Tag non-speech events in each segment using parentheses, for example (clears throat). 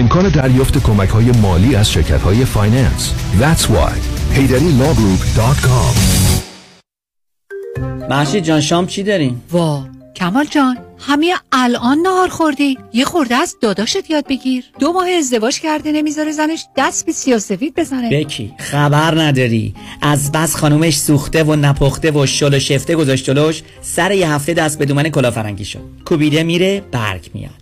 امکان دریافت کمک های مالی از شرکت های finance. That's why. HeyDaddyLawGroup.com محشید جان شام چی داریم؟ وا کمال جان همه الان نهار خوردی. یه خورده از داداشت یاد بگیر. دو ماه ازدواج کرده نمی‌ذاره زنش دست به سیاسفید بزنه. بکی خبر نداری. از بس خانومش سوخته و نپخته و شل و شفته گذاشت جلوش سر یه هفته دست به دومن کلاه فرنگی شد. کوبیده میره برگ میاد.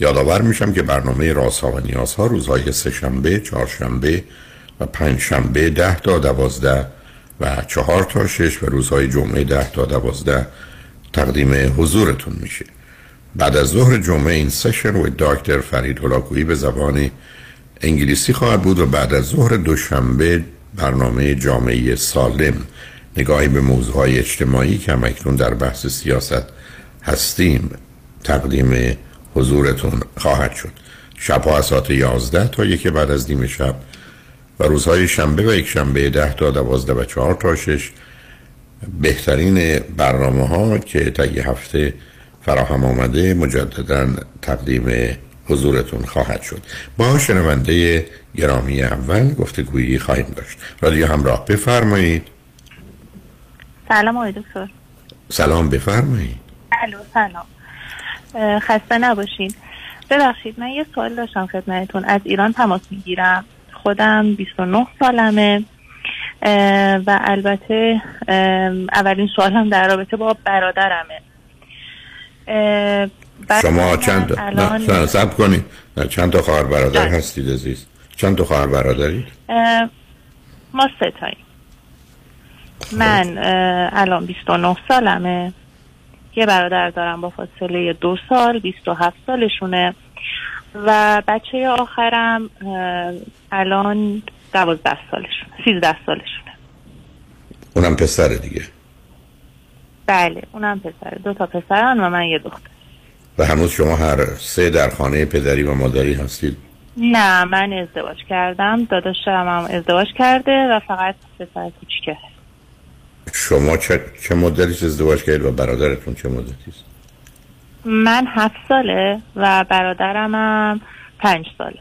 یادآور میشم که برنامه رازها و نیازها روزهای سهشنبه، چهارشنبه و پنجشنبه ده تا دوازده و چهار تا شش و روزهای جمعه ده تا دوازده تقدیم حضورتون میشه. بعد از ظهر جمعه این سشن و دکتر فرید هلاکویی به زبان انگلیسی خواهد بود و بعد از ظهر دوشنبه برنامه جامعه سالم. نگاهی به موضوعهای اجتماعی که همکنون در بحث سیاست هستیم تقدیم حضورتون خواهد شد. شبها از ساعت 11 تا یک بعد از نیم شب و روزهای شنبه و یک شنبه 10 تا 12 و 4 تا 6 بهترین برنامه ها که تا یه هفته فراهم آمده مجددا تقدیم حضورتون خواهد شد. با شنونده گرامی اول گفتگویی خواهیم داشت. رادیو همراه بفرمایید. سلام آقای دکتر. سلام بفرمایید. الو سلام. خسته نباشین. ببخشید من یه سوال داشتم خدمتتون. از ایران تماس می‌گیرم. خودم 29 سالمه. و البته اولین سوالم در رابطه با برادرمه. شما چند من الان- سب کنید. نه چند تا خواهر برادر بله. هستید عزیز؟ چند تا خواهر برادرید اه، ما سه تاییم. من اه، الان 29 سالمه. یه برادر دارم با فاصله دو سال 27 سالشونه. و بچه آخرم الان 12 سالشونه 13 سالشونه. اونم پسر دیگه؟ بله اونم پسره دو تا پسرن و من یه دختر. و هنوز شما هر سه در خانه پدری و مادری هستید؟ نه من ازدواج کردم داداشم هم ازدواج کرده و فقط پسر کوچیکه. شما چه, چه مدتی ازدواج کردید و برادرتون چه مدتی است؟ من هفت ساله و برادرم هم پنج ساله.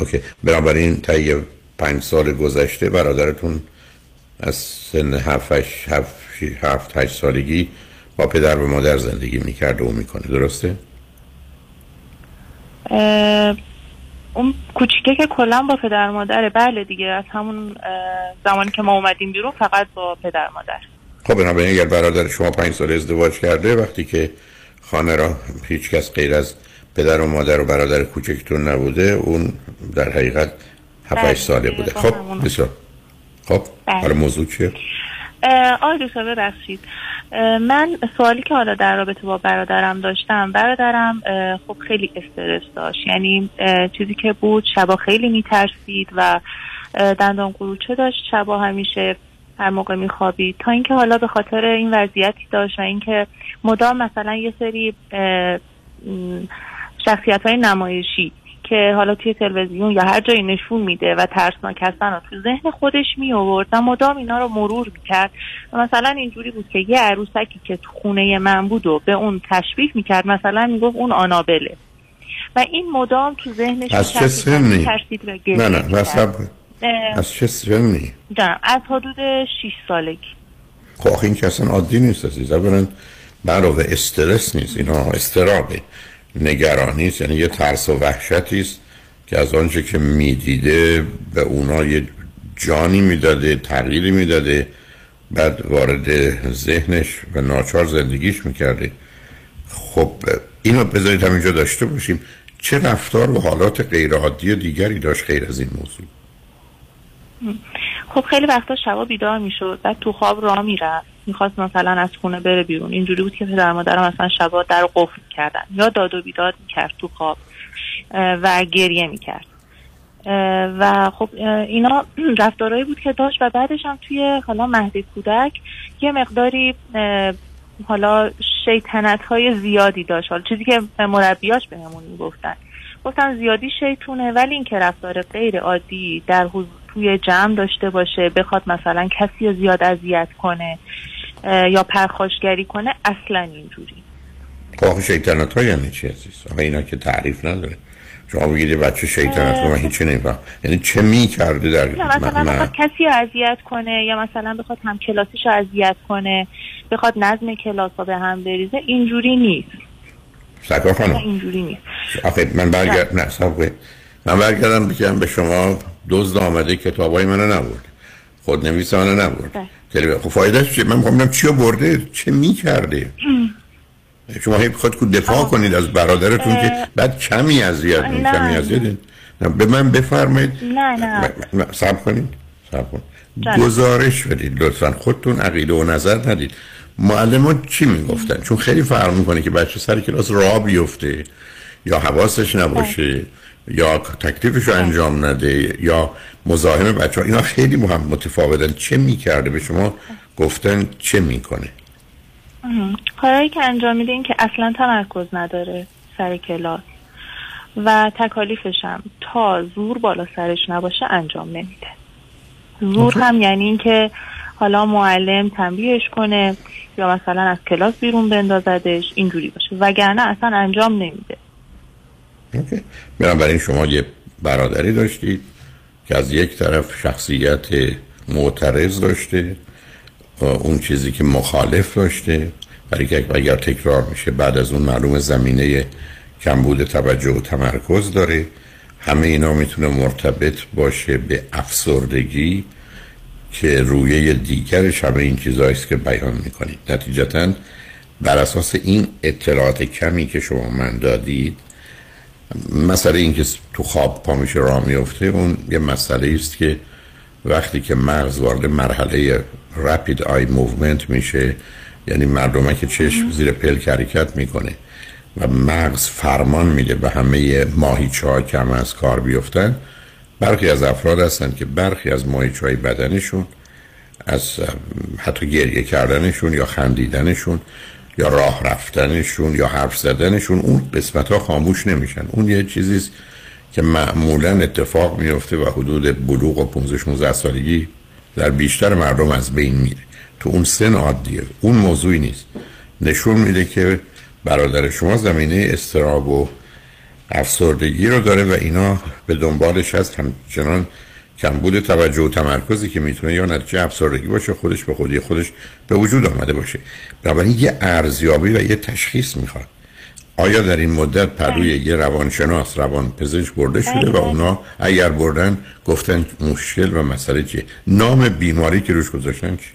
اوکی. بنابراین تا یه پنج سال گذشته برادرتون از سن هفت هفت هفت هشت سالگی با پدر و مادر زندگی می‌کرده و می‌کنه. درسته؟ اون کوچیکه که کلا با پدر مادره بله دیگه از همون زمانی که ما اومدیم بیرون فقط با پدر مادر خب بنابراین اگر برادر شما پنج سال ازدواج کرده وقتی که خانه را هیچ کس غیر از پدر و مادر و برادر کوچکتون نبوده اون در حقیقت 7 بله، ساله بوده با خب. بسیار خب بله. حالا موضوع چیه؟ آقای دکتر ببخشید. من سوالی که حالا در رابطه با برادرم داشتم برادرم خب خیلی استرس داشت. یعنی چیزی که بود شبا خیلی میترسید و دندان قروچه داشت شبا همیشه هر موقع میخوابید. تا اینکه حالا به خاطر این وضعیتی داشت و اینکه مدام مثلا یه سری شخصیت های نمایشی که حالا توی تلویزیون یا هر جایی نشون میده و ترسناک هستن و تو ذهن خودش می آورد و مدام اینا رو مرور می‌کرد. و مثلا اینجوری بود که یه عروسکی که تو خونه من بود و به اون تشبیه می‌کرد مثلا می‌گفت اون آنابله. و این مدام تو ذهنش از چه سنی؟ نه نه اه، از چه سنی؟ جانم از حدود 6 سالگی. خب این که اصلا عادی نیست عزیز اولا علاوه استرس نیست اینا استرابه. نگرانی است. یعنی یه ترس و وحشتی است که از آنچه که می‌دیده به اونا یه جانی می‌داده تغییری می‌داده بعد وارد ذهنش و ناچار زندگیش می‌کرده. خب اینو بذارید همینجا داشته باشیم. چه رفتار و حالات غیر عادی دیگری داشت غیر از این موضوع؟ خب خیلی وقتا شبا بیدار می‌شد بعد تو خواب راه می‌رفت. می‌خواست مثلا از خونه بره بیرون. اینجوری بود که پدر مادرم مثلا شبا در قفل کردن یا داد و بیداد می‌کرد تو خواب و گریه می‌کرد. و خب اینا (clears throat) رفتارهایی بود که داشت و بعدش هم توی حالا مهد کودک یه مقداری حالا شیطنت های زیادی داشت. حالا چیزی که مربیاش بهمون می‌گفتن. گفتن زیادی شیطونه ولی اینکه رفتار غیر عادی در حضور توی جمع داشته باشه بخواد مثلا کسی رو زیاد اذیت کنه. یا پرخاشگری کنه اصلا اینجوری. خب شیطنت ها یعنی چی عزیز. آخه اینا که تعریف نداره. شما بگید بچه شیطنت رو من هیچی نمیفهم. یعنی چه می کرده در مثلا بخواد کسی اذیت کنه یا مثلا بخواد هم کلاسیش اذیت کنه بخواد نظم کلاس ها به هم بریزه اینجوری نیست. نه، خانم. اینجوری نیست. آخه من برگرد نه. کنید. من برگردم بگم به شما دزد آمده کتابای منو نبرد. خود نویس منو نبرد. بله. تلویزیون خب فایدهش چیه؟ من می‌خوام چی برده چه می کرده شما هی خود که دفاع کنید از برادرتون که بعد کمی اذیت نه. کمی اذیت نه، به من بفرمایید. نه نه. صبر کنید. صبر کنید. گزارش بدید لطفا. خودتون عقیده و نظر ندید. معلمان چی می‌گفتن؟ چون خیلی فرق می‌کنه که بچه سر کلاس راه بیفته یا حواسش نباشه. یا تکلیفش رو انجام نده یا مزاحم بچه ها اینا خیلی مهم متفاوتن. چه می‌کرده به شما؟ گفتن چه می‌کنه؟ کارهایی که انجام میده این که اصلا تمرکز نداره سر کلاس و تکالیفش هم تا زور بالا سرش نباشه انجام نمیده. زور هم یعنی این که حالا معلم تنبیهش کنه یا مثلا از کلاس بیرون بندازدش اینجوری باشه. وگرنه اصلا انجام نمیده. بنابراین شما یه برادری داشتید که از یک طرف شخصیت معترض داشته اون چیزی که مخالف داشته برای که اگر تکرار میشه بعد از اون معلوم زمینه کمبود توجه و تمرکز داره. همه اینا می‌تونه مرتبط باشه به افسردگی که رویه دیگرش همه این چیزهاییست که بیان می‌کنید. نتیجتا بر اساس این اطلاعات کمی که شما من دادید مسئله این که تو خواب پا میشه راه میفته اون یه مسئله است که وقتی که مغز وارد مرحله rapid eye movement میشه یعنی مردمه که چشم زیر پلک حرکت می‌کنه و مغز فرمان میده به همه ماهیچه ها که همه از کار بیفتن. برخی از افراد هستن که برخی از ماهیچه های بدنشون از حتی گریه کردنشون یا خندیدنشون یا راه رفتنشون یا حرف زدنشون اون قسمت ها خاموش نمیشن. اون یه چیزیست که معمولا اتفاق میفته و حدود بلوغ و 15 16 سالگی در بیشتر مردم از بین میره. تو اون سن عادیه اون موضوعی نیست. نشون میده که برادر شما زمینه استراب و افسردگی رو داره و اینا به دنبالش هست. همچنان کمبود توجه و تمرکزی که می‌تونه یا نتیجه افسردگی باشه خودش به خودی خودش به وجود آمده باشه. بنابراین یه ارزیابی و یه تشخیص می‌خواد. آیا در این مدت پروی یه روانشناس روان پزشک برده شده و اونا اگر بردن گفتن مشکل و مسئله چیه؟ نام بیماری که روش گذاشتن چی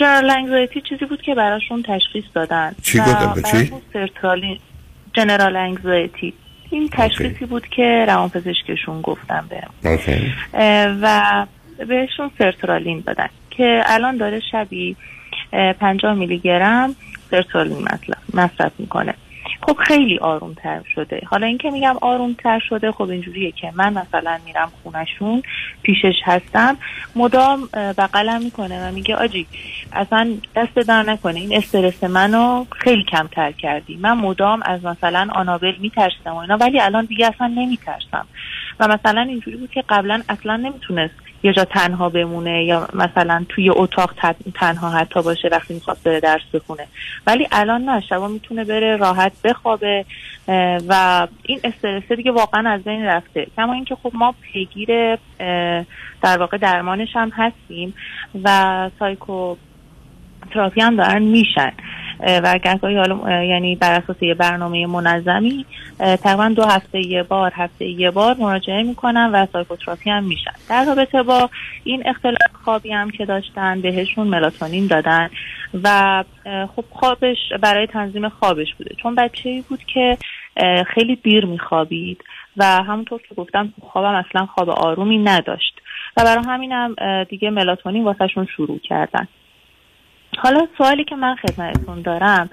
جنرال انگزایتی چیزی بود که براشون تشخیص دادن چی گفتن؟ چی؟ جنرال انگزایتی. این تشخیصی بود که روانپزشکشون گفتن بهم. اه، و بهشون سرترالین دادن که الان داره شبی اه، 50 میلی گرم سرترالین مصرف می‌کنه. خب خیلی آروم تر شده. حالا اینکه میگم آروم تر شده خب اینجوریه که من مثلا میرم خونشون پیشش هستم مدام بغلم می‌کنه و میگه آجی اصلا دست در نکنه. این استرس منو خیلی کمتر کردی. من مدام از مثلا آنابل میترسم و اینا ولی الان دیگه اصلا نمیترسم. و مثلا اینجوری بود که قبلا اصلا nemitunest یه جا تنها بمونه یا مثلا توی اتاق تن- تنها حتی باشه وقتی می‌خواد بره درس بخونه. ولی الان نه شبا می‌تونه بره راحت بخوابه و این استرس دیگه واقعا از بین رفته. کما اینکه خب ما پیگیر در واقع درمانش هم هستیم و سایکو تراپی هم دارن میشن. و گهگاهی حالا یعنی بر اساس یه برنامه منظمی تقریبا دو هفته یه بار هفته یه بار مراجعه می‌کنن و سایکوتراپی هم میشن. در رابطه با این اختلال خوابی هم که داشتن بهشون ملاتونین دادن و خب خوابش برای تنظیم خوابش بوده. چون بچه ای بود که خیلی دیر میخوابید و همونطور که گفتم خوابم اصلا خواب آرومی نداشت. و برای همینم دیگه ملاتونین واسهشون شروع کردن. حالا سوالی که من خدمتتون دارم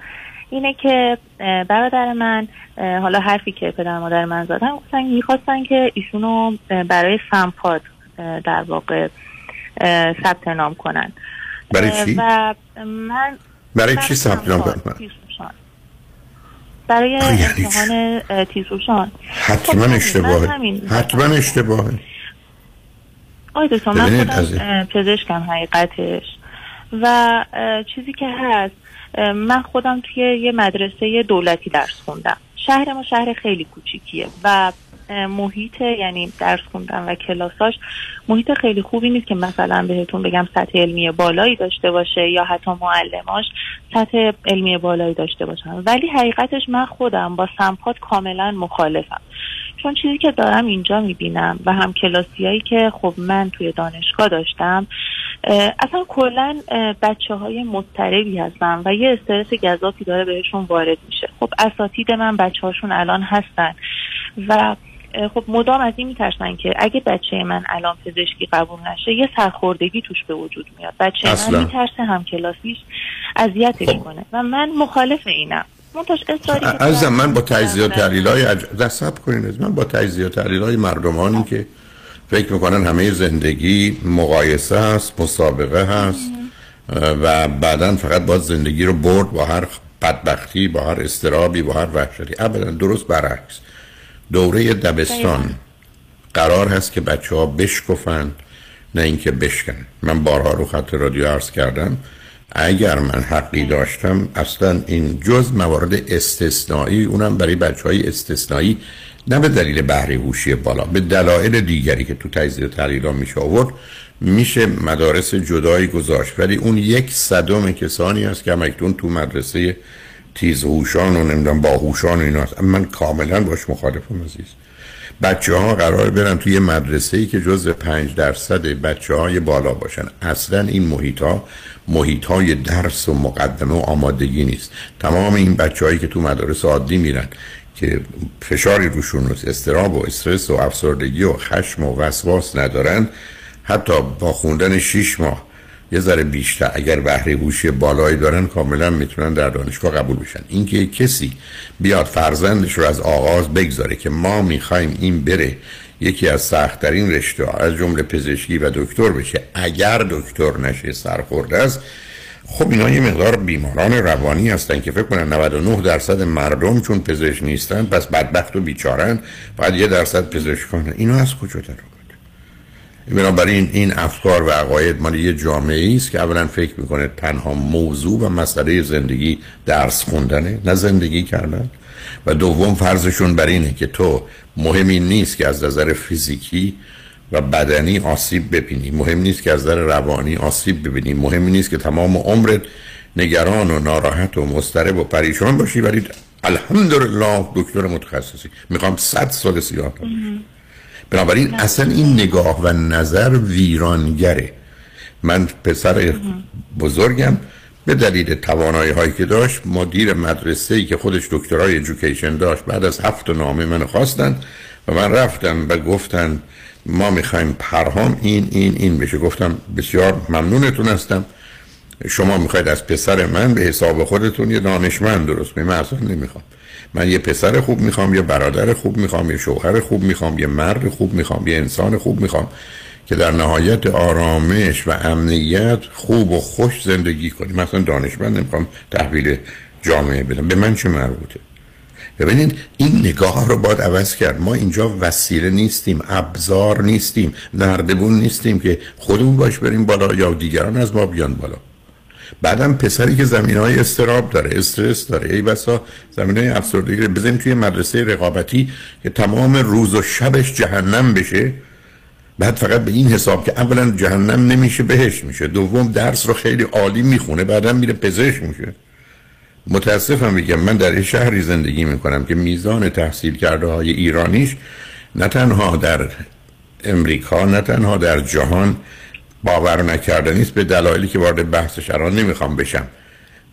اینه که برادر من حالا حرفی که پدر مادر من زدن گفتن می‌خواستن که ایشونو برای سمپاد در واقع ثبت نام کنن. برای چی؟ و من برای چی ثبت نام کنن؟ برای یعنی امتحان اه، تیزهوشان حتما خب، اشتباهه. حتما اشتباهه. آی دکتر من خودم پزشکم حقیقتش. و چیزی که هست من خودم توی یه مدرسه دولتی درس خوندم. شهر ما شهر خیلی کوچیکیه و محیط یعنی درس خوندن و کلاساش محیط خیلی خوبی نیست که مثلا بهتون بگم سطح علمی بالایی داشته باشه یا حتی معلماش سطح علمی بالایی داشته باشن. ولی حقیقتش من خودم با سمپات کاملا مخالفم. چون چیزی که دارم اینجا می‌بینم و هم کلاسیایی که خب من توی دانشگاه داشتم اصلا کلا بچه های مضطربی هستن و یه استرس گذافی داره بهشون وارد میشه خب اساتید من بچه هاشون الان هستن و خب مدام از این میترسن که اگه بچه من الان پزشکی قبول نشه یه سرخوردگی توش به وجود میاد بچه اصلا. من میترسه هم کلاسیش اذیتش خب. کنه و من مخالف اینم عزیزم من با تجزیه و. تحلیل های عج... کنید من با تجزیه و تحلیل های مردمانی که فکر می‌کنن همه زندگی مقایسه هست مسابقه هست و بعدا فقط باید زندگی رو برد با هر بدبختی با هر استرابی با هر وحشتی. ابدا درست برعکس. دوره دبستان قرار هست که بچه ها بشکفن نه اینکه بشکنن من بارها رو خط رادیو عرض کردم. اگر من حقی داشتم اصلا این جز موارد استثنایی اونم برای بچه های استثنایی نه به دلیل بهره هوشی بالا به دلایل دیگری که تو تجزیه و تحلیل میشه آورد میشه مدارس جدایی گذاشت. ولی اون یک صدم کسانی هست که همکنون تو مدرسه تیزهوشان و نمی‌دونم باهوشان و اینا هست. من کاملا باش مخالفم عزیز. بچه ها قرار برن توی مدرسه ای که جز پنج درصد بچه های بالا باشن. اصلا این محیط ها محیط های درس و مقدمه و آمادگی نیست. تمام این بچه هایی که تو مدارس عادی میرن که فشاری روشون نیست استراب و استرس و افسردگی و خشم و وسواس ندارن حتی با خوندن شیش ماه یه ذره بیشتر اگر بهره هوشی بالایی دارن کاملا می‌تونن در دانشگاه قبول بشن. اینکه کسی بیاد فرزندش رو از آغاز بگذاره که ما می‌خوایم این بره یکی از سختترین رشته از جمله پزشکی و دکتر بشه اگر دکتر نشه سرخورده است خب اینا یه مقدار بیماران روانی هستن که فکر کنن 99 درصد مردم چون پزشک نیستن پس بدبخت و بیچارن باید یه درصد پزشکان. اینا از کجا در بنابراین این افکار و عقاید مال یه جامعه است که اولا فکر می‌کنه تنها موضوع و مسئله زندگی درس خوندنه نه زندگی کردن. و دوم فرضشون بر اینه که تو مهمی نیست که از نظر فیزیکی و بدنی آسیب ببینی. مهم نیست که از نظر روانی آسیب ببینی. مهم نیست که تمام عمرت نگران و ناراحت و مضطرب و پریشان باشی ولی الحمدلله دکتر متخصصی. می‌خوام صد سال سیاه بنابراین اصلا این نگاه و نظر ویرانگره. من پسر بزرگم. به دلیل توانایی هایی که داشت مدیر مدرسه ای که خودش دکترای ایژوکیشن داشت بعد از هفت نامه من خواستن و من رفتم و گفتن ما می‌خوایم پرهام این این این. بشه گفتم بسیار ممنونتون هستم. شما می‌خواید از پسر من به حساب خودتون یه دانشمند درست کنید. من اصلا نمی‌خوام. من یه پسر خوب می‌خوام یه برادر خوب می‌خوام یه شوهر خوب می‌خوام یه مرد خوب می‌خوام یه انسان خوب می‌خوام که در نهایت آرامش و امنیت خوب و خوش زندگی کنیم. مثلا دانشمند نمی‌خوام تحویل جامعه بدم. به من چه مربوطه؟ ببینید این نگاه رو باید عوض کرد. ما اینجا وسیله نیستیم ابزار نیستیم نردبون نیستیم که خودمون باش بریم بالا یا دیگران از ما بیان بالا. بعدم پسری که زمین های استراب داره استرس داره. ای بسا زمین های افسردگی بزنیم توی مدرسه رقابتی که تمام روز و شبش جهنم بشه. بعد فقط به این حساب که اولا جهنم نمیشه بهش میشه. دوم درس رو خیلی عالی می‌خونه بعدم میره پزشک میشه. متاسفم میگم من در شهری زندگی می‌کنم که میزان تحصیل کرده های ایرانیش نه تنها در امریکا نه تنها در جهان باور نکردنی است به دلایلی که وارد بحثش الان نمی‌خوام بشم.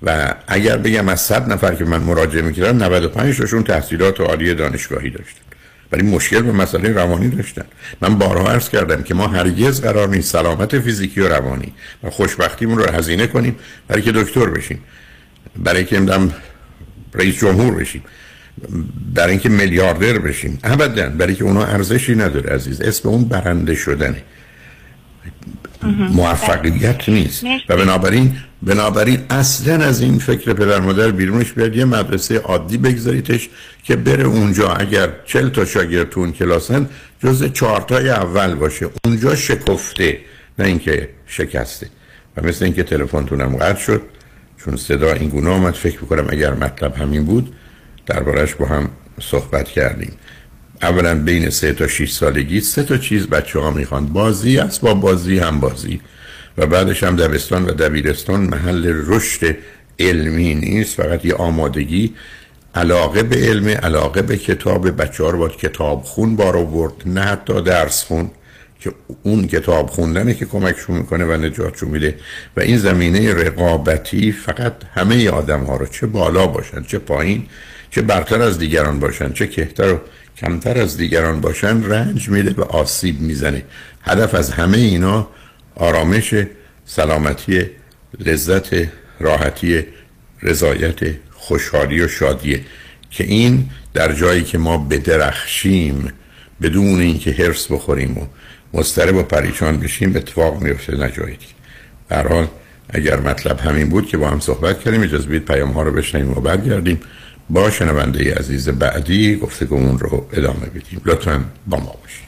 و اگر بگم از 100 نفر که من مراجعه می‌کردم 95 تاشون تحصیلات عالی دانشگاهی داشتن. ولی مشکل به مسئله روانی داشتن. من بارها عرض کردم که ما هرگز قرار نیست سلامت فیزیکی و روانی و خوشبختیمون رو هزینه کنیم برای که دکتر بشیم. برای که امدم رئیس جمهور بشیم برای اینکه میلیاردر بشیم. ابدا برای که اونا ارزشی نداره عزیز. اسم اون برنده شدنه. موفقیت نیست. و بنابراین بنابراین اصلا از این فکر پدر مادر بیرونش بیاد. یه مدرسه عادی بگذاریتش که بره اونجا. اگر چل تا شاگرد تو اون کلاسن جز چهارتای اول باشه. اونجا شکفته نه اینکه شکسته. و مثل اینکه تلفنتونم قطع شد. چون صدا این گونه آمد فکر می‌کنم اگر مطلب همین بود دربارش با هم صحبت کردیم. اولا بین سه تا 6 سالگی سه تا چیز بچه ها می‌خوان. بازی است با بازی هم بازی. و بعدش هم دبستان و دبیرستان محل رشد علمی نیست فقط یه آمادگی. علاقه به علم علاقه به کتاب. بچه ها رو باید کتاب خون بار آورد نه حتی درس خون. که اون کتاب خوندنه که کمکشون می‌کنه و نجاتشون میده. و این زمینه رقابتی فقط همه آدم ها رو چه بالا باشن چه پایین چه برتر از دیگران باشن چه کهتر و کمتر از دیگران باشن رنج میده و آسیب می‌زنه. هدف از همه اینا آرامش سلامتی لذت راحتی رضایت خوشحالی و شادیه که این در جایی که ما بدرخشیم بدون اینکه هرس بخوریم و مضطرب و پریشان بشیم اتفاق میفته نجایید در حال اگر مطلب همین بود که با هم صحبت کردیم اجازه بید پیام ها رو بشنیم و برگردیم. با شنونده عزیز بعدی گفتگومون رو ادامه بدیم. لطفا با ما باشید.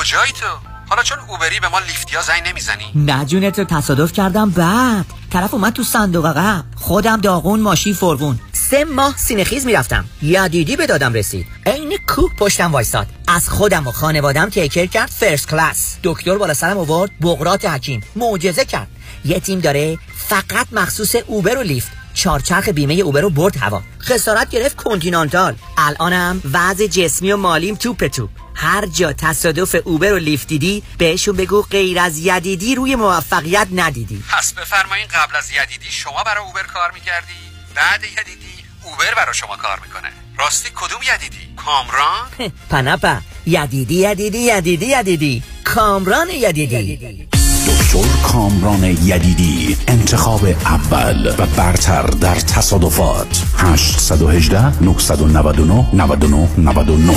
کجایی تو؟ حالا چون Uber ی به ما Lyft یا زنگ نمی‌زنی؟ نه جونت تصادف کردم. بعد طرف اومد تو صندوق عقب. خودم داغون ماشین فروون. سه ماه سینه‌خیز می‌رفتم. یدیدی به دادم رسید. عین کوه پشتم وایستاد. از خودم و خانوادم take care کرد first class. دکتر بالا سرم آورد. بقراط حکیم. معجزه کرد. یه تیم داره فقط مخصوص Uber و Lyft. چارچرخ بیمه Uber رو برد هوا. خسارت گرفت continental. الانم وضع جسمی و مالیم توپ توپ هر جا تصادف اوبر و لیفت دیدی بهشون بگو غیر از یدیدی روی موفقیت ندیدی. پس بفرمایین قبل از یدیدی شما برای اوبر کار می‌کردی؟ بعد یدیدی اوبر برای شما کار می‌کنه. راستی کدوم یدیدی؟ کامران؟ (laughs) پنپا یدیدی یدیدی یدیدی یدیدی. کامران یدیدی. دکتر کامران یدیدی انتخاب اول و برتر در تصادفات. 818 999 99 99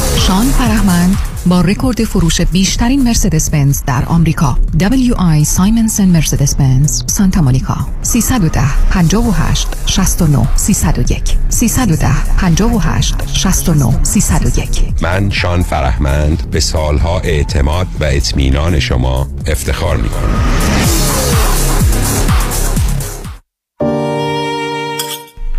شان فرهمند با رکورد فروش بیشترین مرسدس بنز در آمریکا. WI سایمنسن مرسدس بنز سانتا مونیکا. 310 58 69 301 310 58 69 301 من شان فرهمند به سالها اعتماد و اطمینان شما افتخار می کنم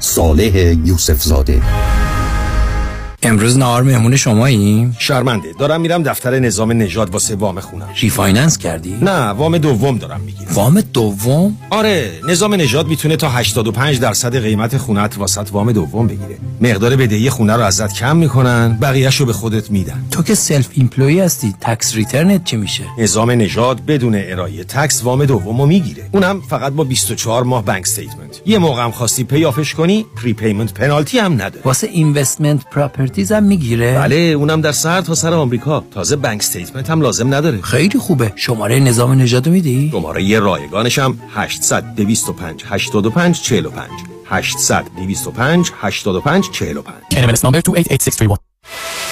صالح یوسف زاده امروز نهار مهمون شماییم؟ شرمنده دارم میرم دفتر نظام نژاد واسه وام خونم refinance کردی؟ نه وام دوم دارم می‌گیرم وام دوم؟ آره نظام نژاد می‌تونه تا 85 درصد قیمت خونت واست وام دوم بگیره مقدار بدهی خونه رو ازت کم می‌کنن بقیهش رو به خودت میدن تو که self employ هستی tax return ت چی میشه؟ نظام نژاد بدون ارائه tax وام دومو می‌گیره اونم فقط با 24 ماه bank statement یه موقع هم خواستی pay off ش کنی prepayment پنالتی هم نداره واسه investment properties هم می‌گیره؟ بله اونم در سر تا سر آمریکا. تازه bank statement هم لازم نداره. خیلی خوبه. شماره نظام نژاد میدی؟ شماره یه رایگانش هم 800 225 85 45 800 225 85 45 NMLS number 288631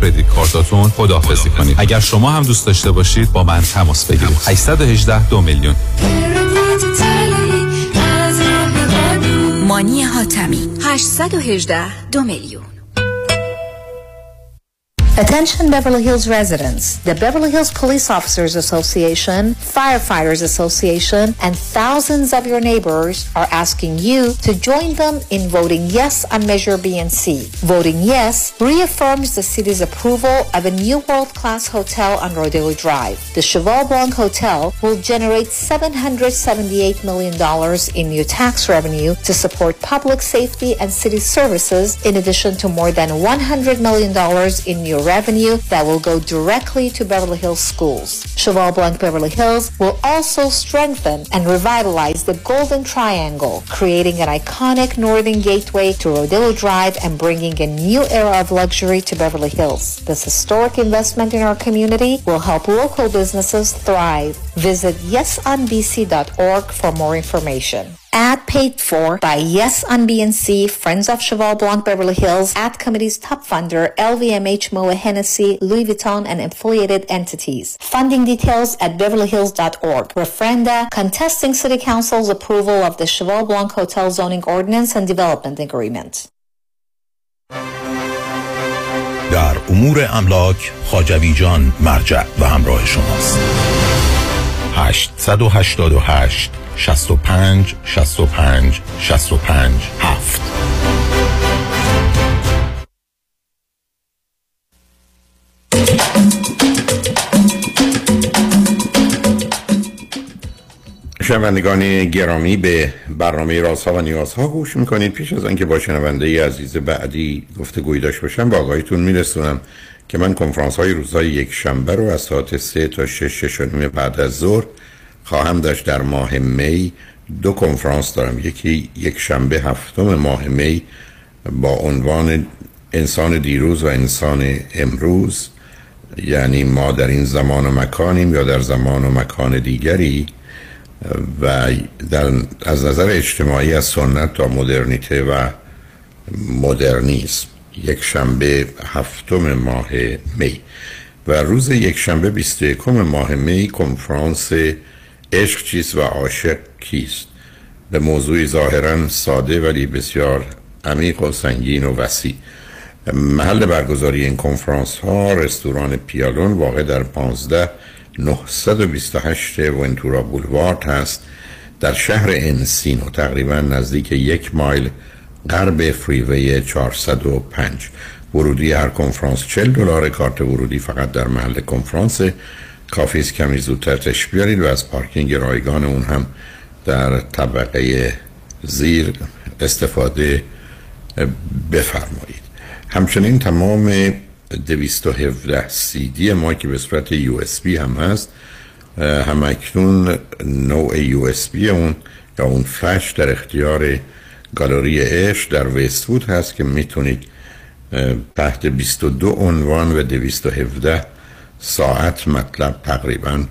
کردیت کارتاتون خداحافظی کنید. اگر شما هم دوست داشته باشید با من تماس بگیرید. 818 دو میلیون. مانی حاتمی. 818 دو میلیون. Attention Beverly Hills residents. The Beverly Hills Police Officers Association, Firefighters Association, and thousands of your neighbors are asking you to join them in voting yes on Measure B and C. Voting yes reaffirms the city's approval of a new world-class hotel on Rodeo Drive. The Cheval Blanc Hotel will generate $778 million in new tax revenue to support public safety and city services in addition to more than $100 million in new revenue that will go directly to Beverly Hills schools. Cheval Blanc Beverly Hills will also strengthen and revitalize the Golden Triangle, creating an iconic northern gateway to Rodillo Drive and bringing a new era of luxury to Beverly Hills. This historic investment in our community will help local businesses thrive. Visit yesonbc.org for more information Ad paid for by Yes on BNC, Friends of Cheval Blanc Beverly Hills, Ad Committee's top funder, LVMH Moa Hennessy, Louis Vuitton, and affiliated entities. Funding details at beverlyhills.org. Referenda contesting City Council's approval of the Cheval Blanc Hotel Zoning Ordinance and Development Agreement. در امور املاک خاجوی جان مرجع و همراه شماست 888 65 65 65 7 شنونده شنوندگان گرامی به برنامه رازها و نیازها گوش می‌کنید. پیش از آنکه با شنونده ای عزیز بعدی گفتگوی داشته باشم با آقایتون میرسونم که من کنفرانس های روزهای یک شنبه رو از ساعت سه تا شش شش بعد از ظهر خواهم داشت در ماه می دو کنفرانس دارم. یکی یک شنبه هفتم ماه می با عنوان انسان دیروز و انسان امروز یعنی ما در این زمان و مکانیم یا در زمان و مکان دیگری و در از نظر اجتماعی از سنت تا مدرنیته و مدرنیسم. یک شنبه هفتم ماه می. و روز یک شنبه 21 ماه می کنفرانس عشق چیست و عاشق کیست؟ به موضوع ظاهرا ساده ولی بسیار عمیق و سنگین و وسیع. محل برگزاری این کنفرانس ها رستوران پیالون واقع در 15 928 ونتورا بولوارد هست. در شهر انسینو تقریبا نزدیک یک مایل غرب فریوی 405 ورودی هر کنفرانس 40 دلار کارت ورودی فقط در محل کنفرانس کافی است کمی زودتر تش بیارید و از پارکینگ رایگان اون هم در طبقه زیر استفاده بفرمایید. همچنین تمام 217 سی دی ما که به صورت USB هم هست هم اکنون نوع USB اون یا اون فلش در اختیار گالری اش در وستوود هست که می‌تونید تحت 22 عنوان و 217 ساعت مطلب تقریبا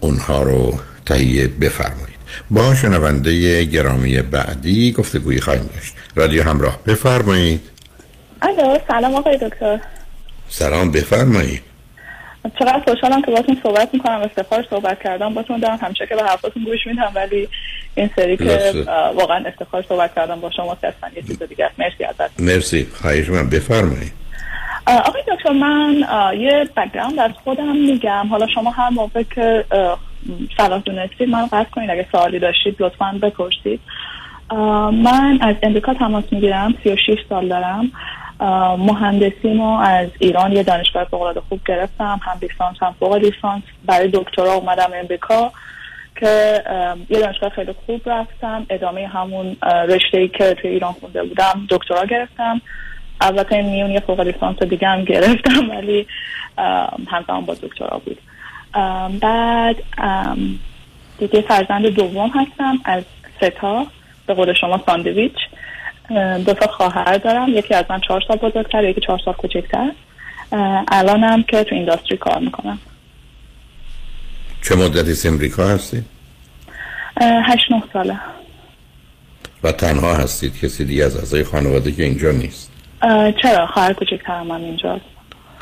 اونها رو تهیه بفرمایید. با شنونده گرامی بعدی گفتگویی خواهیم داشت. رادیو همراه بفرمایید. الو سلام آقای دکتر. سلام بفرمایید. چقدر خوشحالم که باتون صحبت می‌کنم. افتخار صحبت کردم باتون دارم. همچه که به حرفاتون گوش میدم ولی این سری که واقعا افتخار صحبت کردم با شما اصلا یه چیز دیگه مرسی ازت مرسی. خواهش من بفرمایید. آقای دکتر من یه background از خودم میگم. حالا شما هر موقع که صلاح دونستید من قطع کنید. اگه سوالی داشتید لطفا بپرسید. من از امریکا تماس می‌گیرم. 36 سال دارم. مهندسی ما از ایران یه دانشگاه فوق خوب گرفتم. هم لیسانس هم فوق لیسانس. برای دکترا اومدم امریکا که یه دانشگاه خیلی خوب رفتم. ادامه همون رشته ای که توی ایران خونده بودم دکترا گرفتم. البته میون یه فوق لیسانس دیگه هم گرفتم ولی همزمان با دکترا بود. بعد دیگه فرزند دوم هستم از ستا به قول شما ساندویچ. دو تا خواهر دارم. یکی از من چهار سال بزرگتر یکی چهار سال کوچکتر. الانم که تو اینداستری کار می‌کنم. چه مدتی امریکا هستی؟ هشت نه ساله. و تنها هستید کسی دیگه از اعضای خانواده که اینجا نیست؟ چرا؟ خواهر کوچکترم هم اینجاست.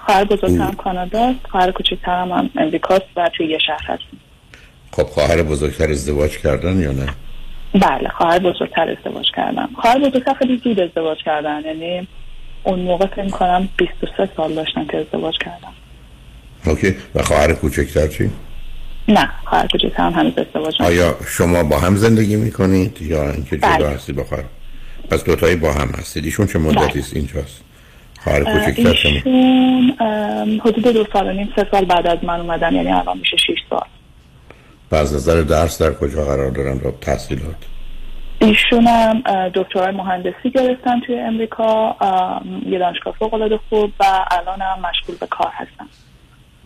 خواهر بزرگترم کانادا خواهر کوچکترم هم امریکاست و توی یه شهر هستیم خب خواهر بزرگتر ازدواج کردن یا نه؟ بله خواهر بزرگتر ازدواج کردم خواهر بزرگتر خیلی زود ازدواج کردن. یعنی اون موقع فکر کنم 23 سال داشتن که ازدواج کردم اوکی. و خواهر کوچکتر چی؟ نه خواهر کوچکتر هم هنوز ازدواج آیا شما با هم زندگی می‌کنید یا اینکه جدا بله. هستید با خواهر؟ پس دوتایی با هم هستید. ایشون چه مدتی است؟ اینجاست. خواهر کوچکتر شما. ایشون حدود دو سال و نیم سه سال بعد از من اومدن یعنی الان میشه 6 سال. و از نظر درس در کجا قرار دارن و تحصیلات؟ ایشون هم دکترای مهندسی گرفتن توی امریکا ام، یه دانشگاه فوق العاده خوب و الان هم مشغول به کار هستن.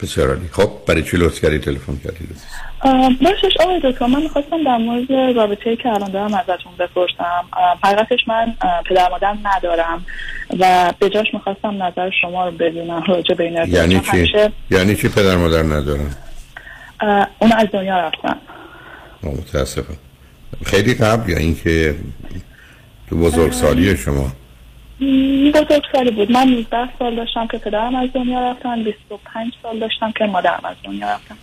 بسیار عالی. خب برای چی لطف کردی تلفن کردید اه، باشش آقای دکتر من می‌خواستم در مورد رابطه که الان دارم ازتون بپرسم. حقیقتش من پدر مادر ندارم و به جاش می‌خواستم نظر شما رو بدونم راجع به این. یعنی چی؟ همیشه، یعنی چی پدر مادر ندارن؟ اه، اون از دنیا رفتن. متاسفم. خیلی قبل یا اینکه تو بزرگسالی شما؟ م، بزرگسالی بود. من 19 سال داشتم که پدرم از دنیا رفتن 25 سال داشتم که مادرم از دنیا رفتن.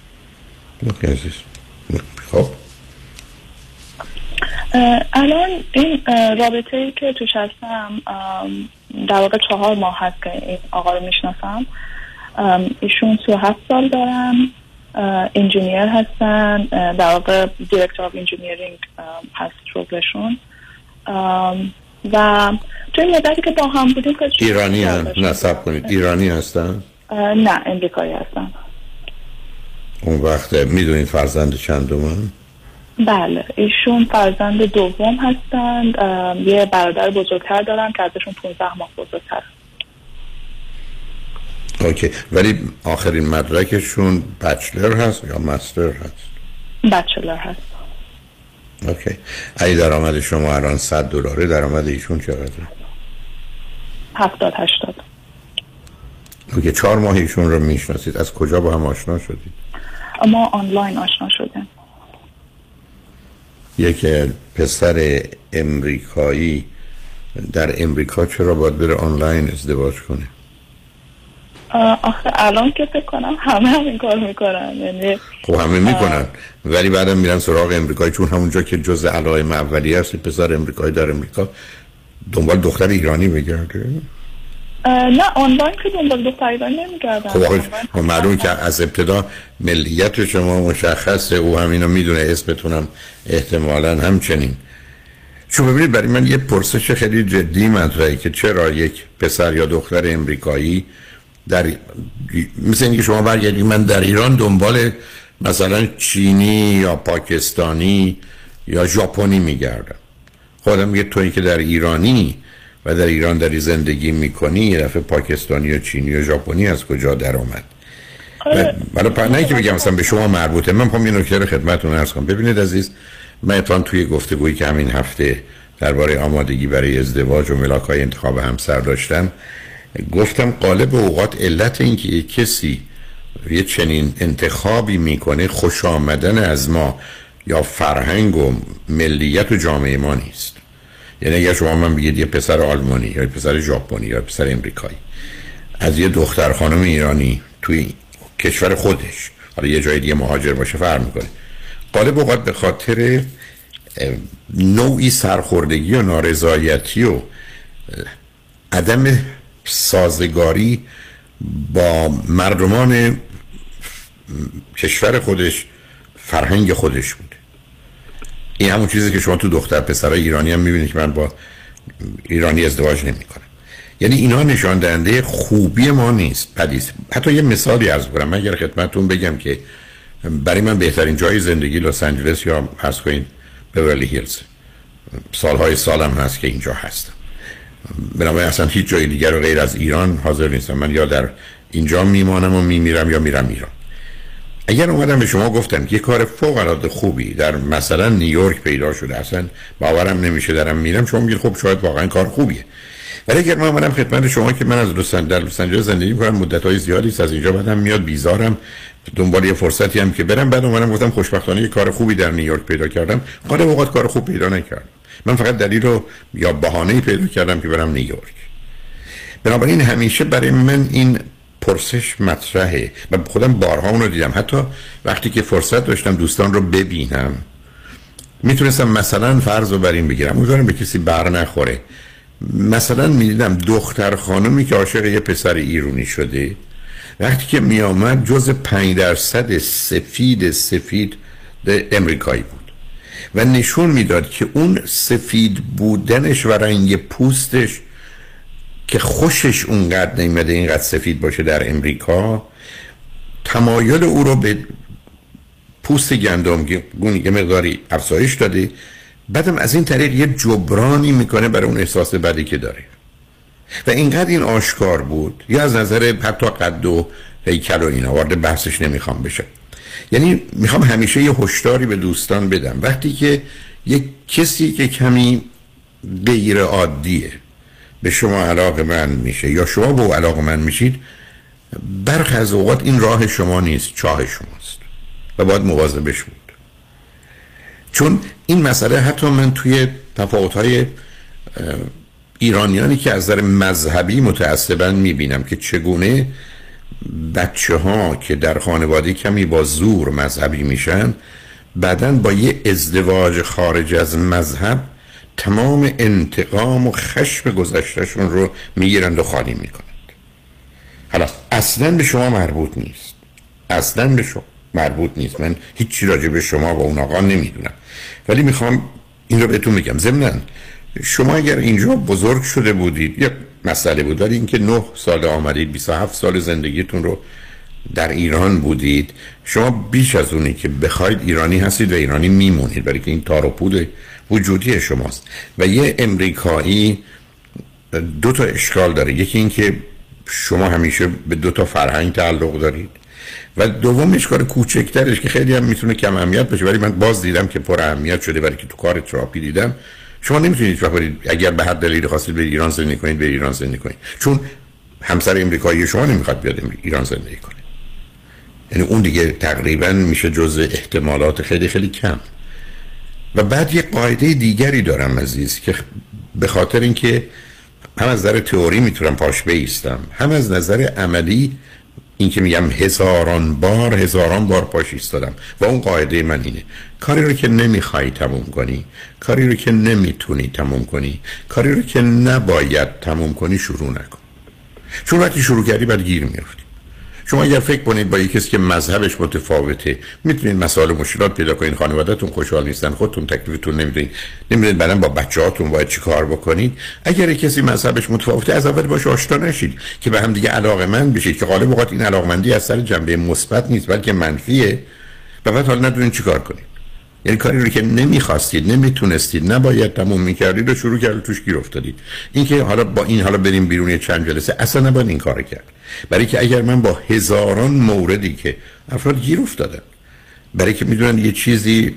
عزیز خب. الان این رابطه ای که توش هستم در واقع چهار ماه هست که این آقا رو می‌شناسم. ایشون 37 سال دارن اه، engineer هستن در واقع director of engineering هست شغلشون. و توی مدتی که با هم بودیم که ایرانی هم نصب کنید. ایرانی هستن؟ نه امریکایی هستن. اون وقت می‌دونید فرزند چندم بله ایشون فرزند دوم هستند. یه برادر بزرگتر دارن که ازشون 15 ماه بزرگتر. okay. ولی آخرین مدرکشون bachelor هست یا master هست؟ bachelor هست. okay. ای درآمد شما الان 100 دلاره درآمد ایشون چقدره؟ 70 80 okay چهار ماه ایشون رو می‌شناسید. از کجا با هم آشنا شدید؟ ما آنلاین آشنا شدیم. یک پسر امریکایی در امریکا چرا باید بره آنلاین ازدواج کنه؟ آخه الان که فکر کنم همه همین کار می‌کنن یعنی خب همه می‌کنن. ولی بعدم میرن سراغ امریکایی چون همونجا که جز علائم اولیه است پسر امریکایی در امریکا. دنبال دختر ایرانی اه، نه آنلاین که دنبال دختر ایرانی نمیگردم خب آخه خب معلوم که از ابتدا ملیت شما مشخصه او همینو می‌دونه اسمتونم احتمالا همچنین. چون ببینید برای من یه پرسش خیلی جدی مطرحه که چرا یک پسر یا دختر امریکایی در مثل اینکه شما برگردید من در ایران دنبال مثلا چینی یا پاکستانی یا ژاپنی میگردم. خودم میگه تویی که در ایرانی و در ایران داری زندگی می‌کنی یه دفعه پاکستانی و چینی و ژاپنی از کجا در آمد ولی پر نه که بگم مثلا به شما مربوطه. من می‌خوام این نکته رو خدمتتون عرض کنم. ببینید عزیز من اتفاقا توی گفتگویی که همین هفته درباره آمادگی برای ازدواج و ملاک های انتخاب همسر داشتم گفتم قالب اوقات علت این که یک کسی یه چنین انتخابی می‌کنه خوش آمدن از ما یا فرهنگ و ملیت و جامعه ما نیست. یعنی اگر شما من بگید یه پسر آلمانی یا یه پسر ژاپنی یا یه پسر امریکایی از یه دختر خانم ایرانی توی کشور خودش حالا یه جای دیگه مهاجر باشه فرق می‌کنه. قالب اوقات به خاطر نوعی سرخوردگی و نارضایتی و عدم سازگاری با مردمان کشور خودش فرهنگ خودش بوده این همون چیزی که شما تو دختر پسرای ایرانی هم می‌بینید که من با ایرانی ازدواج نمی کنم یعنی اینا نشان دهنده خوبی ما نیست پدیست حتی یه مثالی از کنم من اگر خدمتتون بگم که برای من بهترین جای زندگی لس آنجلس یا فرض کنید بورلی هیلز. سالهای سالم هست که اینجا هستم. بنابراین اصلا هیچ جای دیگر رو غیر از ایران حاضر نیستم. من یا در اینجا میمانم و میمیرم یا میرم ایران. اگر اومدم به شما گفتم که یه کار فوق العاده خوبی در مثلا نیویورک پیدا شده اصلا باورم نمیشه دارم میرم شما میگید خب شاید واقعا کار خوبیه. ولی اگر من اومدم خدمت شما که من از لس در لس زندگی می‌کنم مدت های زیادی از اینجا بعدم میاد بیزارم دنبال یه فرصتی هم که برم. بعد اومدم گفتم خوشبختانه یه کار خوبی در نیویورک پیدا کردم. قالب اوقات کار خوب پیدا نکردم. من فقط دلیل رو یا بهانه پیدا کردم که برم نیویورک. بنابراین همیشه برای من این پرسش مطرحه و خودم بارها اونو دیدم. حتی وقتی که فرصت داشتم دوستان رو ببینم می‌تونستم مثلا فرض رو بر این بگیرم. امیدوارم به کسی بر نخوره. مثلا می‌دیدم دختر خانمی که عاشق یه پسر ایرونی شده وقتی که میامد جز پنج درصد سفید سفید امریکایی بود. و نشون می‌داد که اون سفید بودنش و رنگ پوستش که خوشش اونقدر نیمده اینقدر سفید باشه در امریکا تمایل او رو به پوست گندم گونی یه مقداری افزایش داده بعدم از این طریق یه جبرانی می‌کنه برای اون احساس بدی که داره. و اینقدر این آشکار بود یا از نظر حتی قد و هیکل و اینا وارد بحثش نمی‌خوام بشه یعنی می‌خوام همیشه یه هشداری به دوستان بدم. وقتی که یک کسی که کمی غیر عادیه به شما علاقه من میشه یا شما به او علاقه من میشید برخ از اوقات این راه شما نیست چاه شماست و باید مواظبش بود. چون این مسئله حتی من توی تفاوت‌های ایرانیانی که از نظر مذهبی متعصبا می‌بینم که چگونه بچه ها که در خانواده کمی با زور مذهبی میشن بعدا با یه ازدواج خارج از مذهب تمام انتقام و خشم گذشتهشون رو می‌گیرند و خالی می‌کنند. حالا اصلا به شما مربوط نیست. اصلا به شما مربوط نیست. من هیچی راجع به شما و اون آقا نمی‌دونم. ولی می‌خوام این رو بهتون میگم ضمنا شما اگر اینجا بزرگ شده بودید یه مسئله بود. ولی اینکه نه سال آمدید 27 سال زندگیتون رو در ایران بودید شما بیش از اونی که بخواید ایرانی هستید و ایرانی میمونید برای که این تار و پود وجودی شماست. و یه امریکایی دو تا اشکال داره. یکی این که شما همیشه به دو تا فرهنگ تعلق دارید و دوم اشکال کوچکترش که خیلی هم می‌تونه کم اهمیت باشه. ولی من باز دیدم که پر اهمیت شده برای که تو کار تراپی دیدم. شما نمی‌تونید برید اگر به هر دلیل خواستید به ایران زندگی کنید به ایران زندگی کنید. چون همسر امریکایی شما نمی‌خواد بیاد ایران زندگی کنه. یعنی اون دیگه تقریبا میشه جز احتمالات خیلی خیلی کم. و بعد یه قاعده دیگری دارم عزیز که به خاطر اینکه هم از نظر تئوری می‌تونم پاش بیستم هم از نظر عملی این که میگم هزاران بار هزاران بار پاش ایستادم. و اون قاعده من اینه. کاری رو که نمی‌خوای تموم کنی کاری رو که نمی‌تونی تموم کنی کاری رو که نباید تموم کنی شروع نکن. چون وقتی شروع کردی بعد گیر میفتی شما اگر فکر کنید با کسی که مذهبش متفاوته می‌تونید مسائل مشکلات پیدا کنید. خانوادهتون خوشحال نیستن خودتون تکلیفتون نمی‌دونید. نمی‌دونید بعدا با بچه‌هاتون باید چی کار بکنید. اگر کسی مذهبش متفاوته از اول باش آشنا نشید که به هم دیگه علاقه من بشید که غالب اوقات این علاقمندی از سر جنبه مثبت نیست بلکه منفیه. و بعد حالا ندونید چیکار کنید. یعنی کاری رو که نمی‌خواستید نمی‌تونستید نباید تموم می‌کردید و شروع کردید توش گیر افتادید. اینکه حالا با این حالا بریم بیرون چند جلسه اصلا نباید این کار کرد. برای که اگر من با هزاران موردی که افراد گیر افتادن برای که می‌دونن یه چیزی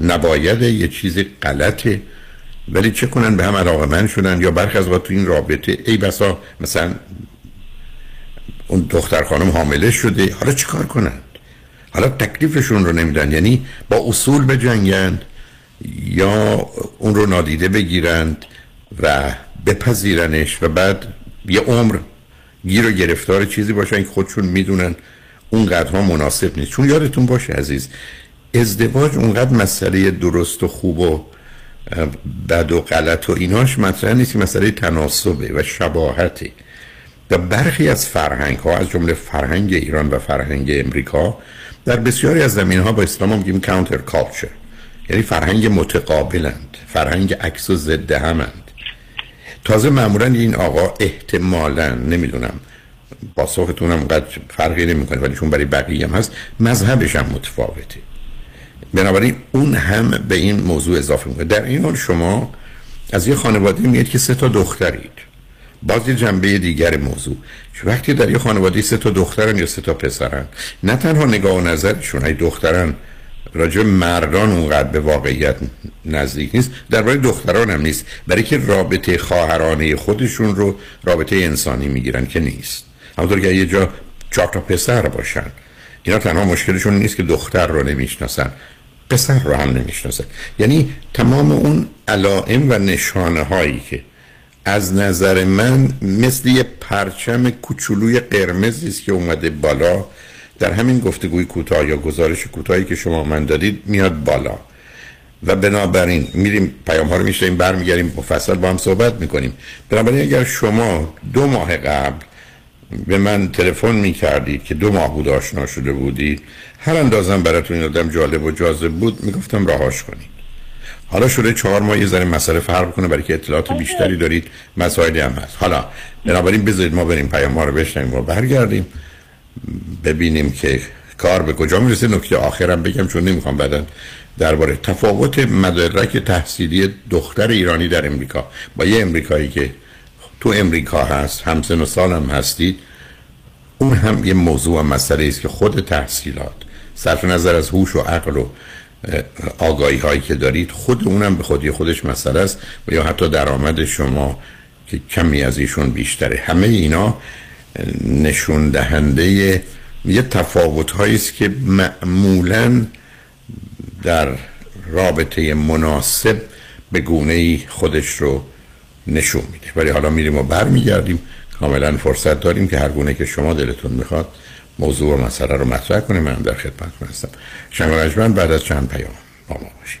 نبایده یه چیزی غلطه ولی چه کنن؟ به هم علاقه من شدن یا برخی از تو این رابطه ای بسا مثلا اون دختر خانم حامله شده حالا چیکار کنن؟ حالا تکلیفشون رو نمیدن. یعنی با اصول بجنگند یا اون رو نادیده بگیرند و بپذیرنش و بعد یه عمر گیر و گرفتار چیزی باشن که خودشون می‌دونن اونقدرها مناسب نیست. چون یادتون باشه عزیز ازدواج اونقدر مسئله درست و خوب و بد و غلط و ایناش مطرح نیست مسئله تناسبه و شباهته. و برخی از فرهنگ ها از جمله فرهنگ ایران و فرهنگ امریکا در بسیاری از زمین ها با اسلام میگیم کانتر کالچر یعنی فرهنگ متقابلند فرهنگ عکس و ضد همند. تازه معمولا این آقا احتمالا نمی‌دونم پاسختون هم قد فرقی نمی‌کنه ولی چون برای بقیه هم هست مذهبش هم متفاوته. بنابراین اون هم به این موضوع اضافه می‌کنه. در این حال شما از یه خانواده میاد که سه تا دخترید. باز یه جنبه دیگر موضوع. وقتی در یه خانواده سه تا دخترن یا سه تا پسرن نه تنها نگاه و نظرشون ای دخترن راجع مردان اونقدر به واقعیت نزدیک نیست درباره دختران هم نیست. برای که رابطه خواهرانه خودشون رو رابطه انسانی می‌گیرن که نیست. همونطور که یه جا چهار تا پسر باشن اینا تنها مشکلشون نیست که دختر رو نمی‌شناسن پسر رو هم نمی‌شناسن. یعنی تمام اون علائم و نشانه هایی که از نظر من مثل یه پرچم کوچولوی قرمزی است که اومده بالا. در همین گفتگوی کوتاه یا گزارش کوتاهی که شما من دادید میاد بالا. و بنابراین میریم پیام ها رو میشنیم برمیگردیم مفصل با هم صحبت می‌کنیم. بنابراین اگر شما دو ماه قبل به من تلفن می‌کردید که دو ماه بود آشنا شده بودید هر اندازم براتون این آدم جالب و جاذب بود می‌گفتم راهاش کنید حالا شده چهار ماه یه ذره مسئله فرق کنه برای که اطلاعات بیشتری دارید مسائلی هم هست. حالا بنابراین بذارید ما بریم پیام ها رو بشنیم و برگردیم. ببینیم که کار به کجا می‌رسه. نکته آخرم بگم چون نمی‌خوام بعدا درباره تفاوت مدرک تحصیلی دختر ایرانی در امریکا. با یه امریکایی که تو امریکا هست همسن و سال هم هستید اون هم یه موضوع و مسئله است که خود تحصیلات صرف نظر از هوش و عقل و آگاهی هایی که دارید خود اونم به خودی خودش مسئله است و یا حتی درآمد شما که کمی از ایشون بیشتره. همه اینا نشون دهنده یه تفاوت است که معمولا در رابطه مناسب به گونه ای خودش رو نشون میده. ولی حالا میریم و برمیگردیم. کاملا فرصت داریم که هر گونه که شما دلتون می‌خواد موضوع و مسئله رو مطرح کنیم. من در خدمت هستم. شنگ بعد از چند پیام با ما باشیم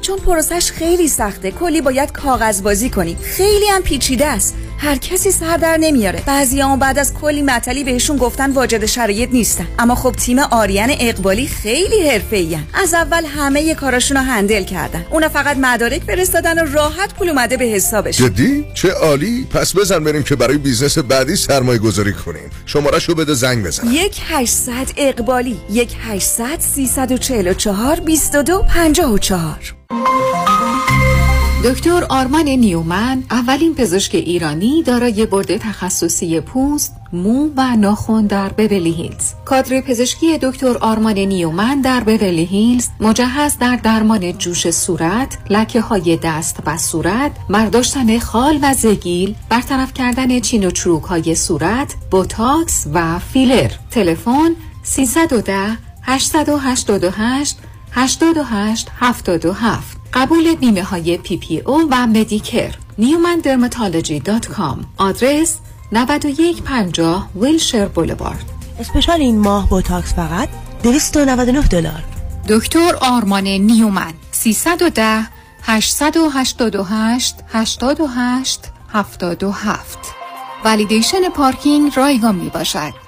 چون پروسش خیلی سخته کلی باید کاغذ بازی کنی. خیلی هم پیچیده است. هر کسی سر در نمیاره. بعضی هم بعد از کلی معطلی بهشون گفتن واجد شرایط نیستن. اما خب تیم آریان اقبالی خیلی حرفه‌ای از اول همه کاراشون رو handle کردن. اونا فقط مدارک فرستادن و راحت پول اومده به حسابش. جدی؟ چه عالی. پس بزن بریم که برای business بعدی سرمایه گذاری کنیم. شماره شو بده زنگ بزن. یک 800 اقبالی. یک 800 344 22 54 دکتر آرمان نیومن اولین پزشک ایرانی دارای board تخصصی پوست، مو و ناخن در بورلی هیلز. کادر پزشکی دکتر آرمان نیومن در بورلی هیلز مجهز در درمان جوش صورت، لکه های دست و صورت، برداشتن خال و زگیل، برطرف کردن چین و چروک های صورت، بوتاکس و فیلر. تلفن 310 888 88 77 قبول بیمه های PPO و Medicare. Newman dermatology dot com. آدرس 9150 Wilshire Boulevard. special این ماه بوتاکس فقط 299 دلار. دکتر آرمان نیومن. 310 888 88 77 ولیدیشن پارکینگ رایگان می باشد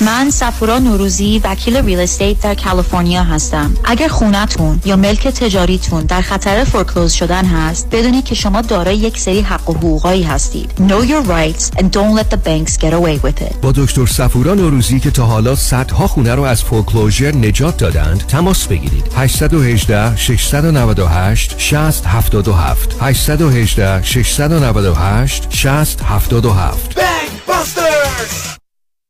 من سفورا نوروزی وکیل real estate در کالیفرنیا هستم. اگر خونتون یا ملک تجاریتون در خطر foreclose شدن هست بدونید که شما دارای یک سری حق و حقوقایی هستید. Know your rights and don't let the banks get away with it. با دکتر سفورا نوروزی که تا حالا صدها خونه رو از فورکلوزر نجات دادند تماس بگیرید. 818 698 60 77 818 698 60 77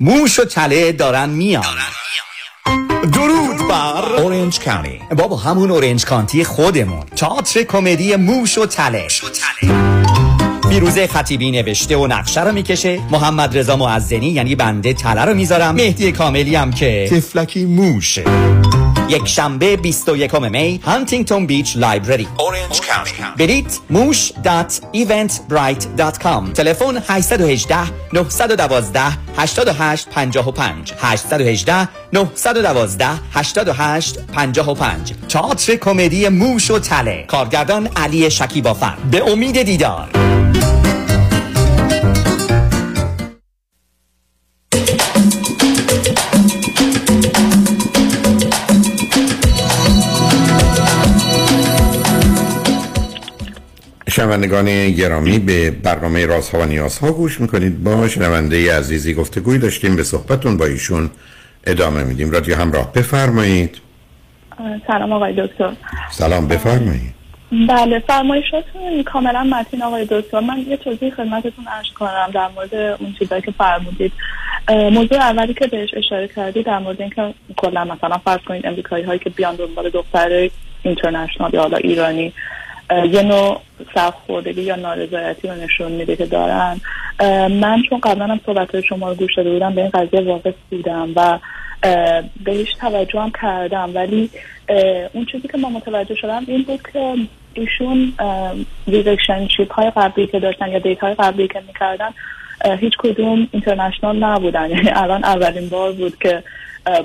موش و تله دارن میان. درود بر اورنج کانی بابا همون اورنج کانتی خودمون. تئاتر کمدی موش و تله فیروزه خطیبی نوشته و نقشه رو می‌کشه. محمد رضا معزنی یعنی بنده تله رو می‌ذارم. مهدی کاملی هم که تفلکی موشه. یک شنبه 21 می Huntington Beach Library Orange County برید موش dot Eventbrite dot com. تلفن 818 912 88 55 818 912 88 55 تئاتر کمدی موش و تله. کارگردان علی شکیبافر به امید دیدار. شنوندگان گرامی به برنامه رازها و نیازها گوش می‌کنید. با شنونده عزیزی گفتگوی داشتیم به صحبتون با ایشون ادامه میدیم. رادیو همراه بفرمایید. سلام آقای دکتر. سلام بفرمایید. بله فرمایشاتون کاملا متین آقای دکتر. من یه توضیح خدمتتون عرض کنم در مورد اون چیزایی که فرمودید. موضوع اولی که بهش اشاره کردید در مورد اینکه کلا مثلا فرض کنید امریکایی هایی که بیان دنبال دختر international یا حالا ایرانی یه نوع سرخوردگی یا نارضایتی رو نشون میده که دارن. من چون قبلا هم صحبت شما رو گوش داده بودم به این قضیه واقف بودم و بهش توجه هم کردم. ولی اون چیزی که ما متوجه شدم این بود که ایشون relationship های قبلی که داشتن یا date های قبلی که می‌کردن هیچ کدوم international نبودن. (laughs) یعنی الان اولین بار بود که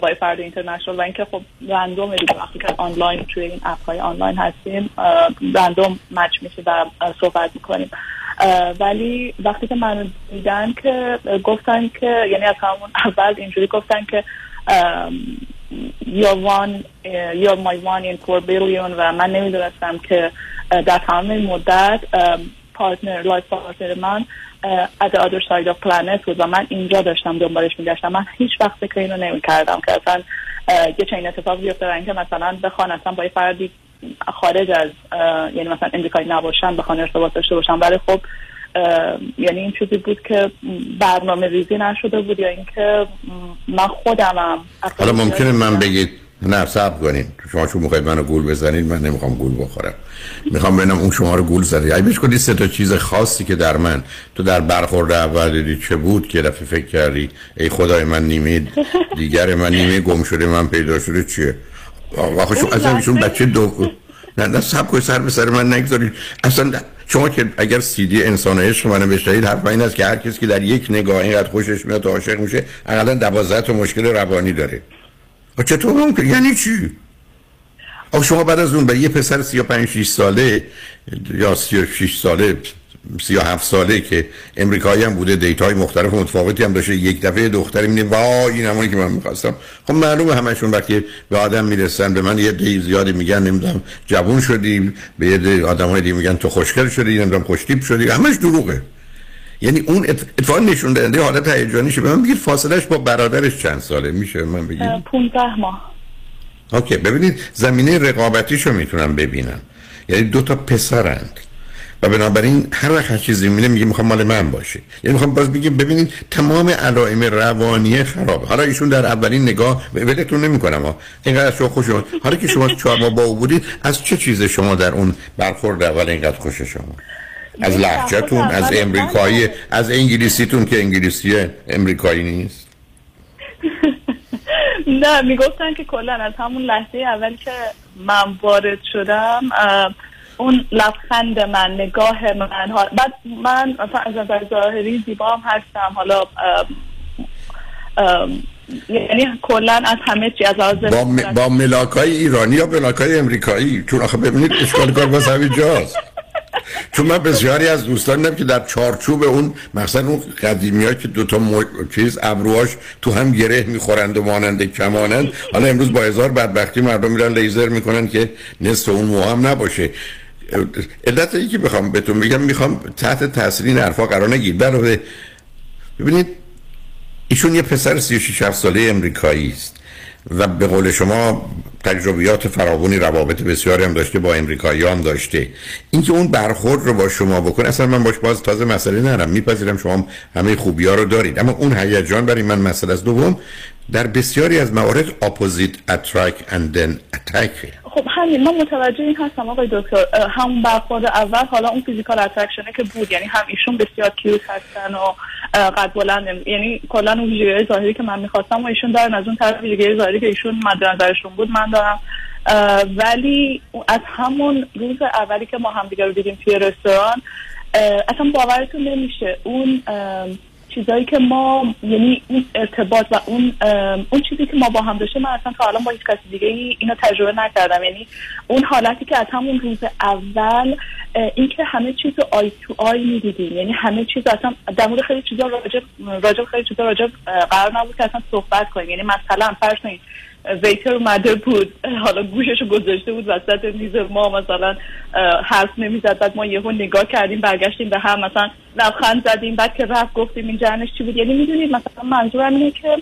با فرد international و اینکه خب random دیگه وقتی که آنلاین توی این app های آنلاین هستیم random match میشه و صحبت می‌کنیم. ولی وقتی که من دیدن که گفتن که یعنی از همون اول اینجوری گفتن که you're one you're my one in four billion و من نمی‌دونستم که در تمام مدت partner life partner من از the other side of planet بود و من اینجا داشتم دنبالش میگشتم من هیچ وقت فکر اینو نمی کردم که اصلا یه چنین اتفاق بیفته که مثلا بخوان اصلا با یه فردی خارج از یعنی مثلا امریکایی نباشن بخوان ارتباط داشته باشن. ولی خب یعنی این چیزی بود که برنامه ریزی نشده بود یا اینکه من خودمم حالا ممکنه من بگید نه صبر کنید شما چون می‌خواید منو گول بزنید من نمی‌خوام گول بخورم. می‌خوام ببینم اون شما رو گول زدید اگه بهش کنید سه تا چیز خاصی که در من. تو در برخورد اول دیدی چه بود که دفعه فکر کردی ای خدای من نیمه دیگر من نیمه گم شده من پیدا شده چیه؟ واقعا شما اصلا ایشون بچه دو نه نه سب کنید سر به سر من نگذارید اصلا شما که اگر سی دی انسان عشق منو بشنوید حرف این است که هر کسی که در یک نگاه اینقدر خوشش میاد عاشق میشه اقلا 12 تا مشکل روانی داره. چطور ممکن؟ یعنی چی؟ آخه شما بعد از اون به یه پسر 35 6 ساله یا 36 ساله 37 ساله که امریکایی هم بوده date های مختلف متفاوتی هم داشته یک دفعه دختری میگه وای این همونی که من می‌خواستم. خب معلومه همشون وقتی به آدم می‌رسن به من یه عده زیادی میگن نمی‌دونم جوون شدی به یه عده آدمای دیگه میگن تو خوشگل شدی نمی‌دونم خوشتیپ شدی همش دروغه. یعنی اون اتفاق نشون دهنده حالت هیجانیشه به من بگید فاصلش با برادرش چند ساله؟ میشه من بگید 15 ماه. okay ببینید زمینه رقابتیشو می‌تونم ببینم. یعنی دو تا پسرند. و بنابراین هر وقت هر چیزی می‌بینه میگه می‌خوام مال من باشه. یعنی می‌خوام باز بگیم ببینید تمام علائم روانی خراب حالا ایشون در اولین نگاه ولتون نمی‌کنم ها. اینقدر از شما خوش حالا که شما چهار ماه با او بودید از چه چیز شما در اون برخورد اول اینقدر خوش شما؟ از لحجتون از امریکایی از انگلیسیتون که انگلیسی امریکایی نیست. (laughs) نه می‌گفتن که کلا از همون لحظه اول که من وارد شدم اون لبخند من نگاه من بعد من مثلا از نظر ظاهری زیبا هم هستم حالا یعنی کلا از همه چی از آز با, م... با ملاکای ایرانی یا ملاکای امریکایی؟ چون آخه ببینید اشکال کار باز همین جاست. چون من بسیاری از دوستان دیدم که در چارچوب اون مثلا اون قدیمی ها که دوتا مو... چیز ابروهاش تو هم گره می‌خورند و مانند کمانند. حالا امروز با هزار بدبختی مردم میرن لیزر می‌کنن که نصف اون مو هم نباشه. علت ای که بخوام بهتون بگم می‌خوام تحت تاثیر این حرفا قرار نگیر در ببینید ایشون یه پسر 36 7 ساله امریکایی است و به قول شما تجربیات فراوانی روابط بسیاری هم داشته با امریکاییان داشته اینکه اون برخورد رو با شما بکنه اصلا من باش باز تازه مسئله نرم میپذیرم شما همه خوبی ها رو دارید. اما اون هیجان برای من مسئله از دوم در بسیاری از موارد opposite attract and then attack خب همین من متوجه این هستم آقای دکتر. همون برخورد اول حالا اون physical attraction ه که بود. یعنی هم ایشون بسیار cute هستن و قد بلند یعنی کلا اون ویژگی ظاهری که من می‌خواستم و ایشون دارن از اون طرف ویژگی ظاهری که ایشون مد نظرشون بود من دارم. ولی از همون روز اولی که ما همدیگه رو دیدیم توی رستوران اصلا باورتون نمیشه. اون چیزایی که ما یعنی این ارتباط و اون اون چیزی که ما با هم داشته من اصلا تا الان با هیچ کسی دیگه ای اینو تجربه نکردم. یعنی اون حالتی که از همون روز اول اینکه همه چیز رو آی تو آی می‌دیدیم. یعنی همه چیز اصلا در مورد خیلی چیزا راجع راجع خیلی چیزا راجع قرار نبود که اصلا صحبت کنیم. یعنی مثلا فرض کنید ویتر اومده بود. حالا گوشش گذاشته بود وسط میز ما مثلا حرف نمی‌زد. بعد ما یهو نگاه کردیم برگشتیم به هم مثلا لبخند زدیم. بعد که رفت گفتیم این جنش چی بود؟ یعنی می‌دونید مثلا منظورم اینه که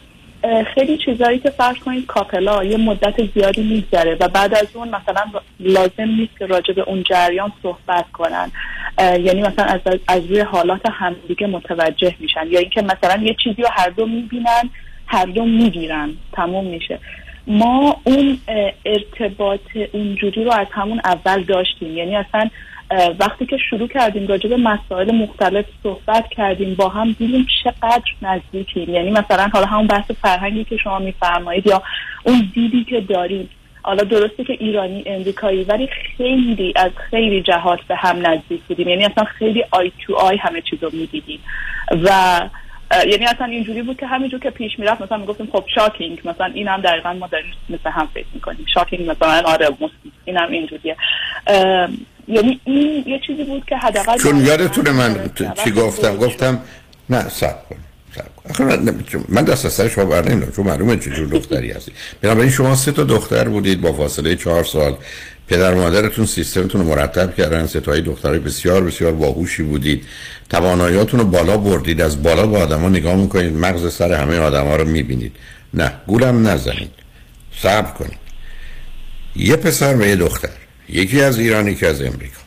خیلی چیزایی که فرض کنید کاپلا یه مدت زیادی میگذره و بعد از اون مثلا لازم نیست که راجع به اون جریان صحبت کنن. یعنی مثلا از, از روی حالات همدیگه متوجه میشن یا اینکه مثلا یه چیزی رو هر دو می‌بینن هر دو می‌گیرن. تموم میشه. ما اون ارتباط اونجوری رو از همون اول داشتیم. یعنی اصلا وقتی که شروع کردیم راجع به مسائل مختلف صحبت کردیم با هم دیدیم چقدر نزدیکیم. یعنی مثلا حالا همون بحث فرهنگی که شما میفرمایید یا اون دیدی که داریم. حالا درسته که ایرانی امریکایی ولی خیلی از خیلی جهات به هم نزدیک بودیم. یعنی اصلا خیلی آی تو آی همه چیز رو می‌دیدیم. و یعنی اصلا اینجوری بود که همینجور که پیش می‌رفت مثلا می‌گفتیم خب شاکینگ مثلا این هم دقیقا ما داریم مثل هم فکر می‌کنیم. شاکینگ مثلا آره این هم اینجوریه. یعنی این یه چیزی بود که حداقل چون یادتونه من چی گفتم؟ گفتم نه سب کن من دست از سر شما بر نمیدم چون معلومه چجور دختری (laughs) هستی. بنابراین شما سه تا دختر بودید با فاصله چهار سال. پدر مادرتون سیستمتون رو مرتب کردن ستایی دخترای بسیار بسیار باهوشی بودید. تواناییاتون رو بالا بردید. از بالا با آدما نگاه می‌کنید. مغز سر همه آدما رو می‌بینید. نه گولم نزنید. صبر کنید. یه پسر و یه دختر. یکی از ایرانی که از امریکا.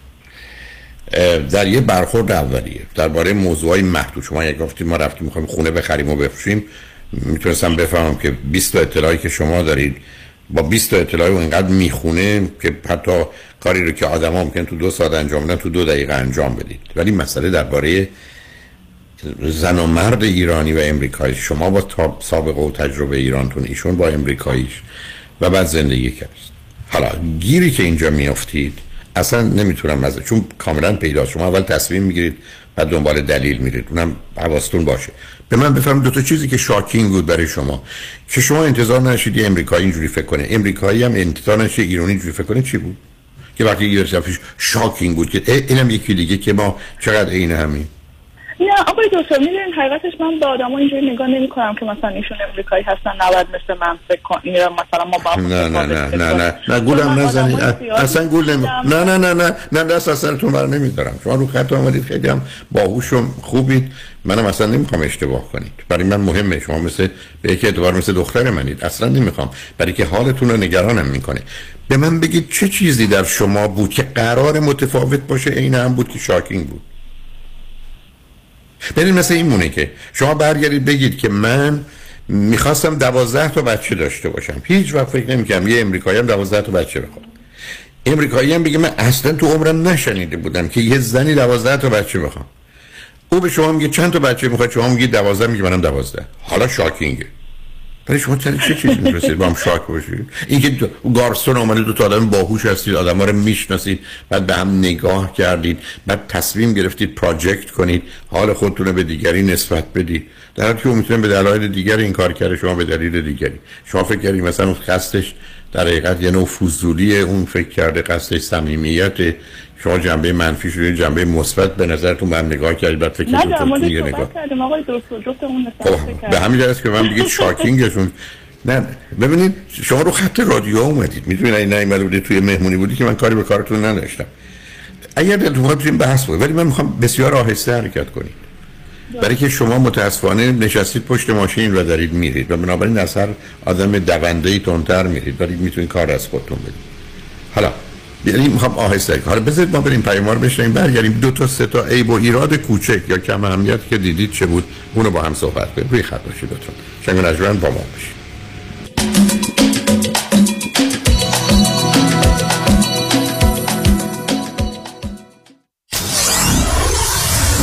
در یه برخورد اولیه. درباره موضوعای محدود. شما یک گفتید ما رفتیم می‌خوایم خونه بخریم و بفروشیم می‌تونستم بفهمم که 20 تا اطلاعی که شما دارید با 20 تا اطلاعی و اینقدر می‌خونه که حتی کاری رو که آدم ممکن تو دو ساعت انجام بدن تو دو دقیقه انجام بدید. ولی مسئله درباره زن و مرد ایرانی و امریکایی. شما با سابقه و تجربه ایرانتون ایشون با امریکاییش و بعد زندگی کرد حالا گیری که اینجا میافتید اصلا نمی‌تونم مزه چون کاملا پیدا شما اول تصمیم می‌گیرید و دنبال دلیل میرید. اونم حواستون باشه. به من بفهم دو تا چیزی که شاکینگ بود برای شما. که شما انتظار نشید امریکایی اینجوری فکر کنه. امریکایی هم انتظار نشید ایرانی اینجوری فکر کنه. چی بود؟ که وقتی یه رسفیش شاکینگ بود که اینم یکی دیگه که ما چقدر عین همین نه آقای دکتر می‌دونین حقیقتش من به آدم اینجوری نگاه نمی کنم که مثلا ایشون امریکایی هستن نباید مثل من فکر مثلا ما با نه نه نه نه نه نه گولم نزنید اصلا گول نمی نه نه نه نه نه دست از سرتون بر نمیدارم. شما رو خط آمدید خیلی هم باهوش خوبید. منم اصلا نمی‌خوام اشتباه کنید. برای من مهمه شما مثل به یک اعتبار مثل دختر منید. اصلا نمی‌خوام. برای که حالتون رو نگرانم می‌کنه. به من بگید چه چیزی در شما بود که قرار متفاوت باشه؟ این هم بود که شاکینگ بود. ببین مثل این مونه که شما برگردید بگید که من می‌خواستم دوازده تا بچه داشته باشم. هیچ وقت فکر نمی‌کنم یه امریکایی هم دوازده تا بچه بخواد. امریکایی هم بگه من اصلا تو عمرم نشنیده بودم که یه زنی دوازده تا بچه بخوام. او به شما میگه چند تا بچه می‌خواد؟ شما میگه دوازده میگه منم دوازده. حالا شاکینگه. برای شما چه چیزی میفرستید با هم شاک باشید. اینکه گارسون آمده دو تا آدم باهوش هستید آدم ها رو می‌شناسید بعد به هم نگاه کردید بعد تصمیم گرفتید پراجکت کنید. حال خودتون رو به دیگری نسبت بدید. در حالی که او می‌تونه به دلایل دیگری این کار کرده شما به دلیل دیگری. شما فکر کردید مثلا قصدش در حقیقت یه نوع فضولی اون فکر کرده قصدش صمیمیت شما جنبه منفی شده جنبه مثبت به نظرتون هم نگاه کردید بعد فکر در تو یه نگاه کردیم آقای دکتر جفتمون خب نصف به همین جهت که من بگید شاکینگشون نه ببینید شما رو خط رادیو اومدید. می‌دونید این نیومده بودید توی مهمونی بودی که من کاری به کارتون نداشتم. اگر دلتون بتونیم بحث بود ولی من می‌خوام بسیار آهسته حرکت کنید. برای که شما متاسفانه نشستید پشت ماشین و دارید میرید و بنابراین از هر آدم دونده ای تندتر میرید. ولی می‌تونید کار از خودتون بدید. حالا یعنی می‌خوام آهسته حالا بذارید ما بریم پیمار بشنیم برگردیم. دو تا سه تا عیب و ایراد کوچک یا کم اهمیت که دیدید چه بود؟ اونو با هم صحبت کنیم. روی خط باشید لطفا. شنگ نجمن با ما باشید.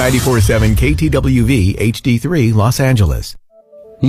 947 KTWV HD3 Los Angeles.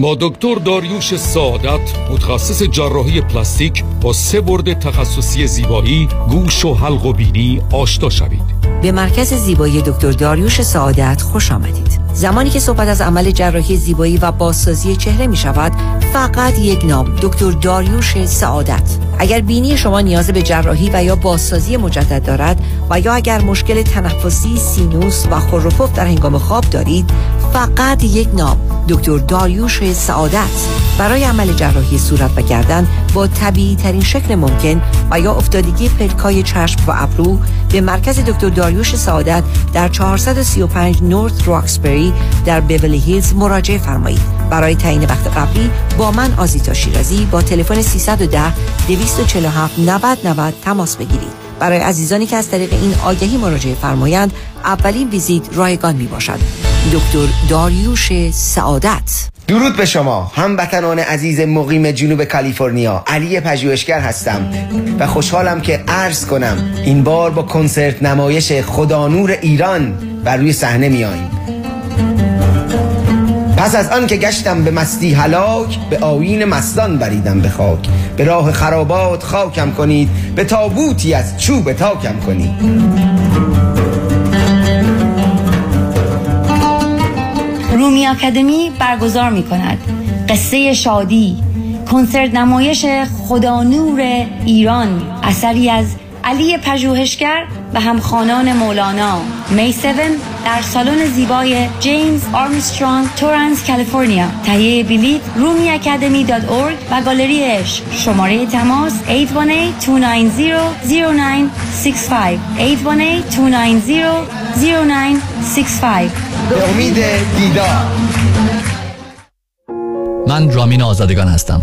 با دکتر داریوش سعادت متخصص جراحی پلاستیک با سه برد تخصصی زیبایی گوش و حلق و بینی آشنا شوید. به مرکز زیبایی دکتر داریوش سعادت خوش آمدید. زمانی که صحبت از عمل جراحی زیبایی و بازسازی چهره می شود فقط یک نام دکتر داریوش سعادت. اگر بینی شما نیاز به جراحی و یا بازسازی مجدد دارد و یا اگر مشکل تنفسی سینوس و خروپف در هنگام خواب دارید فقط یک نام دکتر داریوش سعادت. برای عمل جراحی صورت و گردن با طبیعی ترین شکل ممکن و یا افتادگی پلکای چشم و ابرو به مرکز دکتر داریوش سعادت در 435 نورت راکسبری در بیولی هیلز مراجعه فرمایید. برای تعیین وقت قبلی با من آزیتا شیرازی با تلفن 310 247 90 90 تماس بگیرید. برای عزیزانی که از طریق این آگهی مراجعه فرمایند اولین ویزیت رایگان می باشد دکتر داریوش سعادت. درود به شما. هموطنان عزیز مقیم جنوب کالیفرنیا. علی پژوهشگر هستم و خوشحالم که عرض کنم این بار با کنسرت نمایش خدا نور ایران بر روی صحنه میاییم پس از آن که گشتم به مستی هلاک به آیین مستان بریدم به خاک. به راه خرابات خاکم کنید به تابوتی از چوب تاکم کنید. رومی آکادمی برگزار می کند قصه شادی کنسرت نمایش خدا نور ایران اثری از علی پژوهشگر و همخانان مولانا. می 7 در سالن زیبای جیمز آرمسترانگ تورنز کالیفرنیا تهیه بلیط رومی اکادمی دات اورگ و گالری عشق شماره تماس 818-290-0965 818-290-0965 به امید دیدار. من رامین آزادگان هستم.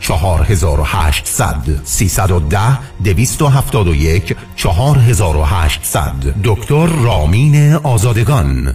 4800 310 271 4800 دکتر رامین آزادگان.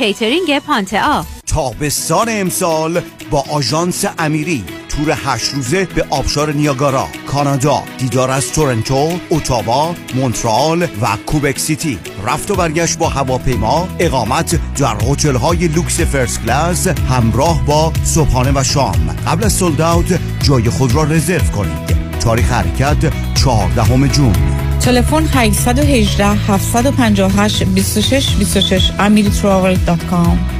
کیترینگ پانتا تابستان امسال با آژانس امیری تور هشت روزه به آبشار نیاگارا کانادا دیدار از تورنتو اتاوا مونترال و کوبک سیتی. رفت و برگشت با هواپیما اقامت در هتل های لوکس first class همراه با صبحانه و شام. قبل از sold جای خود را رزرو کنید. تاریخ حرکت 14 جون. تلفن 818 758 26 26 amiritravel.com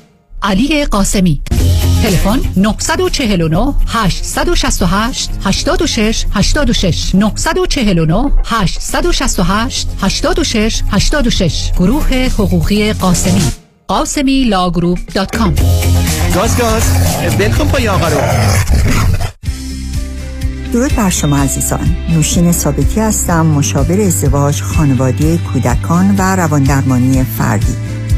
علی قاسمی. تلفن 949 868 86 86 949 868 86 86 گروه حقوقی قاسمی. قاسمی لاگروپ دات کام. گاز گاز. بلکن پای آقا رو. درود بر شما عزیزان. نوشین ثابتی هستم مشاور ازدواج خانواده کودکان و رواندرمانی فردی.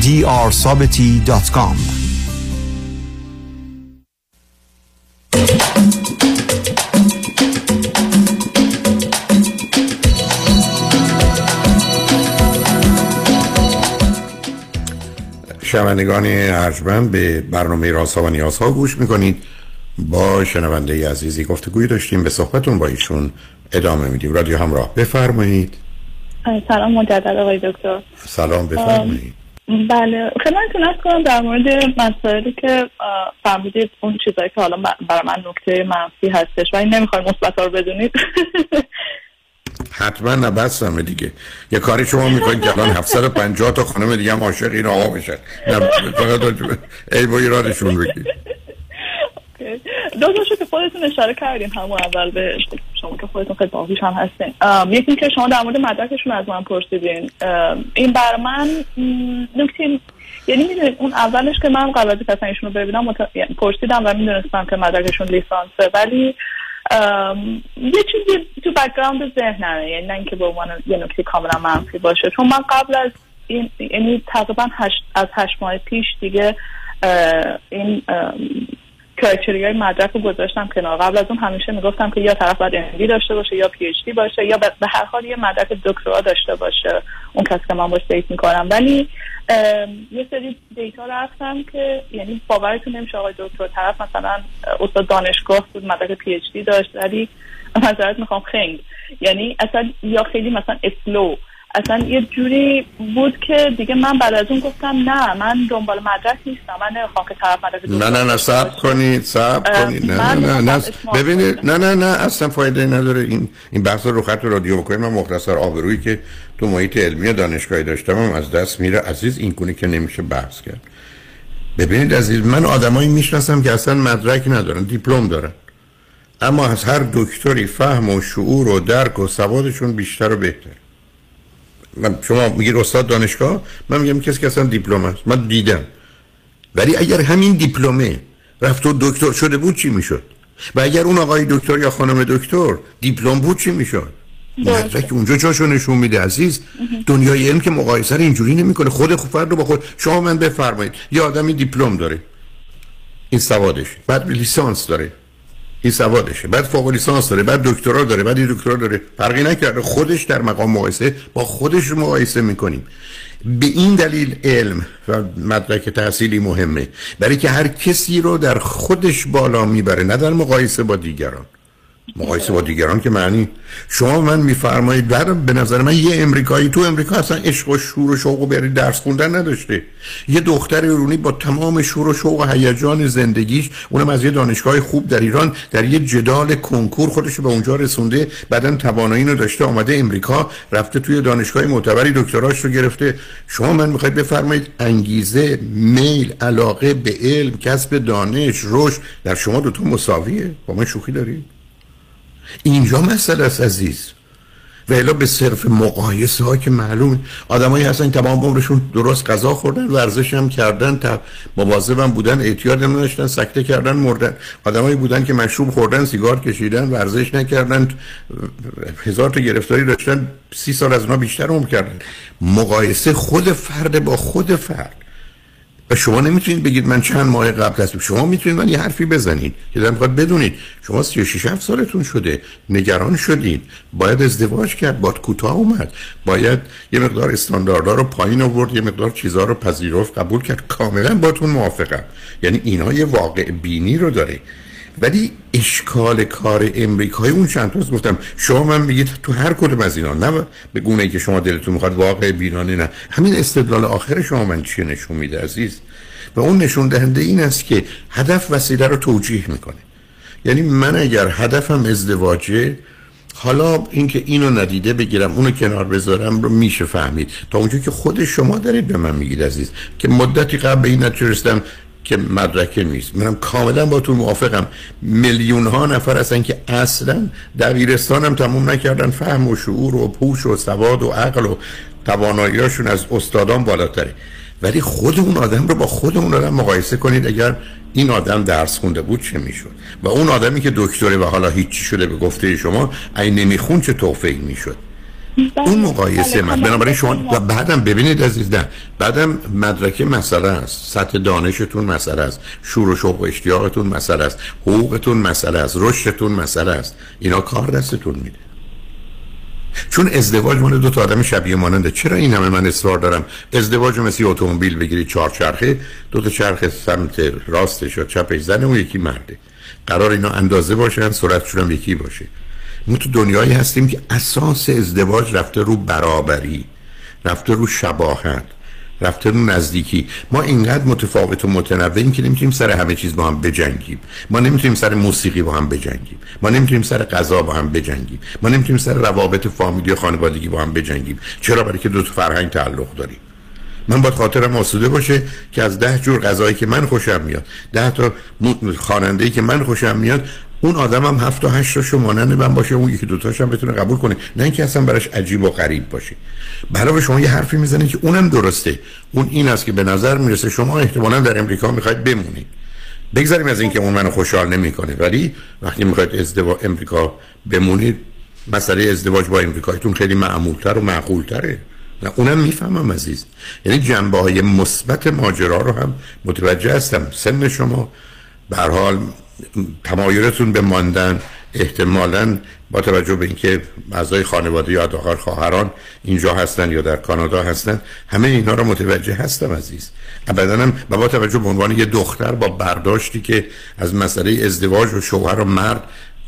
drsabati.com شنوندگان ارجمند به برنامه راسا و نیازها گوش می‌کنید. با شنونده عزیزی گفتگوی داشتیم به صحبتون با ایشون ادامه میدیم. رادیو همراه بفرمایید. سلام مجدد آقای دکتر. سلام بفرمایید. بله. خدمتتون از کنم در مورد مسائلی که فرمودید اون چیزایی که حالا برای من نکته منفی هستش و این نمی‌خوایم مثبت رو بدونید. (laughs) حتما نبستم دیگه. یه کاری شما می‌کنید که الان 750 تا خانم دیگه هم عاشق این آقا بشن. نه فقط ای با ایرادشون بگید دو تاشو که خودتون اشاره کردین همون اول به شما که خودتون خیلی باهوش هم هستین. یکی که شما در مورد مدرکشون از من پرسیدین. این بر من نکته یعنی می‌دونید اون اولش که من قبل از اصلا ایشون رو ببینم مت... پرسیدم و می‌دونستم که مدرکشون لیسانسه. ولی یه چیزی تو background ذهنمه. یعنی نه اینکه به عنوان یه نکته کاملا منفی باشه. چون من قبل از این یعنی تقریبا هشت از هشت ماه پیش دیگه این criteria های مدرک رو گذاشتم کنار. قبل از اون همیشه می‌گفتم که یا طرف باید MD داشته باشه یا PhD باشه یا به هر حال یه مدرک دکترا داشته باشه. اون کسی که من باش date می‌کنم. ولی یه سری date ها رفتم که یعنی باورتون نمیشه آقای دکتر طرف مثلا استاد دانشگاه بود مدرک پی اچ دی داشت ولی معذرت می‌خوام خنگ. یعنی اصلا یا خیلی مثلا اسلو اصلا یه جوری بود که دیگه من بعد از اون گفتم نه من دنبال مدرک نیستم من نمی‌خوام که طرف مدرک نه نه نه سب کنید سب کنید. نه نه نه نه ببینید نه نه نه اصلا فایده نداره. این این بحث رو خط رادیو بکنید من مختصر آبرویی که تو محیط علمی و دانشگاهی داشتم هم از دست میره. عزیز این کنی که نمیشه بحث کرد. ببینید عزیز من آدمایی می‌شناسم که اصلا مدرک ندارن دیپلم دارن. اما از هر دکتری فهم و شعور و درک و سوادشون بیشتر و بهتر من شما میگید استاد دانشگاه؟ من میگم کسی که اصلا دیپلم است. من دیدم. ولی اگر همین دیپلمه رفت و دکتر شده بود چی می‌شد؟ و اگر اون آقای دکتر یا خانم دکتر دیپلم بود چی می‌شد؟ مدرک اونجا جاشو نشون میده عزیز. دنیای علم که مقایسه اینجوری نمی‌کنه. خود خوب فرد رو با خود. شما من بفرمایید. یه آدمی دیپلم داره. این سوادش. بعد لیسانس داره. این سوادشه. بعد فوق لیسانس داره بعد دکترا داره بعد دکترا داره. فرقی نکرده. خودش در مقام مقایسه با خودش رو مقایسه می‌کنیم. به این دلیل علم و مدرک تحصیلی مهمه. برای که هر کسی رو در خودش بالا می‌بره نه در مقایسه با دیگران. مقایسه با دیگران که معنی شما من میفرمایید در به نظر من یه امریکایی تو امریکا اصلا عشق و شور و شوق و بری درس خوندن نداشته. یه دختر ایرانی با تمام شور و شوق و هیجان زندگیش اونم از یه دانشگاه خوب در ایران در یه جدال کنکور خودش به اونجا رسونده بعدا توانایی رو داشته آمده امریکا رفته توی دانشگاه معتبری دکتراش رو گرفته. شما من می‌خواید بفرمایید انگیزه میل علاقه به علم کسب دانش رشد در شما دو تا مساویه. با من شوخی دارید؟ اینجا مسئله است عزیز. و الا به صرف مقایسه ها که معلوم آدمایی هستن تمام عمرشون درست غذا خوردن ورزش هم کردن تا مواظب بودن اعتیاد هم نداشتن سکته کردن مردن. آدمایی بودن که مشروب خوردن سیگار کشیدن ورزش نکردن هزار تا گرفتاری داشتن سی سال از اونها بیشتر عمر کردن. مقایسه خود فرد با خود فرد. و شما نمی‌تونید بگید من چند ماه قبل هستم. شما می‌تونید یه حرفی بزنید. که در می‌خواد بدونید. شما 36 7 سالتون شده. نگران شدید. باید ازدواج کرد. باید کوتاه اومد. باید یه مقدار استانداردها رو پایین آورد. یه مقدار چیزها رو پذیرفت قبول کرد. کاملا باتون موافقم. یعنی اینا یه واقع بینی رو داره. ولی اشکال کار امریکایی اون چند تاست گفتم شما من میگید تو هر کدوم از اینا نه به گونه ای که شما دلتون می‌خواد واقع بینانه نه. همین استدلال آخر شما من چیه نشون میده عزیز؟ و اون نشون دهنده این است که هدف وسیله رو توجیه می‌کنه. یعنی من اگر هدفم ازدواجه حالا اینکه اینو ندیده بگیرم اونو کنار بذارم رو میشه فهمید. تا اونجا که خود شما دارید به من میگید عزیز که مدتی قبل به این نتیجه که مدرکه نیست. منم کاملا با تو موافقم. میلیون ها نفر هستن که اصلا دبیرستان هم تموم نکردن. فهم و شعور و پوش و سواد و عقل و تواناییاشون از استادان بالاتره. ولی خود اون آدم رو با خود اون آدم مقایسه کنید. اگر این آدم درس خونده بود چه می‌شد؟ و اون آدمی که دکتره و حالا هیچی شده به گفته شما این نمیخون چه توفیق می‌شد؟ اون مقایسه من. بنابراین شما و بعدم ببینید عزیز نه بعدم مدرک مسئله است. سطح دانشتون مسئله است. شور و شوق و اشتیاقتون مسئله است. حقوقتون مسئله است. رشدتون مسئله است. اینا کار دستتون میده. چون ازدواج مال دو تا آدم شبیه ماننده. چرا این همه من اصرار دارم؟ ازدواج مثل اتومبیل بگیرید چهار چرخه دو تا چرخ سمت راستش و چپش زنه و یکی مرده. قرار اینا اندازه باشن سرعتشون هم یکی باشه. ما تو دنیایی هستیم که اساس ازدواج رفته رو برابری رفته رو شباهت رفته رو نزدیکی. ما اینقدر متفاوت و متنوعیم که نمی‌تونیم سر همه چیز با هم بجنگیم. ما نمی‌تونیم سر موسیقی با هم بجنگیم. ما نمی‌تونیم سر غذا با هم بجنگیم. ما نمی‌تونیم سر روابط فامیلی و خانوادگی با هم بجنگیم. چرا؟ برای که دو تا فرهنگ تعلق داریم. من باید خاطرم آسوده باشه که از ده جور غذایی که من خوشم میاد ده تا خواننده که من خوشم میاد اون آدم هم هفت و هشت تاشو مانند من باشه اون یکی دوتاش هم بتونه قبول کنه. نه اینکه اصلا براش عجیب و غریب باشه. برای شما یه حرفی می‌زنه که اونم درسته. اون این است که به نظر می‌رسه شما احتمالا در امریکا می‌خواید بمونید. بگذاریم از اینکه اون منو خوشحال نمی‌کنه. ولی وقتی می‌خواید ازدواج امریکا بمونید مسئله ازدواج با امریکایتون خیلی معمولتر و معقولتره. نه اونم می‌فهمم عزیز. یعنی جنبه های مثبت ماجرا رو هم متوجه هستم. سن شما به حال تمایلتون به ماندن احتمالا با توجه به اینکه اعضای خانواده یا داخل خواهران اینجا هستن یا در کانادا هستن همه اینا رو متوجه هستم عزیز. ابدا هم با توجه به عنوان یه دختر با برداشتی که از مسئله ازدواج و شوهر و مرد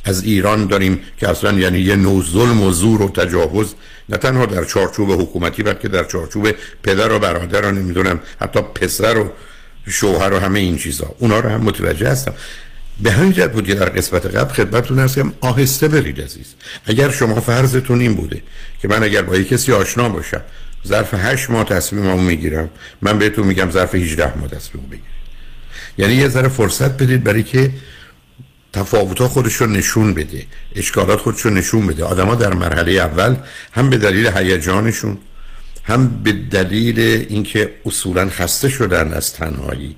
از ایران داریم که اصلا یعنی یه نوع ظلم و زور و تجاوز نه تنها در چارچوب حکومتی بلکه در چارچوب پدر و برادر و نمی‌دونم حتی پسر و شوهر و همه این چیزا. اونا رو هم متوجه هستم. به همین جهت بود در قسمت قبل خدمتتون هستم. آهسته برید عزیز. اگر شما فرضتون این بوده که من اگر با یک کسی آشنا باشم ظرف هشت ماه تصمیممو می‌گیرم من بهتون میگم ظرف 18 ماه تصمیم بگیرید. یعنی یه ذره فرصت بدید برای که تفاوت ها خودش رو نشون بده اشکالات خودش رو نشون بده. آدما در مرحله اول هم به دلیل هیجانشون هم به دلیل اینکه اصولا خسته شدن از تنهایی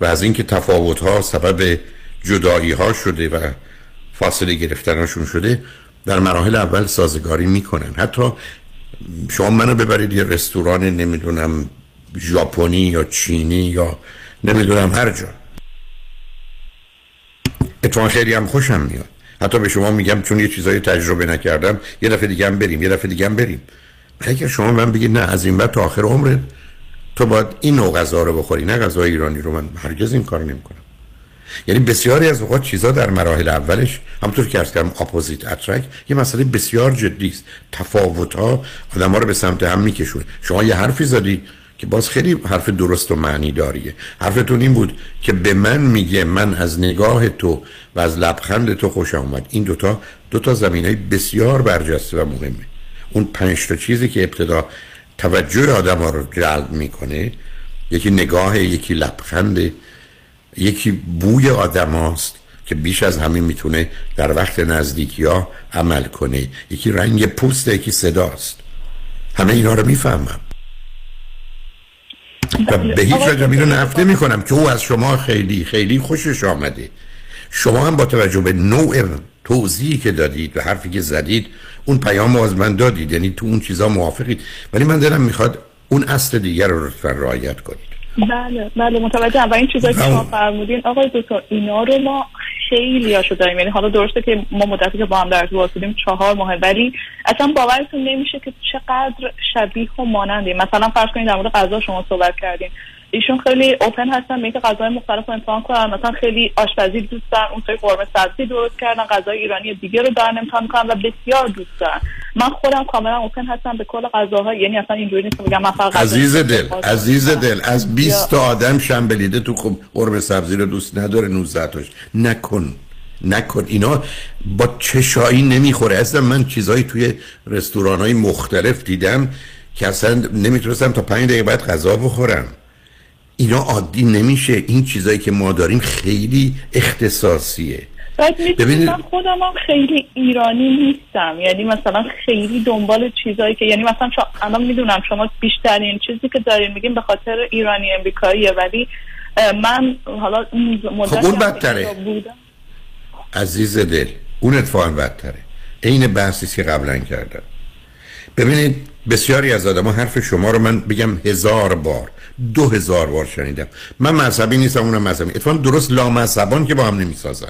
و از اینکه تفاوت ها سبب جدایی ها شده و فاصله گرفتنشون شده در مراحل اول سازگاری می‌کنن. حتی شما منو ببرید یه رستوران نمی‌دونم ژاپنی یا چینی یا نمی‌دونم هر جا. اتفاقا خیلی هم خوشم میاد. حتی به شما میگم چون یه چیزایی تجربه نکردم یه دفعه دیگه هم بریم یه دفعه دیگه هم بریم. اگر شما من بگید نه از این بعد تا آخر عمرت تو باید این نوع غذا رو بخوری نه غذای ایرانی رو. من هرگز این کار نمی‌کنم. یعنی بسیاری از اوقات چیزا در مراحل اولش همونطور که ارز کردم اپوزیت اترک یه مسئله بسیار جدی است. تفاوت ها آدم ها رو به سمت هم میکشونه. شما یه حرفی زدی که باز خیلی حرف درست و معنی داریه. حرفتون این بود که به من میگه من از نگاه تو و از لبخند تو خوش آمد این دوتا دوتا زمین های بسیار برجسته و مهمه. اون پنج تا چیزی که ابتدا توجه آدم ها رو جلب می‌کنه یکی نگاه یکی لبخند یکی بوی آدم هاست که بیش از همین می‌تونه در وقت نزدیکی ها عمل کنه. یکی رنگ پوست یکی صداست همه اینا رو می‌فهمم. و به هیچ وجه رو نفته می‌کنم که او از شما خیلی خیلی خوشش آمده. شما هم با توجه به نوع توضیحی که دادید و حرفی که زدید اون پیام از من دادید. یعنی تو اون چیزا موافقید. ولی من دلم می‌خواد اون اصل دیگر رو لطفا رعایت کنید. بله بله متوجه و این چیزایی که ما فرمودین آقای دکتر اینا رو ما خیلی هاشو داریم. یعنی حالا درسته که ما مدتی که با هم در ارتباط بودیم چهار ماه ولی اصلا باورتون نمیشه که چقدر شبیه و مانندیم. مثلا فرض کنید در مورد غذا شما صحبت کردین. ایشون خیلی اوپن هستن میگه غذای مختلف رو امتحان کنن. مثلا خیلی آشپزی دوست دارن اون قرمه سبزی درست کردن غذای ایرانی دیگه رو دارن امتحان می‌کنن و بسیار دوست دارن من خودم کاملا اوپن هستم به کل غذاها یعنی اصلا اینجوری نیست بگم من فقط عزیز دل عزیز دل از 20 تا آدم شنبلیده تو خب قرمه سبزی رو دوست نداره 19 تاش. نکن نکن. اینا با چشایی نمی‌خوره. اصلا من چیزایی توی رستوران های مختلف دیدم که اصلا نمی‌تونستم تا پنج دقیقه بعد غذا بخورم. اینا عادی نمیشه. این چیزایی که ما داریم خیلی اختصاصیه. ببینید من خودم هم خیلی ایرانی نیستم. یعنی مثلا خیلی دنبال چیزایی که یعنی مثلا الان می‌دونم شما بیشترین چیزی که دارین میگین به خاطر ایرانی امریکاییه ولی من حالا خب اون بدتره. عزیز دل اون اتفاقا بدتره. عین بحثی که قبلا کردم. ببینید بسیاری از آدم حرف شما رو من بگم هزار بار دو هزار بار شنیدم. من مذهبی نیستم اونم مذهبی. اتفاقا درست لامذهبان که با هم نمی‌سازن.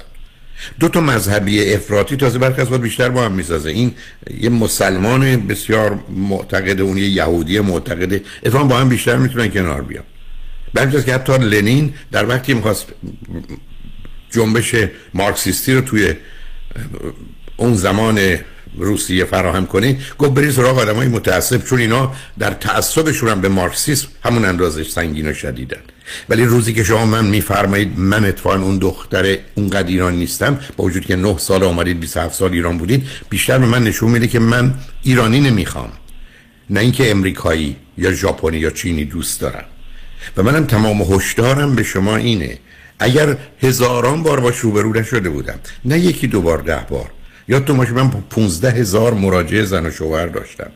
دو تا مذهبی افراطی تازه برخی از بیشتر با هم می‌سازه. این یه مسلمان بسیار معتقد اون یه یهودی معتقده اتفاقا با هم بیشتر می‌تونن کنار بیان. برمیجاز که حتی لنین در وقتی می‌خواست جنبش مارکسیستی رو توی اون زمان روسیه فراهم کنید گفت برید سراغ آدمای متعصب چون اینا در تعصبشون هم به مارکسیسم همون اندازش سنگین و شدیدن. ولی روزی که شما من میفرمایید من اتفاقا اون دختر اونقدر ایران نیستم با وجود که 9 سال آمدید 27 سال ایران بودید بیشتر به من نشون میده که من ایرانی نمی‌خوام. نه اینکه امریکایی یا ژاپنی یا چینی دوست دارم. و منم تمام هشدارم به شما اینه. اگر هزاران بار با روبرو نشده بودم نه یکی دو بار ده بار یا تو باشه من 15 هزار مراجعه زن و شوهر داشتم.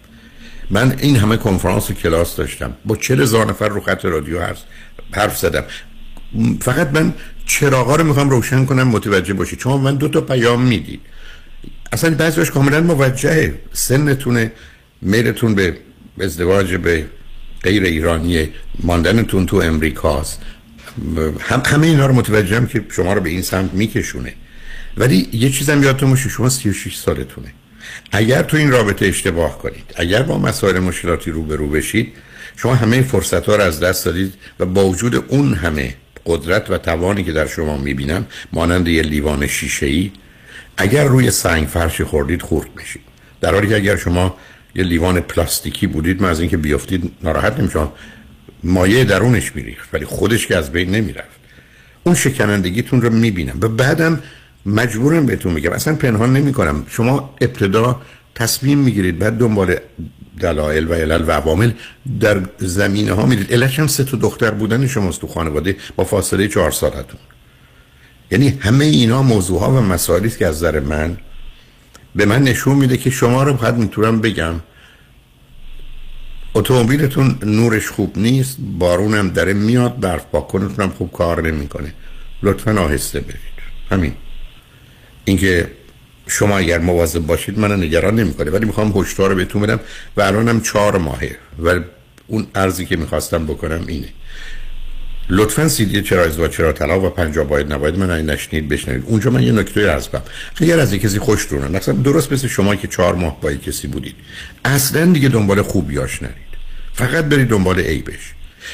من این همه کنفرانس و کلاس داشتم. با چه هزار نفر رو خط رادیو حرف, زدم. فقط من چراغا رو می‌خوام روشن کنم متوجه باشید. چون من دو تا پیام می‌دید. اصلا بعضیش کاملا موجهه. سنتونه میلتون به ازدواج به غیر ایرانی ماندنتون تو امریکاست. هم همه اینا رو متوجهم که شما رو به این سمت میکشونه. ولی یه چیزم یادتون باشه شما 36 سالتونه. اگر تو این رابطه اشتباه کنید اگر با مسائل مشکلاتی روبرو بشید شما همه فرصت ها رو از دست دادید و با وجود اون همه قدرت و توانی که در شما می‌بینم مانند یه لیوان شیشه ای اگر روی سنگ فرشی خوردید خورد میشید. در حالی که اگر شما یه لیوان پلاستیکی بودید من از اینکه بیافتید ناراحت نمیشم مایه درونش میریخت ولی خودش که از بین نمی‌رفت. اون شکنندگیتون رو می‌بینم. و بعدم مجبورم بهتون میگم. اصلا پنهان نمی کنم شما ابتدا تصمیم می‌گیرید بعد دنبال دلایل و علل و عوامل در زمینه ها میرید. علتش هم سه تا دختر بودن شماست تو خانواده با فاصله چهار سالتون. یعنی همه اینا موضوع ها و مسائلی که از نظر من به من نشون میده که شما رو باید می‌تونم بگم. اتومبیلتون نورش خوب نیست بارونم داره میاد برف پاکنتون هم خوب کار نمی‌کنه. لطفا آهسته برید. همین. اینکه شما اگر مواظب باشید من نگران نمی‌کنه ولی می‌خوام هشدار رو بهتون بدم و الانم چهار ماهه و اون ارزی که می‌خواستم بکنم اینه. لطفا سیدی چرا ازدواج چرا طلاق و پنجاه باید نباید من این نشنید بشنوید. اونجا من یه نکته عرض کنم. اگر از کسی خوشتونه مثلا درست مثل شما که چهار ماه با کسی بودید. اصلا دیگه دنبال خوبیاش نرید فقط برید دنبال عیبش.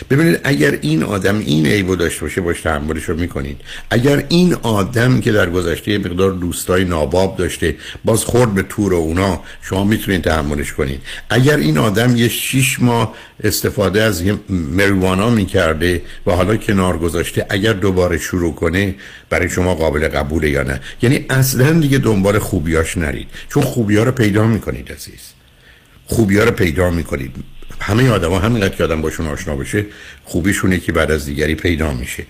ببینید اگر این آدم این عیبو داشته باشه باش تحملش رو می‌کنید. اگر این آدم که در گذشته مقدار دوستای ناباب داشته باز خورد به تور اونا شما می‌تونید تحملش کنید. اگر این آدم یه شیش ماه استفاده از مریوانا می‌کرده و حالا کنار گذاشته اگر دوباره شروع کنه برای شما قابل قبوله یا نه؟ یعنی اصلا دیگه دنبال خوبیاش نرید. چون خوبیا رو پیدا می‌کنید عزیز. خوبیا رو پیدا می‌کنید. همه آدما همینقدر که آدم باشون آشنا بشه خوبیشونه که بعد از دیگری پیدا میشه.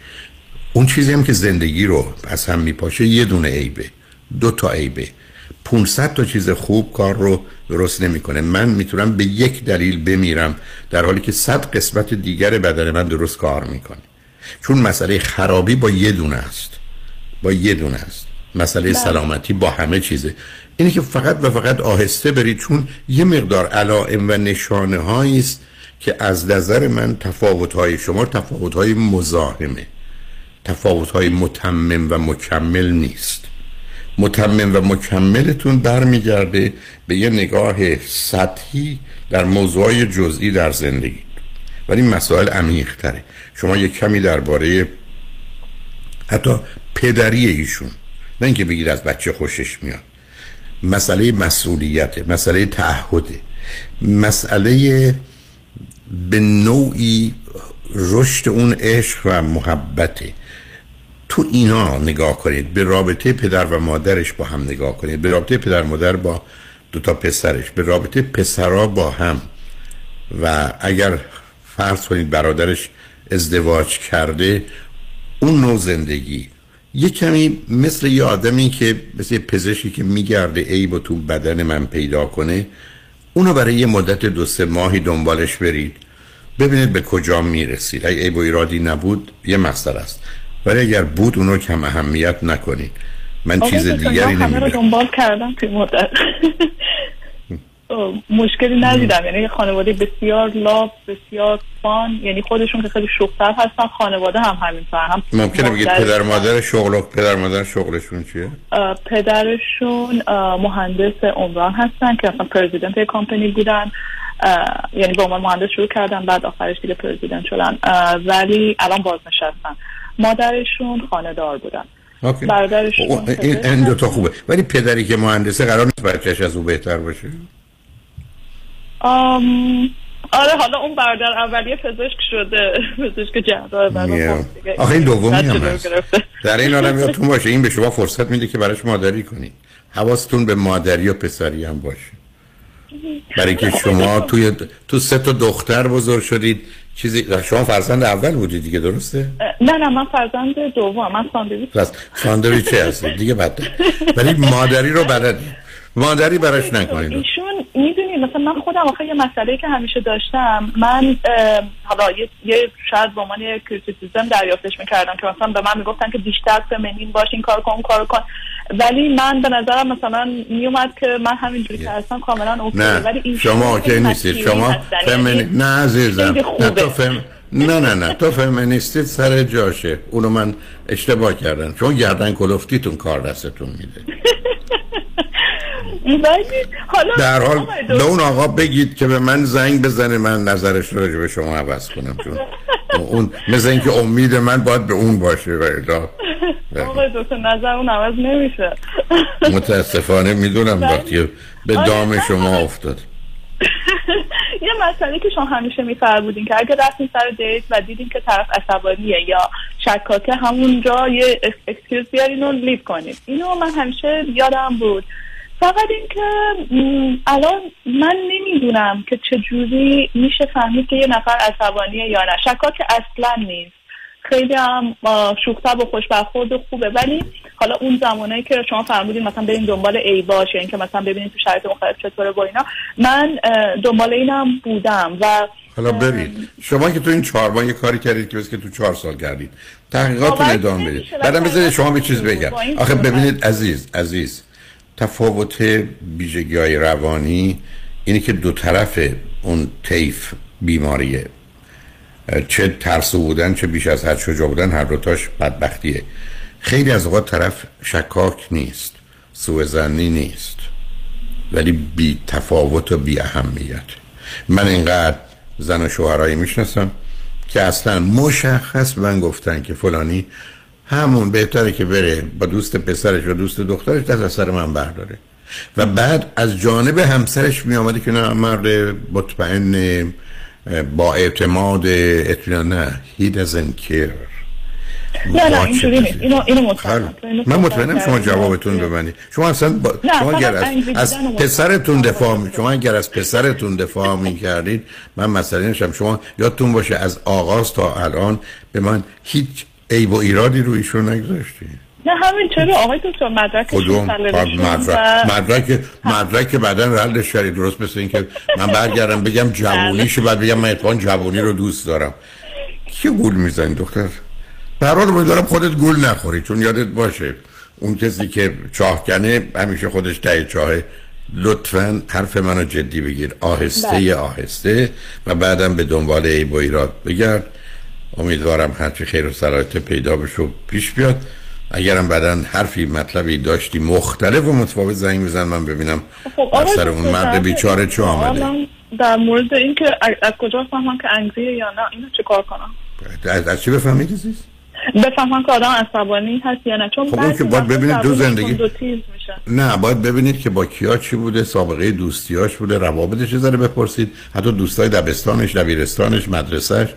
اون چیزی هم که زندگی رو از هم میپاشه یه دونه عیبه دو تا عیبه. 500 تا چیز خوب کار رو درست نمی‌کنه. من می‌تونم به یک دلیل بمیرم در حالی که صد قسمت دیگر بدن من درست کار می‌کنه. چون مسئله خرابی با یه دونه است. با یه دونه است. مسئله بله. سلامتی با همه چیزه. اینه که فقط و فقط آهسته برید چون یه مقدار علائم و نشانه است که از نظر من تفاوت های شما تفاوت های مزاحمه. تفاوت های متمم و مکمل نیست. متمم و مکملتون برمیگرده به یه نگاه سطحی در موضوع جزئی در زندگی. ولی مسائل عمیق تره شما یه کمی درباره حتی پدری ایشون نه اینکه بگید از بچه خوشش میاد. مسئله مسئولیت مسئله تعهد مسئله به نوعی رشد اون عشق و محبته تو اینا نگاه کنید به رابطه پدر و مادرش با هم نگاه کنید به رابطه پدر مادر با دو تا پسرش به رابطه پسرا با هم. و اگر فرض کنید برادرش ازدواج کرده اون نوع زندگی یه کمی مثل یه آدمی که مثل یه پزشکی که میگرده عیب و تو بدن من پیدا کنه اونو برای یه مدت دو سه ماهی دنبالش برید. ببینید به کجا می‌رسید. اگه عیب و ایرادی نبود یه مقصد است. ولی اگر بود اونو کم اهمیت نکنید. من چیز دیگری نمی‌بینم. دنبال کردم توی مدت. (laughs) مشکلی ندیدم. یعنی خانواده بسیار لاف بسیار فان. یعنی خودشون که خیلی شوختر هستن خانواده هم همین هم ممکنه بگید پدر مادر شغل پدر مادر شغلشون چیه؟ پدرشون مهندس عمران هستن که اصلا پرزیدنت کامپنی بودن. یعنی با عنوان مهندس شروع کردن بعد آخرش دیگه پرزیدنت شدن. ولی الان بازنشستن. مادرشون خانه بودن. برادرشون این دو تا خوبه. ولی پدری که مهندسه قرار نیست بچهش از او بهتر باشه؟ آم... آره حالا اون برادر اولیه پزشک شده. (laughs) پزشک جهدار آخه این دومی هم هست. در این آدم (laughs) یادتون باشه این به شما فرصت میده که براش مادری کنید حواستون به مادری و پسری هم باشه. برای که شما توی تو سه تا دختر بزرگ شدید چیزی شما فرزند اول بودید دیگه درسته؟ نه نه من فرزند دوم من ساندویچ ساندویچ هستید دیگه بده ولی مادری رو بلدید مادری براش نکنید. ایشون می‌دونی مثلا من خودم آخه یه مسئله که همیشه داشتم من حالا یه, شاید من یه criticism دریافتش می‌کردم که مثلا به من می‌گفتن که بیشتر feminine باش این کار کن کار کن. ولی من به نظرم مثلا میومد که من همینجوری که هستم کاملا okay. ولی شما okay نیستید. شما فمینین نه عزیزم نه تو فم... نه نه نه تو فمینیستید سر جاشه. اونو من اشتباه کردم. چون گردن کلفتیتون کار دستتون میده. (laughs) در حال به اون آقا بگید که به من زنگ بزنه من نظرش رو به شما عوض کنم. چون اون مثل اینکه امید من باید به اون باشه و ادا. آقای دکتر نظر اون عوض نمیشه. متاسفانه می‌دونم وقتی به آره، دام شما افتاد. (laughs) یه مسئله که شما همیشه میفرمودین که اگر رفتین سر date و دیدین که طرف عصبانیه یا شکاکه همونجا یه excuse بیارین و leave کنید اینو من همیشه یادم بود. فقط اینکه الان من نمی‌دونم که چجوری میشه فهمید که یه نفر عصبانیه یا نه. شکاک اصلا نیست. خیلی هم شوخ‌طبع و خوش برخورد و خوبه. ولی حالا اون زمانه که شما فرمودین مثلا بریم دنبال ای باشه اینکه مثلا ببینید تو شرایط مختلف چطوره با اینا من دنبال اینم بودم و حالا برید شما که تو این چهار ماه یه کاری کردید که که تو چهار سال کردید تحقیقاتتون ادامه بدید. بعدم بذارید شما به چیز بگم. آخه ببینید عزیز عزیز. تفاوت بیژگی های روانی اینه که دو طرف اون تیف بیماریه. چه ترسو بودن چه بیش از حد شجاع بودن هر دوتاش بدبختیه. خیلی از اوقات طرف شکاک نیست سوء زنی نیست ولی بی تفاوت و بی اهمیت. من اینقدر زن و شوهرایی می‌شناسم که اصلا مشخص من گفتن که فلانی همون بهتره که بره با دوست پسرش و دوست دخترش دست از سر من برداره. و بعد از جانب همسرش می آمده که نه مرد مطمئن با اعتماد اطمینان نه he doesn't care. نه نه اینجوری نیست. اینو اینو مطمئنم من مطمئنم شما جوابتون ببینید شما اصلا با... شما اگر از, از پسرتون دفاع می... شما اگر از پسرتون دفاع می کردید من مثلا نشم. شما یادتون باشه از آغاز تا الان به من هیچ عیب و ایرادی رو ایشون نگذاشتید نه همین چرا؟ آقای دکتر مدرک کدوم؟ مدرک. مدرک مدرک بعدا ردش کردید درست مثل اینکه من برگردم بگم (laughs) جوونیشو بعد بگم من اتفاقا جوونی رو دوست دارم. کی گول می‌زنید دختر؟ برحال دارم خودت گول نخوری چون یادت باشه اون کسی که چاه کنه همیشه خودش ته چاهه لطفا حرف منو جدی بگیر آهسته بله. آهسته و بعدم به دنبال ای با ایراد بگرد. امیدوارم هرچی خیر و سرایت پیدا بشه و پیش بیاد. اگرم بعدا حرفی مطلبی داشتی مختلف و متفاوت زنگ بزن من ببینم خب سر اون مرد بیچاره چه آمده؟ در مورد اینکه از کجا فهمم که یا نه اینو چه کار کنم؟ از, از چی بفهمید بفهمم که آدم عصبانی هست یا نه. چون خب که باید ببینید دو زندگی نه باید ببینید که با کیا چی بوده سابقه دوستیاش بوده روابطش ذره بپرسید. حتی دوستای دبستانش دبیرستانش مدرسهش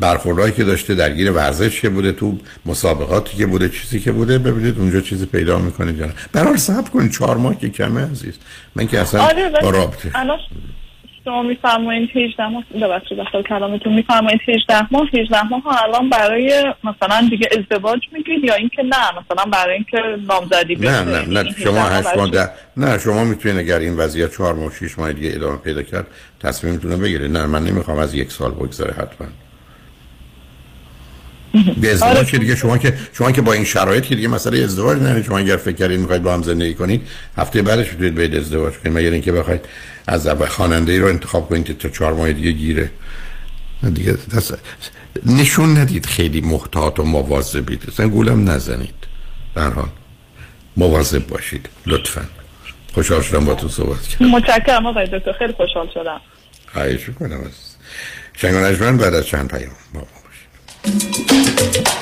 برخوردهایی که داشته درگیر ورزش که بوده تو مسابقاتی که بوده چیزی که بوده. ببینید اونجا چیزی پیدا می‌کنید یا نه. برحال صبر کنید چهار ماه که کمه عزیز. من که اصلا آره با رابطه شما میفرمایید 18 ماه ببخشید داخل کلامتون میفرمایید 18 ماه 18 ماه ها الان برای مثلا دیگه ازدواج میگید یا اینکه نه مثلا برای اینکه نامزدی نه نه نه شما 8 ماه ده نه شما می‌تونید اگر این وضعیت 4 ماه 6 ماه دیگه ادامه پیدا کرد تصمیمتون رو بگیرید. نه من نمی‌خوام از یک سال بگذره حتما. به ازدواج آره. که دیگه شما که شما که با این شرایط که دیگه مسئله ازدواج نه شما اگر فکر کردید می‌خواید با هم زندگی کنید هفته بعدش می‌تونید برید ازدواج کنید مگر اینکه بخواید از اول خواننده ای رو انتخاب کنید که تا چهار ماه دیگه گیره. دیگه دست نشون ندید خیلی محتاط و مواظبید. اصلا گولم نزنید. در حال مواظب باشید لطفا. خوشحال شدم با تو صحبت کردم. متشکرم آقای دکتر خیلی خوشحال شدم. خواهش می‌کنم شنگ بعد از چند پیام. سلام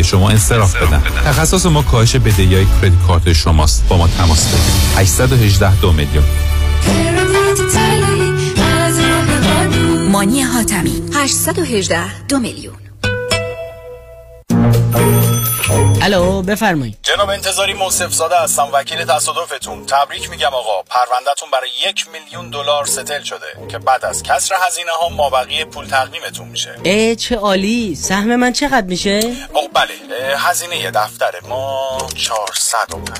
شما انصراف بدن. تخصص ما کاهش بدهی های credit card شماست. با ما تماس بگیرید. 818 دو میلیون. مانی حاتمی. 818 دو میلیون. الو بفرمایید. جناب انتظاری موصف زاده هستم وکیل تصادفتون. تبریک میگم آقا پروندهتون برای یک میلیون دلار ستل شده که بعد از کسر هزینه ها مابقی پول تقدیمتون میشه. ای چه عالی. سهم من چقدر میشه؟ او بله هزینه دفتر ما 405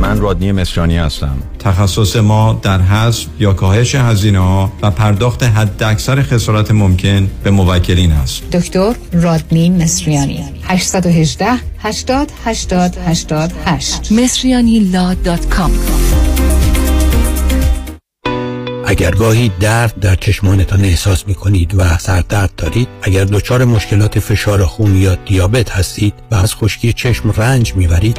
من رادنی مصریانی هستم. تخصص ما در حذف یا کاهش هزینه ها و پرداخت حد اکثر خسارت ممکن به موکلین است. دکتر رادنی مصریانی. 818 80 80 88 مصریانی لا دات کام. اگر گاهی درد در چشمانتان احساس می کنید و سردرد دارید اگر دچار مشکلات فشار خون یا دیابت هستید و از خشکی چشم رنج می‌برید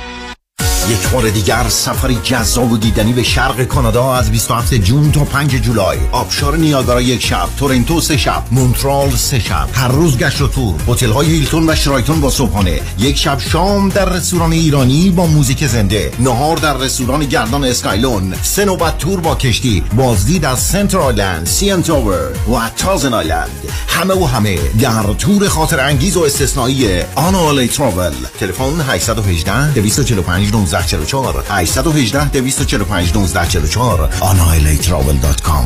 یک بار دیگر سفری جذاب و دیدنی به شرق کانادا از 27 جون تا 5 جولای. آبشار نیاگارا یک شب تورنتو سه شب مونترال سه شب. هر روز گشت و تور. هتل های هیلتون و شرایتون با صبحانه. یک شب شام در رستوران ایرانی با موزیک زنده. نهار در رستوران گردان اسکایلون. سه نوبت تور با کشتی. بازدید از سنتر آیلند سیان تاور و تازن آیلند. همه و همه در تور خاطر انگیز و استثنایی آنالی تراول. تلفن 818 245 1944 818 245 1944 anailatravel.com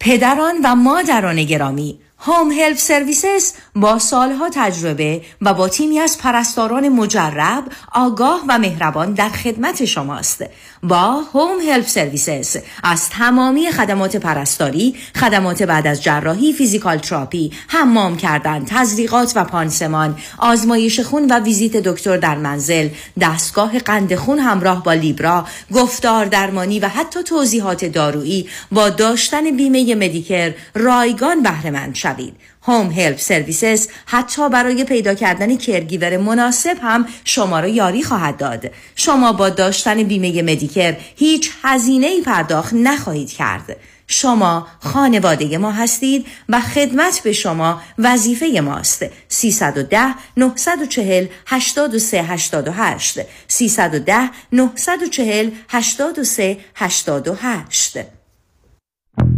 پدران و مادران گرامی هوم هلپ سرویسز با سالها تجربه و با تیمی از پرستاران مجرب، آگاه و مهربان در خدمت شماست. با Home Help Services از تمامی خدمات پرستاری، خدمات بعد از جراحی، physical therapy، حمام کردن، تزریقات و پانسمان، آزمایش خون و ویزیت دکتر در منزل، دستگاه قند خون همراه با Libre، گفتار درمانی و حتی توضیحات دارویی با داشتن بیمه Medicare رایگان بهره شوید. Home Help Services حتی برای پیدا کردن caregiver مناسب هم شما را یاری خواهد داد. شما با داشتن بیمه مدیکر هیچ هزینه ای پرداخت نخواهید کرد. شما خانواده ما هستید و خدمت به شما وظیفه ماست 310 940 83 88 310 940 83 88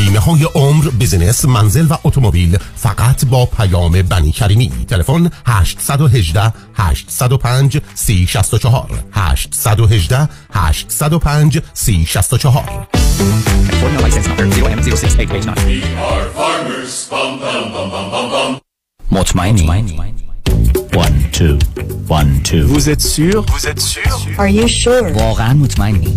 بیمه های عمر business منزل و اتومبیل فقط با پیام بنی کریمی تلفن 818 805 3064 818 805 3064 مطمئنی One, two, one, two. Vous êtes sûr? Vous êtes sûr? Are you sure? واقعا مطمئنی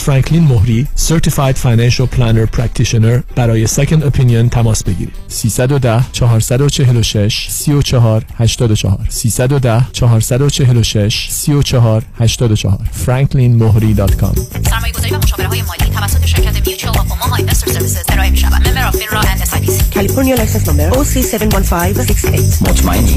فرانکلین مهری Certified Financial Planner Practitioner برای Second Opinion تماس بگیرید. 310 446 34 84 310 446 34 84 franklinmohri.com سرمایه گذاری و مشاوره های مالی توسط شرکت Mutual of Omaha Investor Services ارائه می شود member of FINRA and S California license number OC71568 مطمئنی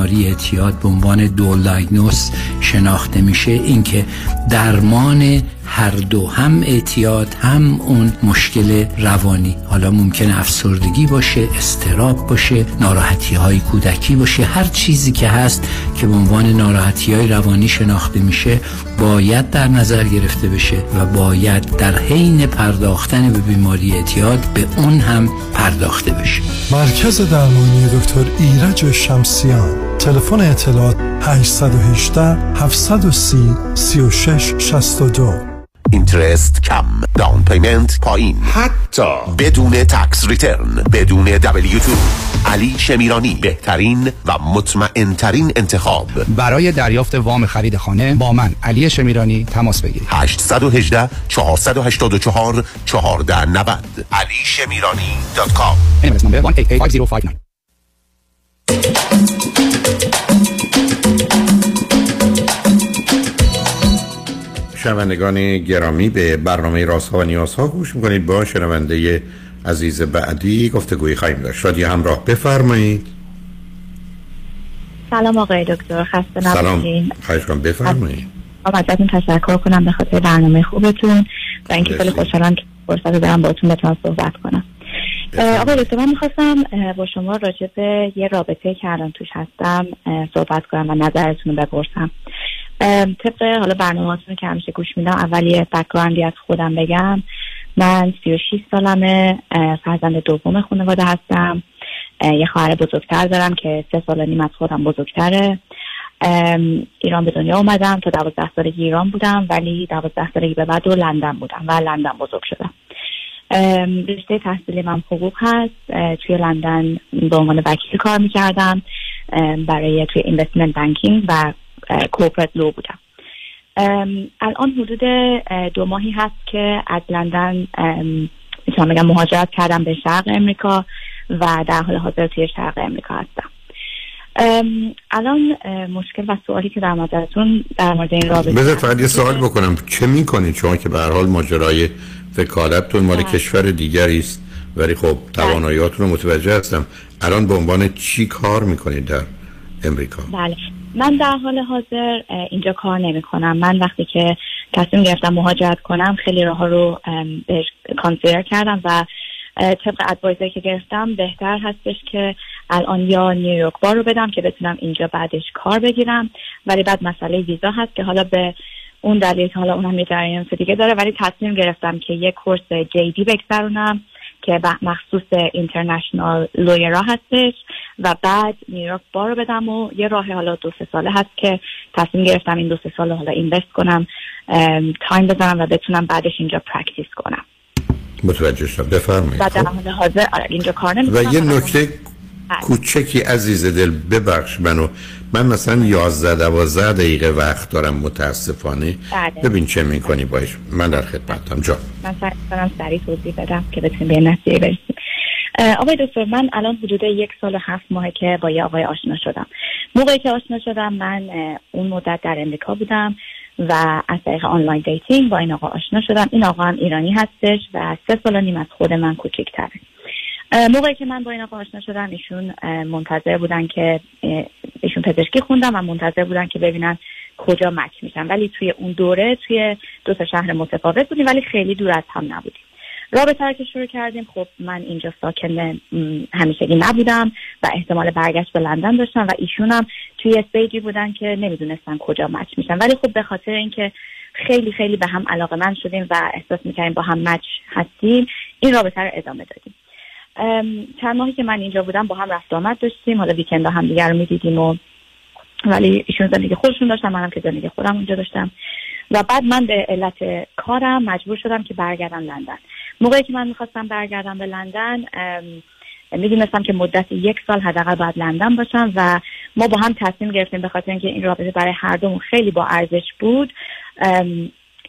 اعتیاد به عنوان دول دایگنوس شناخته میشه اینکه درمان هر دو هم اعتیاد هم اون مشکل روانی. حالا ممکنه افسردگی باشه استراب باشه ناراحتی های کودکی باشه هر چیزی که هست که به عنوان ناراحتی های روانی شناخته میشه باید در نظر گرفته بشه و باید در حین پرداختن به بیماری اعتیاد به اون هم پرداخته بشه. مرکز درمانی دکتر ایرج شمسیان. تلفن اطلاعات 818 730 36 62 interest کم down payment پایین. حتی بدون tax return بدون W2 علی شمیرانی بهترین و مطمئن ترین انتخاب. برای دریافت وام خرید خانه با من علی شمیرانی تماس بگیرید. 818 484 1490 علی شمیرانی dot com. شنوندگان گرامی به برنامه راست ها و نیاز ها گوش می‌کنید. با شنونده عزیز بعدی گفتگوی خواهیم داشت. شادی همراه بفرمایید. سلام آقای دکتر. خسته سلام. خواهش کنم بفرمایید. ازتون تشکر کنم به خاطر برنامه خوبتون و اینکه خیلی خوشحالم که فرصت دارم باتون بتونم صحبت کنم. آقای دکتر من می‌خواستم با شما راجع به یه رابطه که الان توش هستم صحبت کنم و نظرتون رو بپرسم. طبق حالا برنامه که همیشه گوش میدم اول یه بکگراندی از خودم بگم. من 36 سالمه فرزند دوم خانواده هستم. یه خواهر بزرگتر دارم که سه سال نیم از خودم بزرگتره. ایران به دنیا اومدم. تا دوازده سالگی ایران بودم ولی دوازده سالگی به بعد رو لندن بودم و لندن بزرگ شدم. رشته تحصیلی من حقوق هست. توی لندن به عنوان وکیل کار می‌کردم. برای توی اینوستمنت بانکینگ و کورپرات لو بودم. الان حدود دو ماهی هست که از لندن می‌تونم بگم مهاجرت کردم به شرق امریکا و در حال حاضر توی شرق امریکا هستم. الان مشکل و سوالی که در مدرتون در مورد این رابطه بذار فقط یه سوال بکنم. چه می‌کنید شما که به هر حال ماجرای وکالتتون مال کشور دیگری است؟ ولی خب تواناییاتون رو متوجه هستم. الان به عنوان چی کار می‌کنید در امریکا؟ بله. من در حال حاضر اینجا کار نمی کنم من وقتی که تصمیم گرفتم مهاجرت کنم خیلی راه رو بهش کانسیدر کردم و طبق ادوایزری که گرفتم بهتر هستش که الان یا نیویورک بار رو بدم که بتونم اینجا بعدش کار بگیرم. ولی بعد مسئله ویزا هست که حالا به اون دلیل حالا اونم یه جریان دیگه داره ولی تصمیم گرفتم که یک course JD بگذرونم. که مخصوص international lawyer ا هستش و بعد نیویورک بار رو بدم و یه راه حالا دو سه ساله هست که تصمیم گرفتم این دو سه سال حالا invest کنم time بزنم و بتونم بعدش اینجا practice کنم. متوجه شدم. بفرمایید. و در خب. حاضر آره، اینجا کار و یه نکته کوچکی عزیز دل ببخش منو. من مثلا 11 12 دقیقه وقت دارم متاسفانه. بله. ببین چه می‌کنی باش من در خدمتم. جا. من سعی کنم سریع توضیح بدم که بتونیم به نتیجه برسیم. آقای دکتر من الان حدود یک سال و هفت ماهه که با یه آقای آشنا شدم. موقعی که آشنا شدم من اون مدت در امریکا بودم و از طریق online dating با این آقا آشنا شدم. این آقا هم ایرانی هستش و سه سال و نیم از خود من کوچیک‌تره موقعی که من با این آقا آشنا شدم ایشون منتظر بودن که ایشون پزشکی خوندم و منتظر بودن که ببینن کجا مچ میشن. ولی توی اون دوره توی دو تا شهر متفاوت بودیم ولی خیلی دور از هم نبودیم. رابطه که شروع کردیم خب من اینجا ساکن همیشگی نبودم و احتمال برگشت به لندن داشتم و ایشونم توی استیجی بودن که نمی‌دونستن کجا مچ میشن. ولی خب به خاطر اینکه خیلی خیلی به هم علاقه من شدیم و احساس می‌کردیم با هم مچ هستیم این رابطه رو ادامه دادیم. چند ماهی که من اینجا بودم با هم رفت آمد داشتیم. حالا ویکند هم دیگر رو می‌دیدیم و ولی ایشون زندگی خودشون داشتم منم که زندگی خودم اونجا داشتم. و بعد من به علت کارم مجبور شدم که برگردم لندن. موقعی که من می‌خواستم برگردم به لندن می‌دونستم که مدت یک سال حداقل باید لندن باشم و ما با هم تصمیم گرفتیم به خاطر اینکه این رابطه برای هر دومون خیلی با ارزش بود.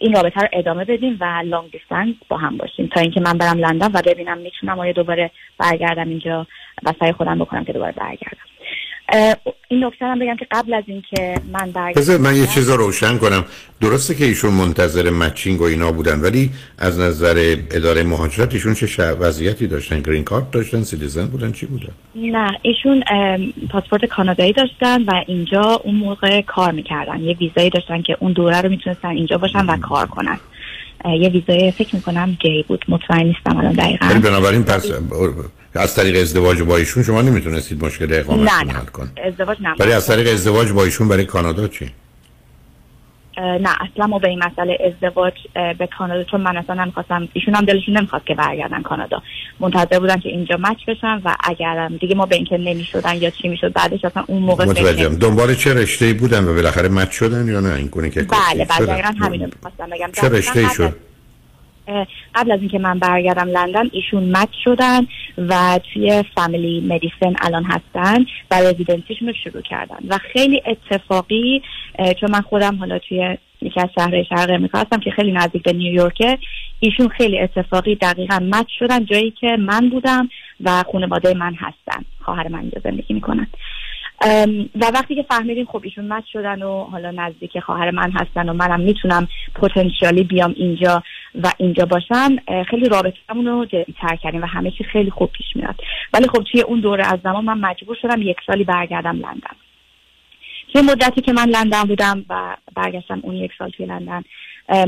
این رابطه رو ادامه بدیم و long distance با هم باشیم. تا اینکه من برم لندن و ببینم می‌تونم آیا دوباره برگردم اینجا و سعی خودم بکنم که دوباره برگردم. این نکته هم بگم که قبل از اینکه من برگردم. من یه چیز رو روشن کنم. درسته که ایشون منتظر matching و اینا بودن ولی از نظر اداره مهاجرت ایشون چه وضعیتی داشتن؟ گرین کارت داشتن؟ citizen بودن؟ چی بودن؟ نه ایشون پاسپورت کانادایی داشتن و اینجا اون موقع کار می‌کردن. یه ویزایی داشتن که اون دوره رو می‌تونستن اینجا باشن و کار کنن. یه ویزای فکر می‌کنم جی بود. مطمئن نیستم الان دقیقا. بنابراین پس از طریق ازدواج با ایشون شما نمی‌تونستید مشکل اقامت حل کن ازدواج نه ولی از طریق ازدواج با ایشون برای کانادا چی؟ نه اصلا ما به این مسئله ازدواج به کانادا چون من اصلا نمی‌خواستم ایشون هم دلشون نمی‌خواست که برگردن کانادا. منتظر بودن که اینجا مچ بشن و اگرم دیگه ما به اینکه نمی‌شدن یا چی می‌شد بعدش اصلا اون موقع متوجهم. دنبال چه رشته بودن و بالاخره مچ شدن یا نه؟ این کنه که بله بله دقیقاً همین می‌خواستم بگم. چه رشته شد؟ قبل از اینکه من برگردم لندن ایشون مچ شدن و توی فامیلی مدیسن الان هستن و رزیدنسیشون رو شروع کردن. و خیلی اتفاقی چون من خودم حالا توی یکی از شهر شرق امریکا هستم که خیلی نزدیک به نیویورکه ایشون خیلی اتفاقی دقیقا مچ شدن جایی که من بودم و خانواده من هستن. خواهر من اینجا زندگی می‌کنن. و وقتی که فهمیدیم خب ایشون مچ شدن و حالا نزدیک خواهر من هستن و منم می‌تونم پتانسیالی بیام اینجا و اینجا باشم خیلی رابطه‌مون رو جدی تر کردیم و همه چی خیلی خوب پیش میاد. ولی خب توی اون دوره از زمان من مجبور شدم یک سالی برگردم لندن. توی مدتی که من لندن بودم و برگشتم اون یک سال توی لندن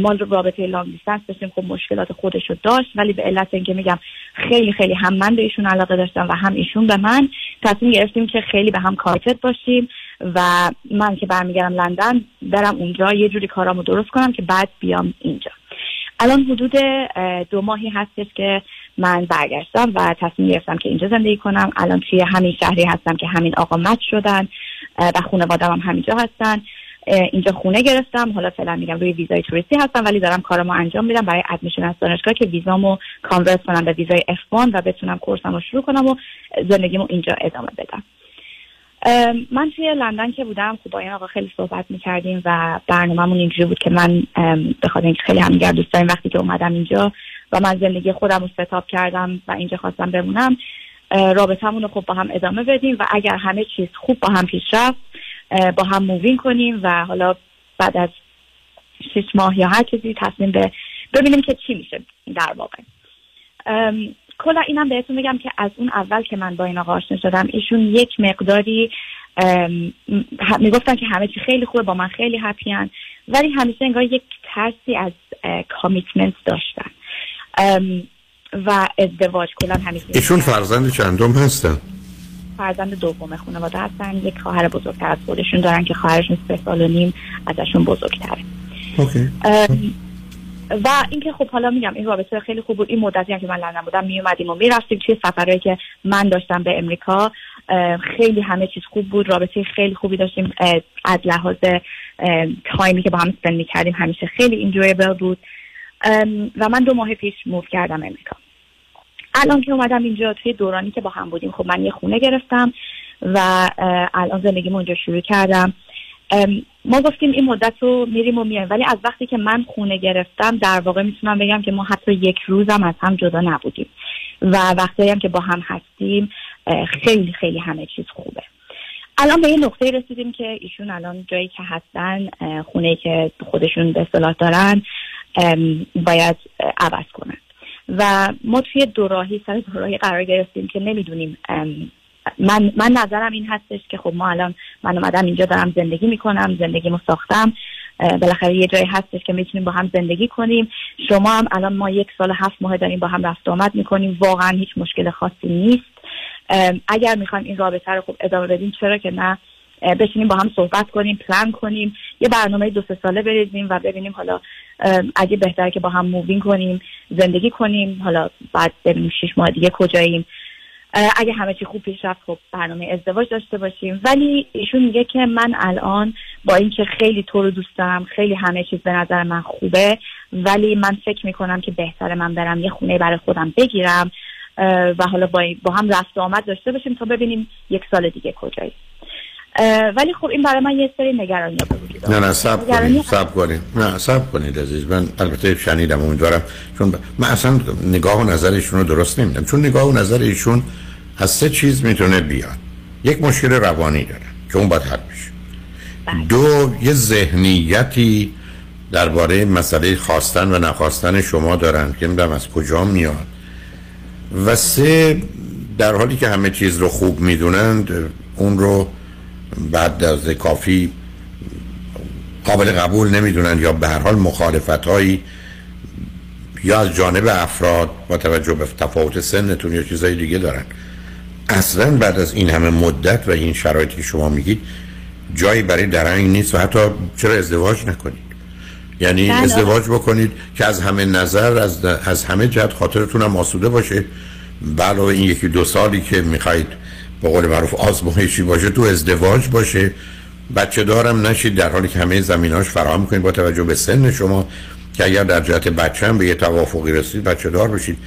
ما رابطه لانگ دیستنس داشتیم خب مشکلات خودش رو داشت. ولی به علت اینکه میگم خیلی خیلی هم من به ایشون علاقه داشتم و هم ایشون به من تصمیم گرفتیم که خیلی به هم کارتت باشیم و من که برمیگردم لندن برم اونجا یه جوری کارامو درست کنم که بعد بیام اینجا. الان حدود دو ماهی هستش که من برگشتم و تصمیم گرفتم که اینجا زندگی کنم. الان توی همین شهری هستم که همین آقا مت شدن و خانوادم هم همینجا هستن. اینجا خونه گرفتم. حالا فعلا میگم روی ویزای توریستی هستم ولی دارم کارمو انجام میدم. برای ادمیشن از دانشگاه که ویزامو کانورت کنم به ویزای F1 و بتونم کورسمو شروع کنم و زندگیمو اینجا ادامه بدم. من توی لندن که بودم خب با این آقا خیلی صحبت می‌کردیم و برنامهمون اینجوری بود که من به خاطر اینکه خیلی همدیگر دوست داریم وقتی که اومدم اینجا و من زندگی خودم رو ستاب کردم و اینجا خواستم بمونم رابطمون رو خب با هم ادامه بدیم و اگر همه چیز خوب با هم پیش رفت با هم مووین کنیم و حالا بعد از شش ماه یا هر چیزی تصمیم به ببینیم که چی میشه در واقع. کلا اینم بهتون میگم که از اون اول که من با این آقا آشنا شدم ایشون یک مقداری می‌گفتن که همه چی خیلی خوبه با من خیلی هپیان ولی همیشه انگار یک ترسی از کامیتمنت داشتن. و ازدواج کلا همیشه ایشون فرزند چندم هستن؟ فرزند دوم خانواده هستن. یک خواهر بزرگتر از خودشون دارن که خواهرشون سه سال و نیم ازشون بزرگتره. و اینکه خب حالا میگم این رابطه خیلی خوب بود. این مدتی هم که من لندن بودم می اومدیم و می‌رفتیم توی سفرهایی که من داشتم به امریکا. خیلی همه چیز خوب بود. رابطه خیلی خوبی داشتیم. از لحاظ تایمی که با هم سپند می‌کردیم همیشه خیلی اینجوریبل بود. و من دو ماه پیش موو کردم امریکا. الان که اومدم اینجا توی دورانی که با هم بودیم خب من یه خونه گرفتم و الان زندگیمو اونجا شروع کردم. ما گفتیم این مدت رو میریم و میایم ولی از وقتی که من خونه گرفتم در واقع می‌تونم بگم که ما حتی یک روزم از هم جدا نبودیم و وقتی هم که با هم هستیم خیلی خیلی همه چیز خوبه. الان به یه نقطه رسیدیم که ایشون الان جایی که هستن خونه که خودشون به دارن باید عوض کنن. و ما توی دوراهی سر دوراهی قرار گرفتیم که نمی‌دونیم من, من نظرم این هستش که خب ما الان من اومدم اینجا دارم زندگی می‌کنم زندگیمو ساختم بالاخره یه جایی هستش که می‌تونیم با هم زندگی کنیم. شما هم الان ما یک سال هفت ماه داریم با هم رفت آمد می‌کنیم. واقعا هیچ مشکل خاصی نیست. اگر می‌خوایم این رابطه رو خوب ادامه بدیم چرا که نه؟ بشینیم با هم صحبت کنیم پلان کنیم. یه برنامه دو سه ساله بریزیم و ببینیم حالا اگه بهتره که با هم مووین کنیم زندگی کنیم. حالا بعد ببینیم شش ماه دیگه کجاییم. اگه همه چی خوب پیش رفت خب برنامه ازدواج داشته باشیم. ولی ایشون میگه که من الان با اینکه خیلی تو رو دوست دارم خیلی همه چیز به نظر من خوبه ولی من فکر می‌کنم که بهتره من برم یه خونه برای خودم بگیرم و حالا با, با هم رفت آمد داشته باشیم تا ببینیم یک سال دیگه کجایی ولی خب این برای من یه سری نگرانی بود نه نه سب کنید سب کنید. نه سب کنید عزیز. من البته شنیدم امیدوارم. چون من اصلا نگاه و نظر ایشون رو درست نمیدم چون نگاه و نظر ایشون از سه چیز می‌تونه بیاد. یک مشکل روانی داره که اون باید حل بشه. بله. دو یه ذهنیتی درباره مسئله خواستن و نخواستن شما دارن که نمی‌دونم از کجا میاد. و سه در حالی که همه چیز رو خوب می‌دونند اون رو بعد از کافی قابل قبول نمی‌دونن یا به هر حال مخالفت هایی یا از جانب افراد با توجه به تفاوت سنتون یا چیزهای دیگه دارن. اصلا بعد از این همه مدت و این شرایطی که شما میگید جایی برای درنگ نیست و حتی چرا ازدواج نکنید؟ یعنی بله. ازدواج بکنید که از همه نظر از, از همه جهت خاطرتون هم آسوده باشه. علاوه این یکی دو سالی که می‌خواید به قول معروف آزمایشی باشه تو ازدواج باشه. بچه دارم نشید در حالی که همه زمیناش فراهم کنید با توجه به سن شما که اگر در جهت بچه هم به یه توافقی رسید بچه دار بشید.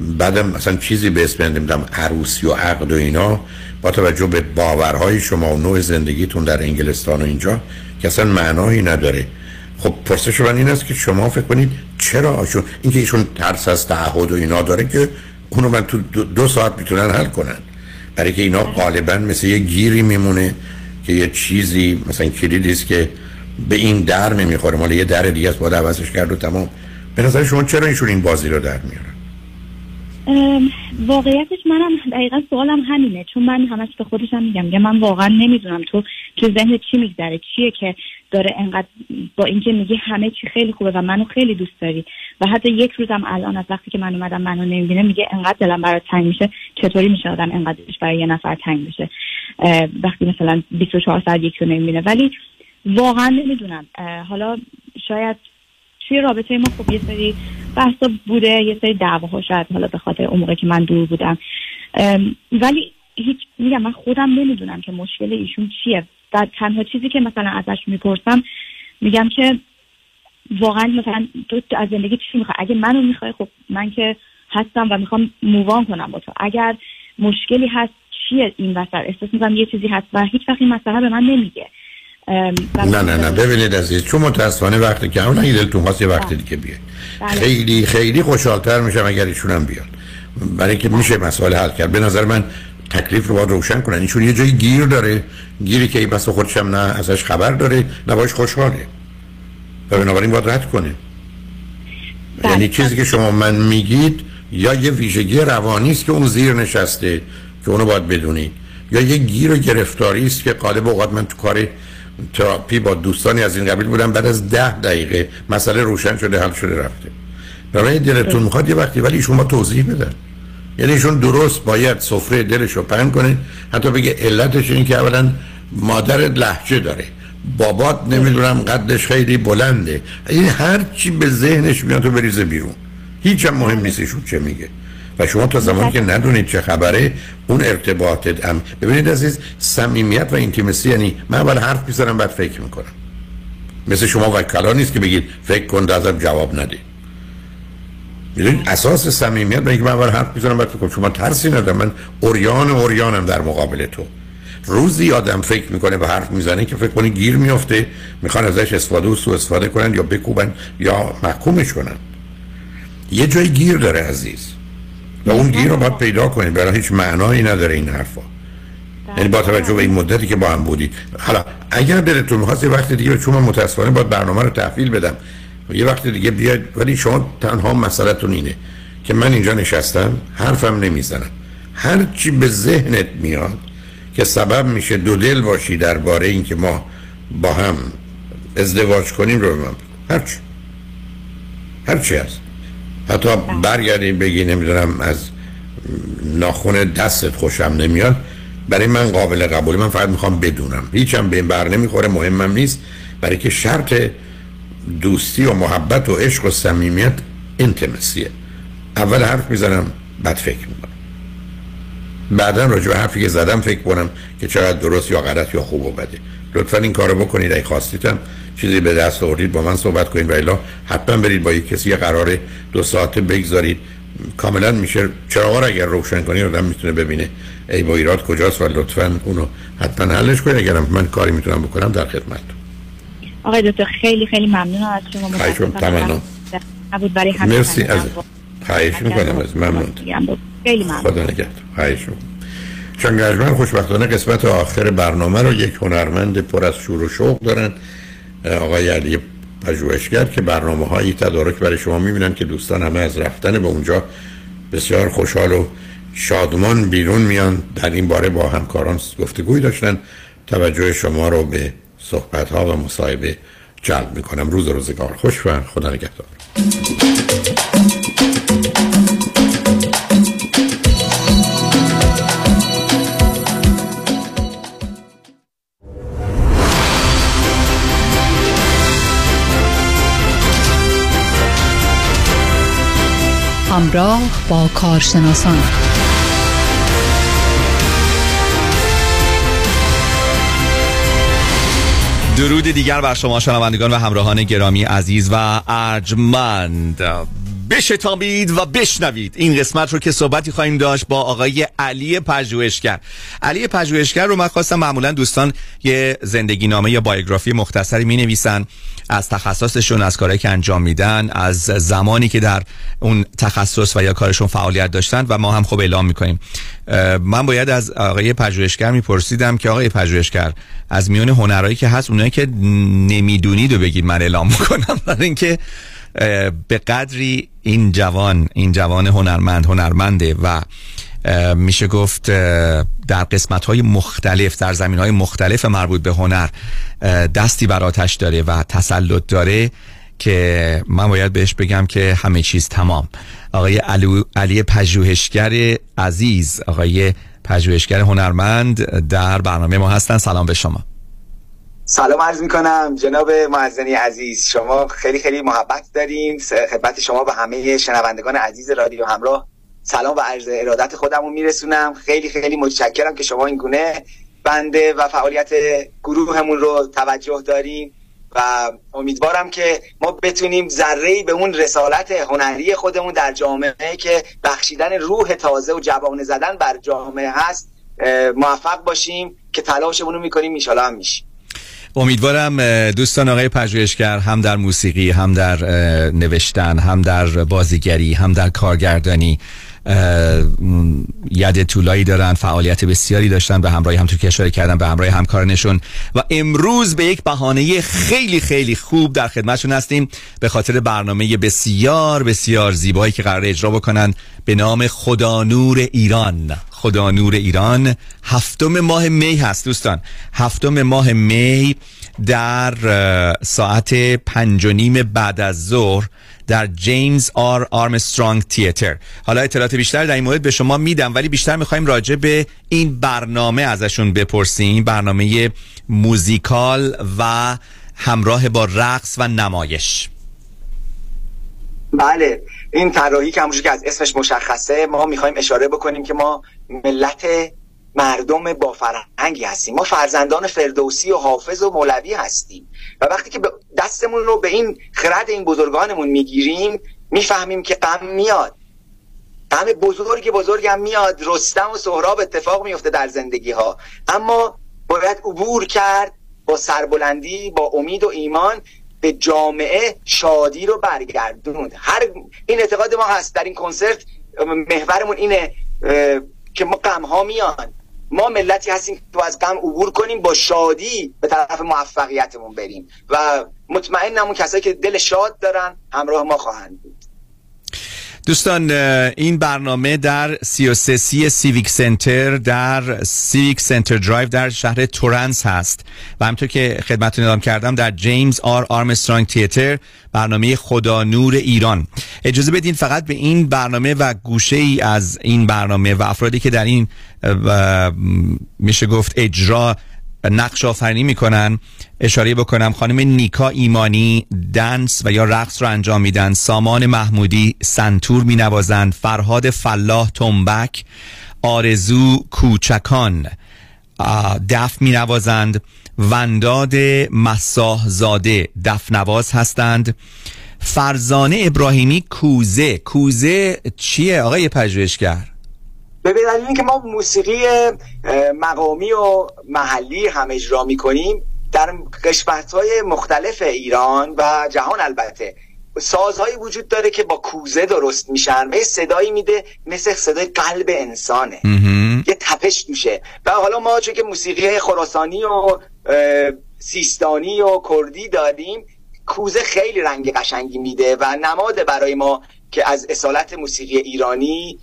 بعدم مثلا چیزی به اسم نمی‌دونم عروسی و عقد و اینا با توجه به باورهای شما و نوع زندگیتون در انگلستان و اینجا که اصلا معنایی نداره. خب پرسش من این است که شما فکر کنید چرا؟ چون اینکه ایشون ترس از تعهد و اینا داره که اونو من تو دو, دو ساعت می‌تونن حل کنن. برای که اینا غالبا مثل یه گیری میمونه که یه چیزی مثلا کلیدی است که به این در نمی‌خوره. مال یه در دیگه است باید عوضش کرد و تمام. به نظر شما چرا ایشون این بازی رو در میارن ام، واقعیتش منم دقیقا سوالم همینه چون من همش به خودشم میگم میگم من واقعا نمی‌دونم تو تو ذهن چی میگذره چیه که داره انقدر با اینکه میگی همه چی خیلی خوبه و منو خیلی دوست داری و حتی یک روزم الان از وقتی که من اومدم منو نمی‌بینه میگه انقدر دلم برات تنگ میشه چطوری میشه آدم انقدرش برای یه نفر تنگ اه، وقتی مثلا 24 ساعت یکی رو نمی‌بینه. ولی واقعا نمی‌دونم. حالا شاید توی رابطه ما خب یه سری بحثا بوده یه سری دعواها شاید حالا به خاطر موقع که من دور بودم. ولی هیچ میگم من خودم نمی‌دونم که مشکل ایشون چیه. و تنها چیزی که مثلا ازش می‌پرسم میگم که واقعا مثلا تو از زندگی چی می‌خوای؟ اگه منو می‌خوای خب من که هستم و می‌خوام مووان کنم با تو. اگر مشکلی هست چیه این وسط؟ احساس می‌کنم یه چیزی هست و هیچ وقت این مسئله به من نمیگه. نه نه نه ببینید عزیز چون متاسفانه وقتی که اون دلتون خواست یه وقت دیگه بیاد بله. خیلی خیلی خوشحالتر میشم اگر ایشون هم بیاد. برای اینکه میشه مسئله حل کرد. به نظر من تکلیف رو باید روشن کنن. ایشون یه جایی گیر داره. گیری که ای بس خودش هم نه ازش خبر داره نه باش خوشحاله. و بنابراین باید رد کنه. یعنی چیزی که شما من میگید یا یه ویژگی روانی است که اون زیر نشسته که اونو باید بدونید یا یه گیر و گرفتاری است که قالب اوقات من تو کار تراپی با دوستانی از این قبیل بودم. بعد از ده دقیقه مسئله روشن شده حل شده رفته. برای دلتون می‌خواد یه وقتی ولی شما توضیح بدن. یعنی ایشون درست باید سفره دلش رو پهن کنه. حتی بگه علتش این که اولا مادرت لحجه داره. بابات نمی‌دونم قدش خیلی بلنده. این هر چی به ذهنش میاد تو بریزه بیرون. هیچ هم مهم نیست چه میگه. و شما تا زمانی که ندونید چه خبره اون ارتباطت هم ببینید عزیز صمیمیت و اینتیمسی یعنی من اول حرف می‌زنم بعد فکر می‌کنم. مثل شما وکلا نیست که بگید فکر کن ازم جواب نده. می‌دونید؟ اساس صمیمیت برای اینکه من اول حرف می‌زنم بعد فکر کنم. شما ترسی ندارم. من اوریان اوریانم در مقابل تو. روزی آدم فکر می‌کنه و حرف می‌زنه که فکر کنه گیر میفته می‌خوان ازش استفاده و سو استفاده کنن یا بکوبن یا محکومش کنن. یه جای گیر داره عزیز. و اون گیر رو باید پیدا کنید برای هیچ معنایی نداره این حرفا یعنی با توجه به این مدتی که با هم بودید حالا اگر دلتون می‌خواست یه وقت دیگه چون من متاسفانه باید برنامه رو تحویل بدم یه وقت دیگه بیاید ولی شما تنها مسئلهتون اینه که من اینجا نشستم حرفم نمی‌زنم هر چی به ذهنت میاد که سبب میشه دو دل باشی درباره اینکه ما با هم ازدواج کنیم رو به من بگو. هر چی هر چی هست حتی برگردی بگی نمی‌دونم از ناخون دستت خوشم نمیاد. برای من قابل قبول من فقط می‌خوام بدونم. هیچم به این بر نمی‌خوره. مهمم نیست. برای که شرط دوستی و محبت و عشق و صمیمیت اینتمسیه اول حرف می‌زنم بعد فکر می‌کنم. بعدا راجع به حرفی که زدم فکر کنم که چقدر درست یا غلط یا خوب و بده. لطفا این کارو بکنید. اگه خواستیدم چیزی به دست آوردید با من صحبت کنید. و الا حتما برید با یک کسی قرار دو ساعته بگذارید. کاملا میشه چراغا رو اگر روشن کنی آدم می‌تونه ببینه. ای با ایراد کجاست و لطفا اونو حتما حلش کنید. اگرم من کاری می‌تونم بکنم در خدمت. آقای دکتر خیلی خیلی ممنونم از شما. می‌کنم. تمام. نبود برای همین مرسی از خواهش می‌کنم از ممنون. خیلی ممنون. خدا نگهدار. خواهش می‌کنم. چون گرجمن خوشبختانه قسمت آخر برنامه رو یک هنرمند پر از شور و شوق دارن. آقای علی پژوهشگر که برنامه هایی تدارک برای شما می‌بینن که دوستان همه از رفتن به اونجا بسیار خوشحال و شادمان بیرون میان. در این باره با همکاران گفتگوی داشتن. توجه شما رو به صحبت ها و مصاحبه جلب می‌کنم. روز روزگار. خوش و خدا نگهدار. همراه با کارشناسان. درود دیگر بر شما شنوندگان و همراهان گرامی عزیز و ارجمند. بشتابید و بشنوید. این قسمت رو که صحبتی خواهیم داشت با آقای علی پژوهشگر. علی پژوهشگر رو من خواستم معمولا دوستان یه زندگی نامه یا بایوگرافی مختصری می نویسن از تخصصشون از کاری که انجام میدن از زمانی که در اون تخصص و یا کارشون فعالیت داشتن و ما هم خب اعلام می‌کنیم. من باید از آقای پژوهشگر میپرسیدم که آقای پژوهشگر از میون هنرهایی که هست اونایی که نمی‌دونید و بگید من اعلام می‌کنم. (laughs) برای اینکه به قدری این جوان این جوان هنرمند هنرمنده و میشه گفت در قسمت های مختلف در زمین های مختلف مربوط به هنر دستی بر آتش داره و تسلط داره که من باید بهش بگم که همه چیز تمام. آقای علی پژوهشگر عزیز آقای پژوهشگر هنرمند در برنامه ما هستن. سلام به شما. سلام عرض می کنم جناب معزنی عزیز. شما خیلی خیلی محبت داریم. خدمت شما به همه شنوندگان عزیز رادیو همراه. سلام و عرض ارادت خودمون میرسونم. خیلی خیلی متشکرم که شما این گونه بنده و فعالیت گروهمون رو توجه داریم و امیدوارم که ما بتونیم ذره به اون رسالت هنری خودمون در جامعه که بخشیدن روح تازه و جوانه زدن بر جامعه هست موفق باشیم که تلاشمون رو می‌کنیم. میشالا هم میشیم. امیدوارم دوستان آقای پژوهشگر هم در موسیقی هم در نوشتن هم در بازیگری هم در کارگردانی ید طولایی دارن فعالیت بسیاری داشتن به همراه هم تو که اشاره کردن به همراه همکارنشون و امروز به یک بهانه خیلی خیلی خوب در خدمتشون هستیم. به خاطر برنامه بسیار بسیار زیبایی که قرار اجرا بکنن به نام خدا نور ایران. خدا نور ایران. هفتم ماه می هست دوستان. هفتم ماه می در ساعت پنج و نیم بعد از ظهر در جیمز آر آرمسترانگ تیتر. حالا اطلاعات بیشتر در این مورد به شما میدم ولی بیشتر می‌خوایم راجع به این برنامه ازشون بپرسیم. برنامه موزیکال و همراه با رقص و نمایش. بله. این طراحی که همونجور که از اسمش مشخصه ما می‌خوایم اشاره بکنیم که ما ملت مردم با فرهنگی هستیم. ما فرزندان فردوسی و حافظ و مولوی هستیم. و وقتی که دستمون رو به این خرد این بزرگانمون می‌گیریم می‌فهمیم که غم میاد. غم بزرگ بزرگ هم میاد. رستم و سهراب اتفاق میفته در زندگی ها اما باید عبور کرد با سربلندی با امید و ایمان به جامعه شادی رو برگردوند. هر این اعتقاد ما هست در این کنسرت محورمون اینه که ما غم ها میان. ما ملتی هستیم که از غم عبور کنیم با شادی به طرف موفقیتمون بریم. و مطمئنم اون کسایی که دل شاد دارن همراه ما خواهند بود. دوستان این برنامه در 33 سی Civic Center در Civic Center Drive در شهر تورنس هست. و همطور که خدمتتون اعلام کردم در جیمز آر آرمسترانگ تیتر برنامه خدا نور ایران. اجازه بدین فقط به این برنامه و گوشه ای از این برنامه و افرادی که در این میشه گفت اجرا نقش آفرینی می‌کنن. اشاره بکنم خانم نیکا ایمانی دنس و یا رقص رو انجام میدن. سامان محمودی سنتور مینوازند. فرهاد فلاح تنبک آرزو کوچکان دف مینوازند. ونداد مساح زاده دف نواز هستند. فرزانه ابراهیمی کوزه. کوزه چیه آقای پژوهشگر؟ به دلیل اینکه ما موسیقی مقامی و محلی هم اجرا می‌کنیم در قسمت های مختلف ایران و جهان البته. سازهایی وجود داره که با کوزه درست میشن. و صدایی میده مثل صدای قلب انسانه. یه تپش دوشه و حالا ما چون که موسیقی خراسانی و سیستانی و کردی داریم کوزه خیلی رنگ قشنگی میده و نماد برای ما که از اصالت موسیقی ایرانی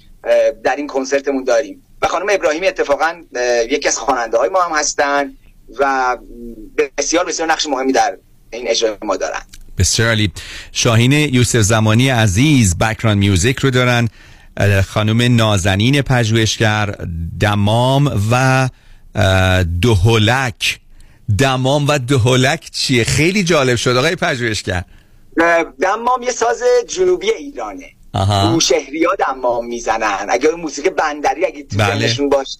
در این کنسرتمون داریم. و خانم ابراهیمی اتفاقا یکی از خواننده های ما هم هستن و بسیار بسیار نقش مهمی در این اجرای ما دارن. بسیار علی شاهین یوسف زمانی عزیز بکران میوزیک رو دارن. خانم نازنین پژوهشگر دمام و دهولک دمام و دهولک چیه؟ خیلی جالب شد آقای پژوهشگر. دمام یه ساز جنوبی ایرانه. بوشهری ها دمام می‌زنن. اگر موسیقی بندری اگه تو بله. باشه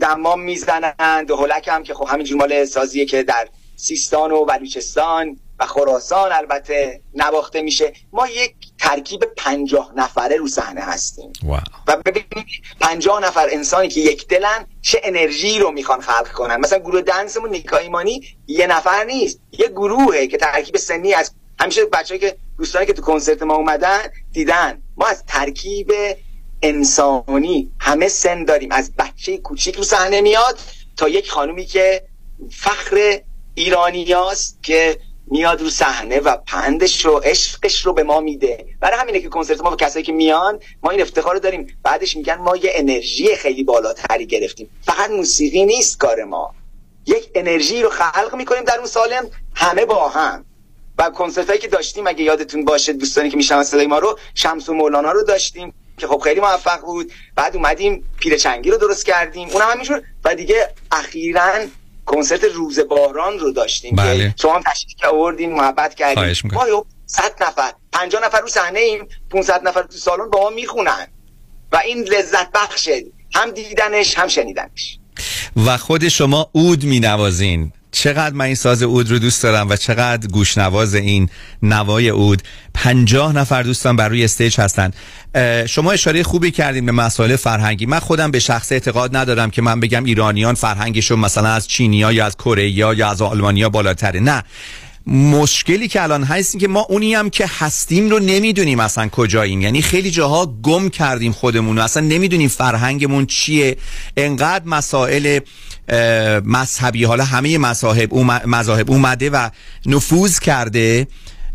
دمام می‌زنن هلک هم که خب همین مال سازیه که در سیستان و بلوچستان و خراسان البته نواخته میشه. ما یک ترکیب پنجاه نفره رو صحنه هستیم. و ببینید پنجاه نفر انسانی که یک دلن چه انرژی رو می‌خوان خلق کنن. مثلا گروه دنسمون نیکا ایمانی یه نفر نیست یه گروهه که ترکیب سنی از همیشه بچه‌ای که دوستانی که تو کنسرت ما اومدن دیدن. ما از ترکیب انسانی همه سن داریم. از بچه کوچیک رو صحنه میاد تا یک خانومی که فخر ایرانیاست که میاد رو صحنه و پندش رو عشقش رو به ما میده. برای همینه که کنسرت ما با کسایی که میان ما این افتخار رو داریم. بعدش میگن ما یه انرژی خیلی بالاتری گرفتیم. فقط موسیقی نیست کار ما. یک انرژی رو خلق می‌کنیم در اون سالم. همه با هم. و کنسرت هایی که داشتیم اگه یادتون باشه دوستانی که میشنون صدای ما رو شمس و مولانا رو داشتیم که خب خیلی موفق بود. بعد اومدیم پیرچنگی رو درست کردیم. اونم همینجور و دیگه اخیرا کنسرت روز باران رو داشتیم بله. که شما تشریف که آوردین محبت کردیم ما 100 نفر. 50 نفر رو صحنه ایم 500 نفر تو سالن با ما می‌خونن. و این لذت بخشه. هم دیدنش هم شنیدنش. و خود شما اود می نوازین چقدر من این ساز اود رو دوست دارم و چقدر گوشنواز این نوای اود. پنجاه نفر دوستان بر روی استیج هستن. شما اشاره خوبی کردیم به مسائل فرهنگی. من خودم به شخص اعتقاد ندارم که من بگم ایرانیان فرهنگشون مثلا از چینیا یا از کره یا از آلمانیا بالاتره. نه. مشکلی که الان هست که ما اونی هم که هستیم رو نمی‌دونیم اصلا کجاییم. یعنی خیلی جاها گم کردیم خودمون رو. اصلا نمی‌دونیم فرهنگمون چیه. انقدر مسائل مذهبی حالا همه مذاهب مذاهب اومده و نفوذ کرده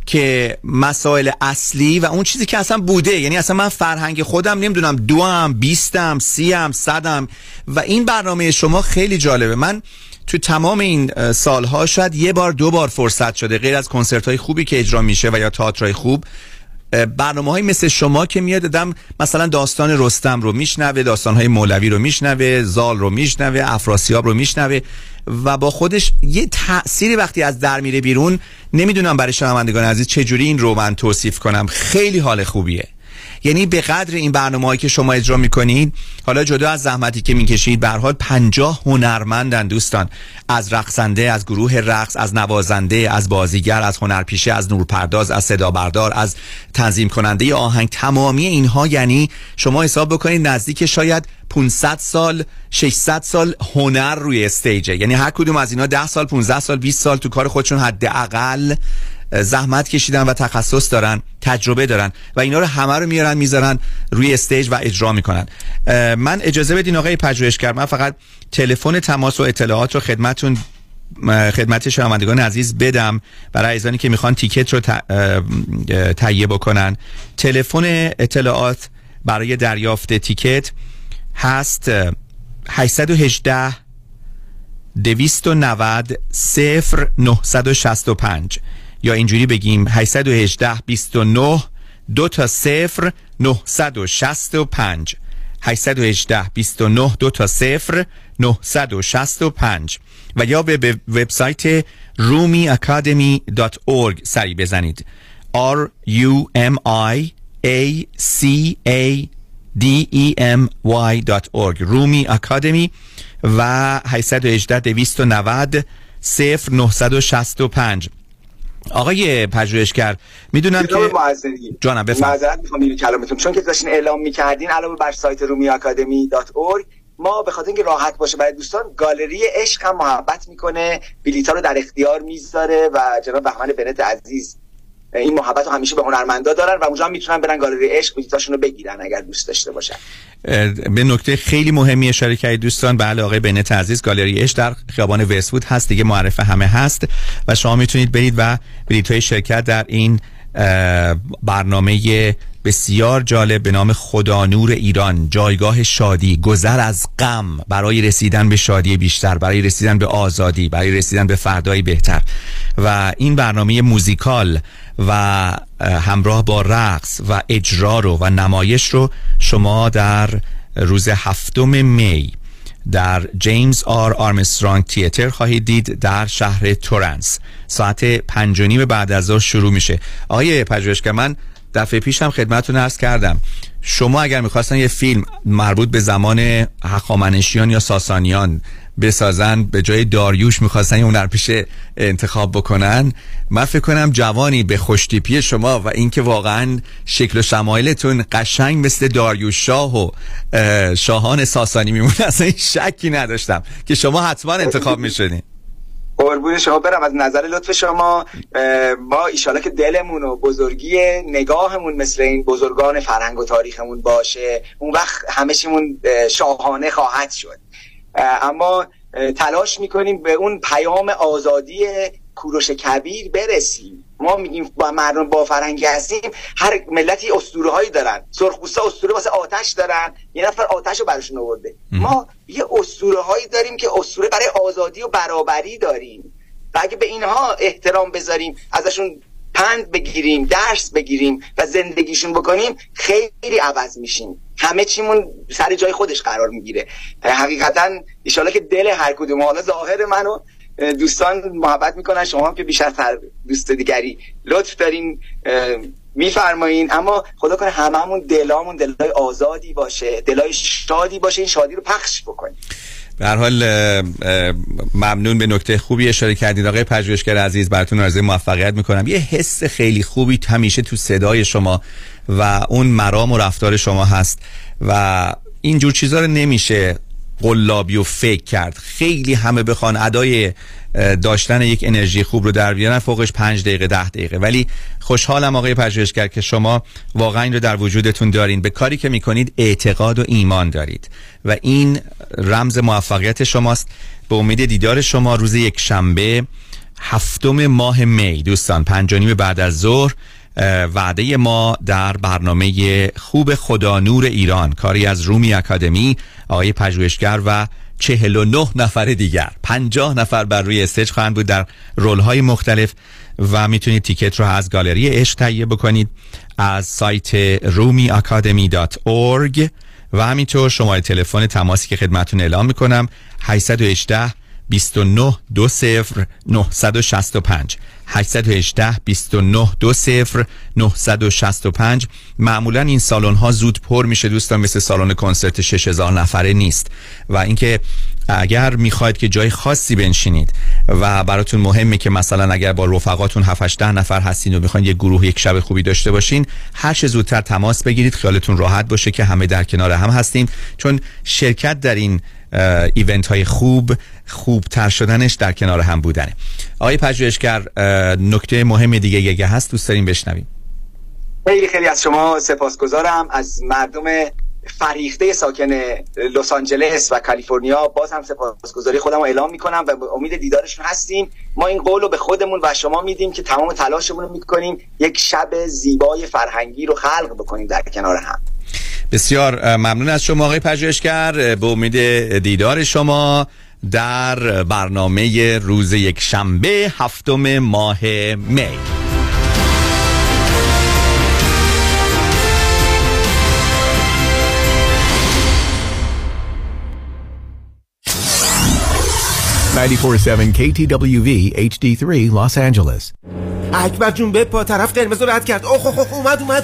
که مسائل اصلی و اون چیزی که اصلا بوده. یعنی اصلا من فرهنگ خودم نمی‌دونم دوام بیستم سیم صدم. و این برنامه شما خیلی جالبه. من تو تمام این سالها شاید یه بار دو بار فرصت شده غیر از کنسرت های خوبی که اجرا میشه و یا تئاترای خوب. برنامه های مثل شما که میاد دم مثلا داستان رستم رو میشنوه داستان های مولوی رو میشنوه زال رو میشنوه افراسیاب رو میشنوه و با خودش یه تأثیری وقتی از در میره بیرون نمی‌دونم برای شنوندگان عزیز چجوری این رو من توصیف کنم. خیلی حال خوبیه. یعنی به قدر این برنامه هایی که شما اجرا می‌کنید حالا جدا از زحمتی که می‌کشید به حال 50 هنرمندن دوستان. از رقصنده از گروه رقص از نوازنده از بازیگر از هنرپیشه از نورپرداز از صدا بردار از تنظیم کننده آهنگ. تمامی اینها یعنی شما حساب بکنید نزدیک شاید 500 سال 600 سال هنر روی استیجه. یعنی هر کدوم از اینا 10 سال 15 سال 20 سال تو کار خودشون حداقل. زحمت کشیدن و تخصص دارن تجربه دارن و اینا رو همه رو میارن می‌ذارن روی استیج و اجرا می‌کنن. من اجازه بدین آقای پژوهشگر من فقط تلفن تماس و اطلاعات رو خدمتون خدمت شنوندگان عزیز بدم برای عزیزانی که می‌خوان تیکت رو تهیه بکنن. تلفن اطلاعات برای دریافت تیکت هست 818 290 0965 یا اینجوری بگیم 818 29 دو تا صفر 965 818 29 دو تا صفر 965 و یا به وبسایت rumiacademy.org سری بزنید. R u m i a c a d e m y.org رومی اکادمی و 818 290 0965 آقای پژوهشگر می‌دونم که جانم بفرمایید معذرت می‌خوام کلامتون. چون که داشتین اعلام می‌کردین علاوه بر سایت رومی اکادمی دات ما به خاطر اینکه راحت باشه برای دوستان گالری عشق هم محبت می‌کنه بلیطا رو در اختیار می‌ذاره و جناب بهمن بنت عزیز این محبت همیشه به هنرمندا دارن و اونجا می‌تونن برن گالری عشق بلیطاشون رو بگیرن اگر دوست داشته باشن. به نکته خیلی مهمی اشاره کردید دوستان. بله آقای بنت عزیز گالری عشق در خیابان وستوود هست دیگه معرف همه هست و شما می‌تونید برید و بلیط های شرکت در این برنامه بسیار جالب به نام خدا نور ایران جایگاه شادی گذر از غم برای رسیدن به شادی بیشتر برای رسیدن به آزادی برای رسیدن به فردایی بهتر. و این برنامه موزیکال و همراه با رقص و اجرا رو و نمایش رو شما در روز هفتم می در جیمز آر آرمسترانگ تیتر خواهید دید در شهر تورنس. ساعت پنج و نیم بعد از ظهر شروع میشه. آقای پژوهشگر من دفعه پیشم خدمتتون عرض کردم. شما اگر می‌خواستن یه فیلم مربوط به زمان هخامنشیان یا ساسانیان بسازن به جای داریوش می‌خواستن یه هنرپیش انتخاب بکنن. من فکر کنم جوانی به خوشتیپی شما و اینکه واقعا شکل و شمایلتون قشنگ مثل داریوش شاه و شاهان ساسانی میمونه. (laughs) اصلا این شکی نداشتم که شما حتما انتخاب می‌شدین. قربون شما برم. از نظر لطف شما ما ایشالا که دلمون و بزرگی نگاهمون مثل این بزرگان فرهنگ و تاریخمون باشه اون وقت همشیمون شاهانه خواهد شد. اما تلاش می‌کنیم به اون پیام آزادی کوروش کبیر برسیم. ما میگیم با مردم با فرنگی هستیم هر ملتی اسطوره هایی دارن. سرخپوستا اسطوره واسه آتش دارن. یه نفر آتش رو براشون آورده. ما یه اسطوره هایی داریم که اسطوره برای آزادی و برابری داریم. و اگه به اینها احترام بذاریم ازشون پند بگیریم درس بگیریم و زندگیشون بکنیم خیلی عوض میشیم. همه چیمون سر جای خودش قرار می‌گیره. حقیقتا ایشالا که دل هر کدوم حالا ظاهر منو دوستان محبت می‌کنن شما هم که بیشتر دوست دیگری لطف دارین میفرمایین. اما خدا کنه هممون دلامون دلای آزادی باشه دلای شادی باشه این شادی رو پخش بکنیم. به هر حال ممنون به نکته خوبی اشاره کردید آقای پژوهشگر عزیز براتون آرزوی موفقیت می‌کنم. یه حس خیلی خوبی همیشه تو صدای شما و اون مرام و رفتار شما هست و اینجور چیزا رو نمیشه قلابی و فکر کرد. خیلی همه بخوان ادای داشتن یک انرژی خوب رو در بیارن فوقش پنج دقیقه ده دقیقه. ولی خوشحالم آقای پژوهشگر که شما واقعا این رو در وجودتون دارین. به کاری که می‌کنید اعتقاد و ایمان دارید. و این رمز موفقیت شماست. به امید دیدار شما روز یک شنبه هفتم ماه می دوستان. پنجانیم بعد از ظهر وعده ما در برنامه خوب خدا نور ایران کاری از رومی اکادمی آقای پژوهشگر و 49 نفر دیگر. 50 نفر بر روی استیج خواهند بود در رول های مختلف و می‌تونید تیکت رو از گالری عشق تهیه بکنید از سایت رومی و همینطور شماره تلفن تماسی که خدمتون اعلام می‌کنم 818 29 دو 965 818 29 دو 965 معمولا این سالن ها زود پر میشه دوستان مثل سالن کنسرت 6000 نفره نیست. و اینکه اگر می‌خواید که جای خاصی بنشینید و براتون مهمه که مثلا اگر با رفقاتون 7 ده نفر هستین و می‌خواین یک گروه یک شب خوبی داشته باشین هر چه زودتر تماس بگیرید خیالتون راحت باشه که همه در کنار هم هستیم چون شرکت در این ایونت های خوب خوبتر شدنش در کنار هم بودنه. آقای پژوهشگر نکته مهم دیگه یه هست دوست داریم بشنویم. خیلی خیلی از شما سپاسگزارم. از مردم فریخته ساکن لس آنجلس و کالیفرنیا باز هم سپاسگزاری خودم رو اعلام می‌کنم و امید دیدارشون هستیم. ما این قول رو به خودمون و شما میدیم که تمام تلاشمون رو می‌کنیم یک شب زیبای فرهنگی رو خلق بکنیم در کنار هم. بسیار ممنون از شما آقای پژوهشگر به امید دیدار شما. در برنامه روز یک شنبه هفتم ماه می. ...94.7 KTWV HD3 Los Angeles. اکبر جون به پا طرف قرمز رد کرد. اوه اوه اومد اومد.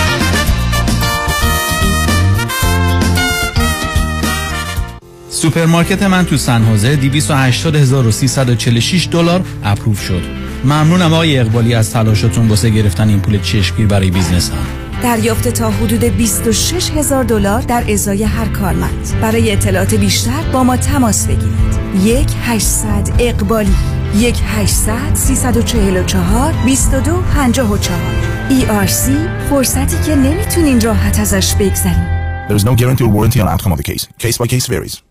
سوپرمارکت من تو سن حوزه 280346 دلار اپروف شد. ممنونم آقای اقبالی از تلاشتون واسه گرفتن این پول چشمگیر برای بیزنس هم دریافت تا حدود 26 هزار دلار در ازای هر کارمند. برای اطلاعات بیشتر با ما تماس بگیرید. یک 800 اقبالی یک 800 344 22 54 ERC فرصتی که نمی‌تونین راحت ازش بگذرین. There is no guarantee or warranty on outcome of the case. Case by case varies.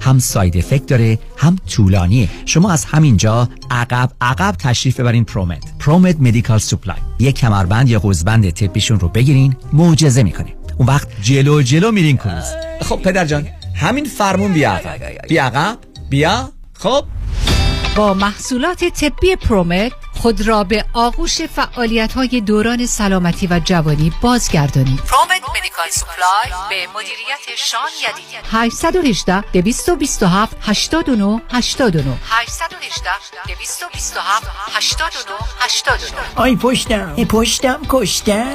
هم side effect داره هم طولانیه. شما از همینجا عقب عقب تشریف ببرین پرومت پرومت Medical Supply یک کمربند یا قوزبند طبیشون رو بگیرین معجزه می‌کنه اون وقت جلو جلو میرین کروز خب پدر جان همین فرمون بیا عقب. بیا عقب بیا خب. با محصولات طبی پرومت خود را به آغوش فعالیت های دوران سلامتی و جوانی بازگردانید. پرومت Medical Supply به مدیریت شان یدیدی 818 227 89 89 818 227 89 89 آی پشتم پشتم کشتم.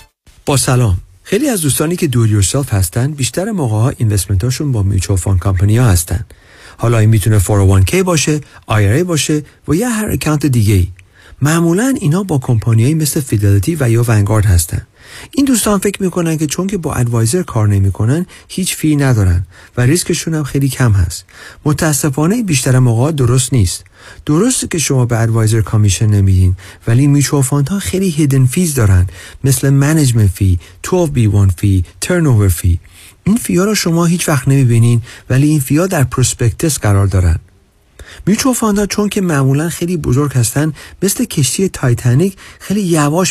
سلام. خیلی از دوستانی که do it yourself هستن بیشتر موقع ها investment با mutual fund company ها هستن. حالا این می‌تونه 401k باشه IRA باشه و یا هر account دیگه ای معمولا اینا با کمپانیایی مثل فیدلیتی و یا ونگارد هستن. این دوستان فکر می‌کنن که چون که با advisor کار نمی‌کنن هیچ fee ندارن و ریسکشون هم خیلی کم هست. متاسفانه بیشتر موقع درست نیست. درسته که شما به advisor commission نمیدین ولی mutual fund ها خیلی hidden fees دارن. مثل management fee 12b1 fee turn fee این fee ا رو شما هیچ وقت نمی‌بینین ولی این fee ا در prospectus قرار دارن. mutual fund ها چون که معمولا خیلی بزرگ هستن مثل کشتی تایتانیک خیلی یواش